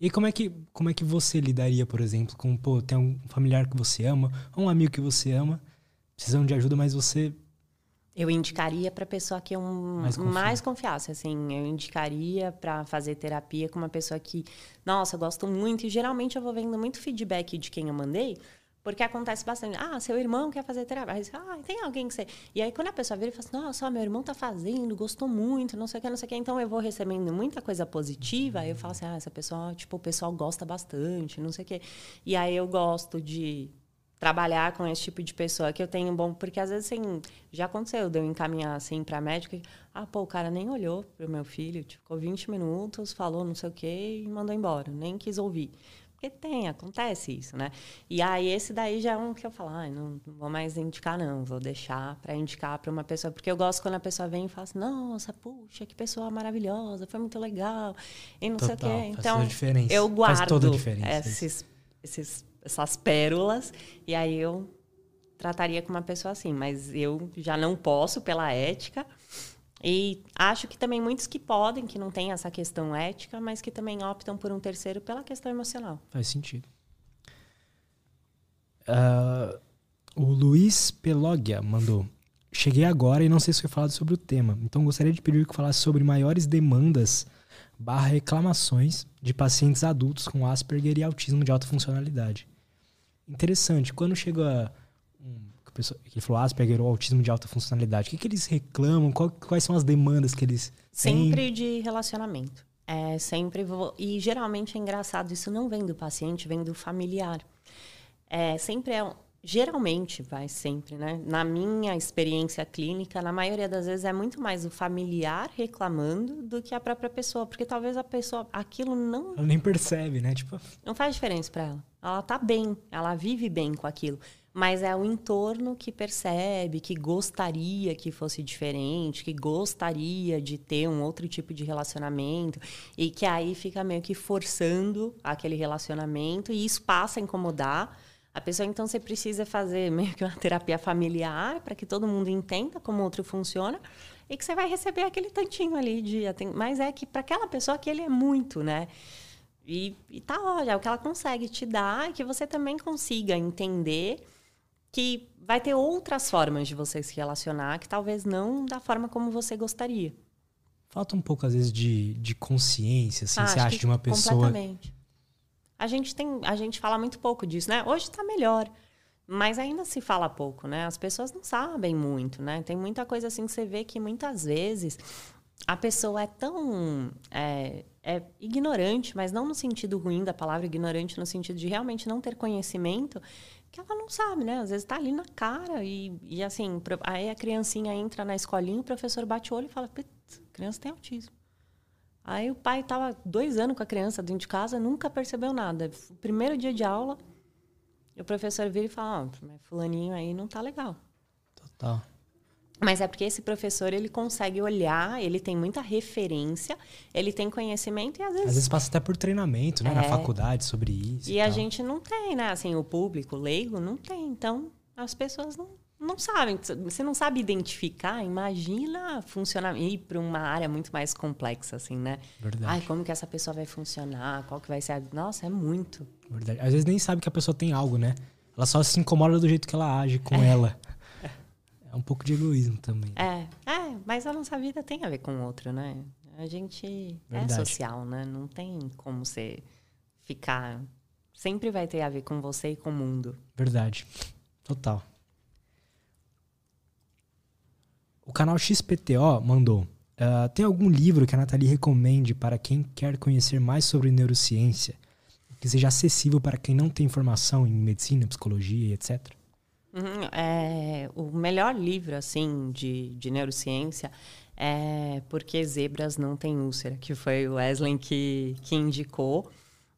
E como é que, como é que você lidaria, por exemplo, com, pô, tem um familiar que você ama, um amigo que você ama, precisam de ajuda, mas você. Eu indicaria para a pessoa que eu mais, mais confiasse, assim, eu indicaria para fazer terapia com uma pessoa que, nossa, eu gosto muito e geralmente eu vou vendo muito feedback de quem eu mandei, porque acontece bastante. Ah, seu irmão quer fazer terapia. Ah, tem alguém que você. E aí, quando a pessoa vira e fala assim, nossa, meu irmão tá fazendo, gostou muito, não sei o que, não sei o que. Então, eu vou recebendo muita coisa positiva. Aí eu falo assim, ah, essa pessoa, tipo, o pessoal gosta bastante, não sei o que. E aí eu gosto de trabalhar com esse tipo de pessoa que eu tenho bom porque às vezes assim já aconteceu de eu encaminhar assim para médica ah pô o cara nem olhou pro meu filho tipo, ficou 20 minutos falou não sei o que e mandou embora nem quis ouvir porque tem acontece isso né? E aí esse daí já é um que eu falo ah, não, não vou mais indicar não. Vou deixar para indicar para uma pessoa. Porque eu gosto quando a pessoa vem e fala assim nossa puxa que pessoa maravilhosa foi muito legal. E não Total, sei o quê. Então eu guardo faz toda a diferença, esses esses essas pérolas, e aí eu trataria com uma pessoa assim, mas eu já não posso pela ética. E acho que também muitos que podem, que não têm essa questão ética, mas que também optam por um terceiro pela questão emocional. Faz sentido. Uh, o Luiz Pelogia mandou. Cheguei agora e não sei se foi falado sobre o tema, então gostaria de pedir que falasse sobre maiores demandas barra reclamações de pacientes adultos com Asperger e autismo de alta funcionalidade interessante. Quando chega que ele falou Asperger ou autismo de alta funcionalidade, o que, que eles reclamam? Qual, quais são as demandas que eles Sempre têm? de relacionamento. É sempre vou, e geralmente é engraçado isso não vem do paciente, vem do familiar. É sempre é geralmente vai sempre, né? Na minha experiência clínica, na maioria das vezes é muito mais o familiar reclamando do que a própria pessoa, porque talvez a pessoa aquilo não ela nem percebe, né? Tipo, não faz diferença para ela. Ela tá bem, ela vive bem com aquilo, mas é o entorno que percebe, que gostaria que fosse diferente, que gostaria de ter um outro tipo de relacionamento e que aí fica meio que forçando aquele relacionamento e isso passa a incomodar a pessoa, então, você precisa fazer meio que uma terapia familiar para que todo mundo entenda como o outro funciona e que você vai receber aquele tantinho ali de. Mas é que para aquela pessoa que ele é muito, né? E, e tá, olha, é o que ela consegue te dar e que você também consiga entender que vai ter outras formas de você se relacionar, que talvez não da forma como você gostaria. Falta um pouco, às vezes, de, de consciência, assim, ah, você acha, de uma pessoa. Completamente. A gente tem, a gente fala muito pouco disso, né? Hoje está melhor, mas ainda se fala pouco, né? As pessoas não sabem muito, né? Tem muita coisa assim que você vê que muitas vezes a pessoa é tão é, é ignorante, mas não no sentido ruim da palavra ignorante, no sentido de realmente não ter conhecimento, que ela não sabe, né? Às vezes está ali na cara e, e assim, aí a criancinha entra na escolinha, o professor bate o olho e fala, criança tem autismo. Aí o pai estava dois anos com a criança dentro de casa, nunca percebeu nada. Primeiro dia de aula, o professor vira e fala: oh, fulaninho aí não tá legal. Total. Mas é porque esse professor ele consegue olhar, ele tem muita referência, ele tem conhecimento e às vezes. Às vezes passa até por treinamento, né? É. Na faculdade sobre isso. E, e a gente não tem, né? Assim, o público, o leigo, não tem. Então, as pessoas não, não sabem. Você não sabe identificar, imagina funcionar ir para uma área muito mais complexa, assim, né? Verdade. Ai, como que essa pessoa vai funcionar? Qual que vai ser a... Nossa, é muito. Verdade. Às vezes nem sabe que a pessoa tem algo, né? Ela só se incomoda do jeito que ela age com é. ela. Um pouco de egoísmo também. É, é, mas a nossa vida tem a ver com o outro, né? A gente é Verdade. é social, né? Não tem como você ficar. Sempre vai ter a ver com você e com o mundo. Verdade. Total. O canal XPTO mandou. Uh, tem algum livro que a Nathalie recomende para quem quer conhecer mais sobre neurociência? Que seja acessível para quem não tem formação em medicina, psicologia e etc? Uhum, é, o melhor livro, assim, de, de neurociência é Porque Zebras Não Têm Úlcera, que foi o Wesley que, que indicou.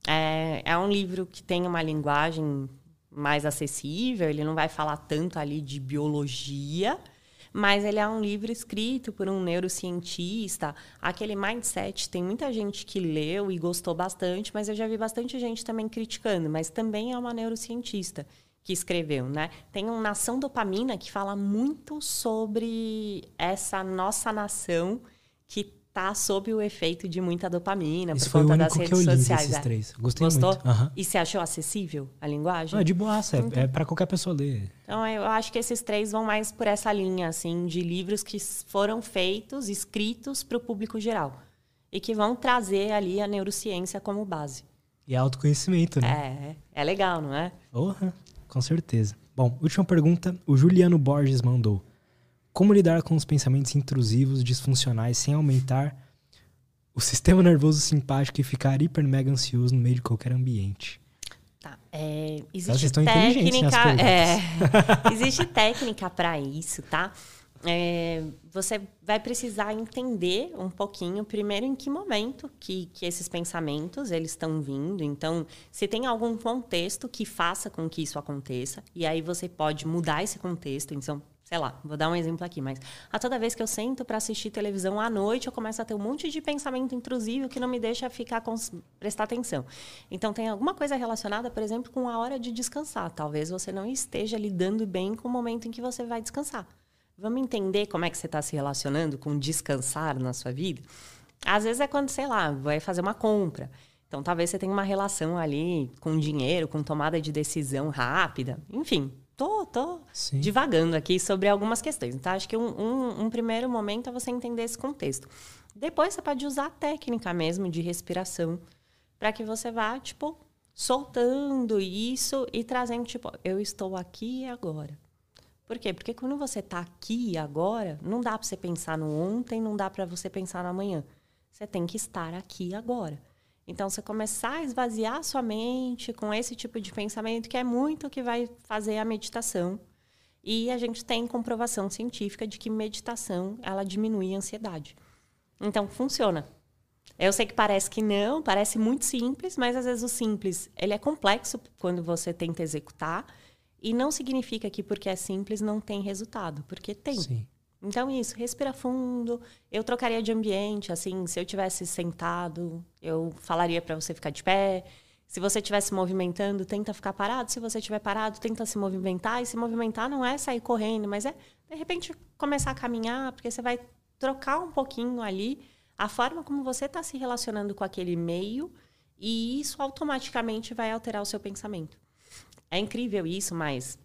É, é um livro que tem uma linguagem mais acessível, ele não vai falar tanto ali de biologia, mas ele é um livro escrito por um neurocientista. Aquele mindset, tem muita gente que leu e gostou bastante, mas eu já vi bastante gente também criticando, mas também é uma neurocientista que escreveu, né? Tem um Nação Dopamina que fala muito sobre essa nossa nação que tá sob o efeito de muita dopamina por conta das redes sociais. Desses é. três. Gostei Gostou? muito. Uhum. E você achou acessível a linguagem? é de boaça, é, então. é para qualquer pessoa ler. Então eu acho que esses três vão mais por essa linha, assim, de livros que foram feitos, escritos para o público geral e que vão trazer ali a neurociência como base. E autoconhecimento, né? É, é legal, não é? Uhum. Com certeza. Bom, última pergunta. O Juliano Borges mandou. Como lidar com os pensamentos intrusivos, disfuncionais, sem aumentar o sistema nervoso simpático e ficar hiper mega ansioso no meio de qualquer ambiente? Tá. É, existe técnica. É, existe técnica para isso, tá? É, você vai precisar entender um pouquinho, primeiro, em que momento que, que esses pensamentos eles estão vindo. Então, se tem algum contexto que faça com que isso aconteça, e aí você pode mudar esse contexto. Então, sei lá, vou dar um exemplo aqui, mas a toda vez que eu sento para assistir televisão à noite, eu começo a ter um monte de pensamento intrusivo que não me deixa ficar prestar atenção. Então tem alguma coisa relacionada, por exemplo, com a hora de descansar. Talvez você não esteja lidando bem com o momento em que você vai descansar. Vamos entender como é que você está se relacionando com descansar na sua vida? Às vezes é quando, sei lá, vai fazer uma compra. Então, talvez você tenha uma relação ali com dinheiro, com tomada de decisão rápida. Enfim, tô, tô divagando aqui sobre algumas questões. Então, acho que um, um, um primeiro momento é você entender esse contexto. Depois, você pode usar a técnica mesmo de respiração para que você vá, tipo, soltando isso e trazendo, tipo, eu estou aqui e agora. Por quê? Porque quando você está aqui agora, não dá para você pensar no ontem, não dá para você pensar no amanhã. Você tem que estar aqui agora. Então, você começar a esvaziar a sua mente com esse tipo de pensamento, que é muito o que vai fazer a meditação. E a gente tem comprovação científica de que meditação, ela diminui a ansiedade. Então, funciona. Eu sei que parece que não, parece muito simples, mas às vezes o simples, ele é complexo quando você tenta executar. E não significa que porque é simples não tem resultado, porque tem. Sim. Então, isso, respira fundo. Eu trocaria de ambiente, assim, se eu tivesse sentado, eu falaria para você ficar de pé. Se você estiver se movimentando, tenta ficar parado. Se você estiver parado, tenta se movimentar. E se movimentar não é sair correndo, mas é, de repente, começar a caminhar, porque você vai trocar um pouquinho ali a forma como você está se relacionando com aquele meio, e isso automaticamente vai alterar o seu pensamento. É incrível isso, mas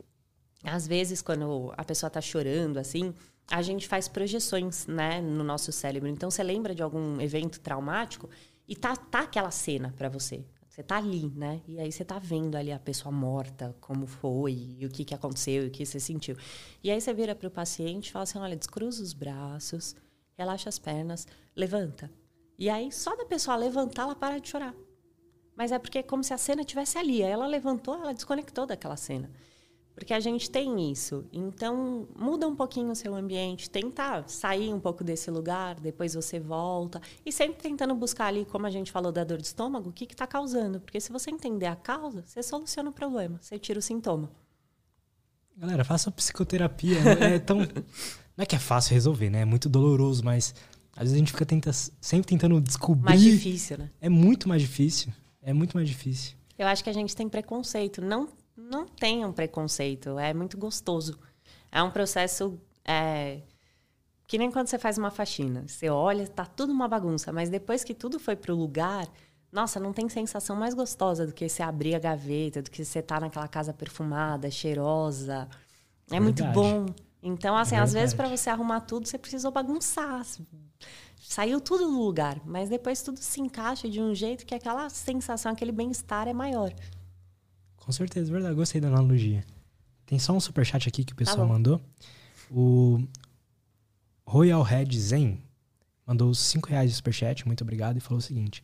às vezes quando a pessoa está chorando assim, a gente faz projeções, né, no nosso cérebro. Então você lembra de algum evento traumático e tá, tá aquela cena para você. Você tá ali, né? E aí você tá vendo ali a pessoa morta, como foi, e o que, que aconteceu, e o que você sentiu. E aí você vira para o paciente e fala assim: olha, descruza os braços, relaxa as pernas, levanta. E aí, só da pessoa levantar, ela para de chorar. Mas é porque é como se a cena tivesse ali. ela levantou, ela desconectou daquela cena. Porque a gente tem isso. Então, muda um pouquinho o seu ambiente, tenta sair um pouco desse lugar, depois você volta. E sempre tentando buscar ali, como a gente falou da dor de estômago, o que está causando. Porque se você entender a causa, você soluciona o problema, você tira o sintoma. Galera, faça psicoterapia. É tão. Não é que é fácil resolver, né? É muito doloroso, mas às vezes a gente fica tenta... sempre tentando descobrir. Mais difícil, né? É muito mais difícil. É muito mais difícil. Eu acho que a gente tem preconceito. Não, não tenham preconceito. É muito gostoso É um processo é, que nem quando você faz uma faxina. Você olha, tá tudo uma bagunça, mas depois que tudo foi pro lugar, nossa, não tem sensação mais gostosa do que você abrir a gaveta, do que você tá naquela casa perfumada, cheirosa. É Verdade. muito bom. Então, assim, é às vezes para você arrumar tudo, você precisou bagunçar. Saiu tudo do lugar, mas depois tudo se encaixa de um jeito que aquela sensação, aquele bem-estar é maior. Com certeza, verdade. Gostei da analogia. Tem só um superchat aqui que o tá pessoal tá mandou. O Royal Red Zen mandou 5 reais de superchat, muito obrigado, e falou o seguinte: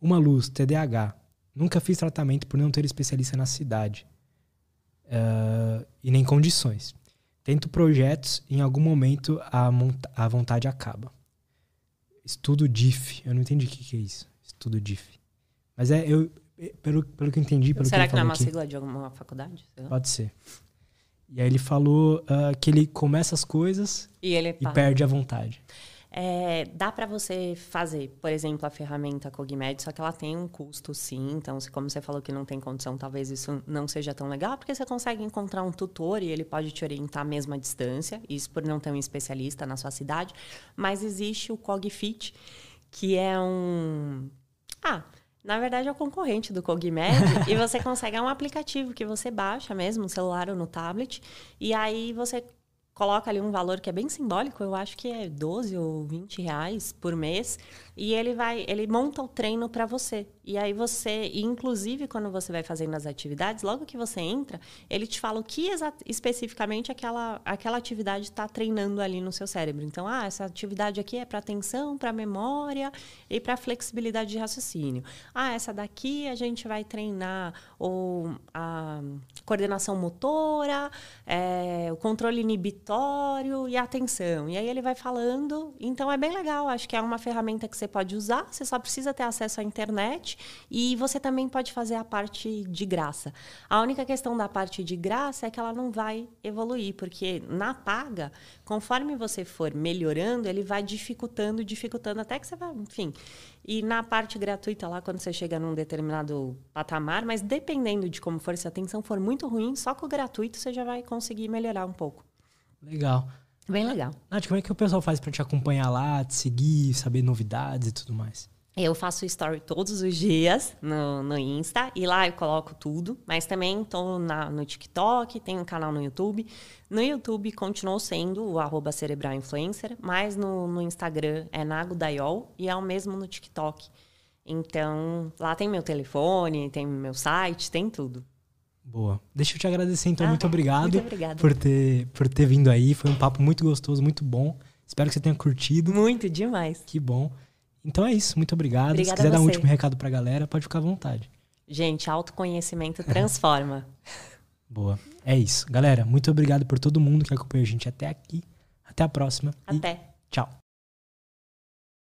Uma luz, TDAH. Nunca fiz tratamento por não ter especialista na cidade. Uh, e nem condições. Tento projetos e em algum momento a, a vontade acaba. Estudo DIF. Eu não entendi o que, que é isso. Estudo DIF. Mas é, eu, pelo, pelo que eu entendi. Pelo Será que, que não é uma aqui, sigla de alguma faculdade? Pode ser. E aí ele falou uh, que ele começa as coisas e, ele e perde a vontade. É, dá para você fazer, por exemplo, a ferramenta Cogmed, só que ela tem um custo, sim. Então, se, como você falou que não tem condição, talvez isso não seja tão legal, porque você consegue encontrar um tutor e ele pode te orientar à distância, isso por não ter um especialista na sua cidade. Mas existe o CogFit, que é um. Ah, na verdade, é o concorrente do Cogmed. e você consegue é um aplicativo que você baixa mesmo no celular ou no tablet. E aí você coloca ali um valor que é bem simbólico, eu acho que é 12 ou 20 reais por mês, e ele vai, ele monta o treino para você. E aí você, inclusive quando você vai fazendo as atividades, logo que você entra, ele te fala o que especificamente aquela, aquela atividade está treinando ali no seu cérebro. Então, ah, essa atividade aqui é para atenção, para memória e para flexibilidade de raciocínio. Ah, essa daqui a gente vai treinar ou a coordenação motora, é, o controle inibitório e a atenção. E aí ele vai falando. Então é bem legal. Acho que é uma ferramenta que você pode usar. Você só precisa ter acesso à internet e você também pode fazer a parte de graça. A única questão da parte de graça é que ela não vai evoluir, porque na paga, conforme você for melhorando, ele vai dificultando, dificultando até que você vai, enfim. E na parte gratuita lá, quando você chega num determinado patamar, mas dependendo de como for, se a atenção for muito ruim, só com o gratuito você já vai conseguir melhorar um pouco. Legal. Bem legal. Nath, como é que o pessoal faz para te acompanhar lá, te seguir, saber novidades e tudo mais? Eu faço story todos os dias no, no Insta e lá eu coloco tudo, mas também estou no TikTok, tenho um canal no YouTube. No YouTube continuou sendo o arroba cerebral influencer, mas no, no Instagram é Nago Dayol e é o mesmo no TikTok. Então, lá tem meu telefone, tem meu site, tem tudo. Boa. Deixa eu te agradecer, então. Ah, muito obrigado muito por ter, por ter vindo aí. Foi um papo muito gostoso, muito bom. Espero que você tenha curtido. Muito, demais. Que bom. Então é isso, muito obrigado. Obrigada Se quiser dar um último recado pra galera, pode ficar à vontade. Gente, autoconhecimento transforma. Boa. É isso. Galera, muito obrigado por todo mundo que acompanhou a gente até aqui. Até a próxima. Até. tchau.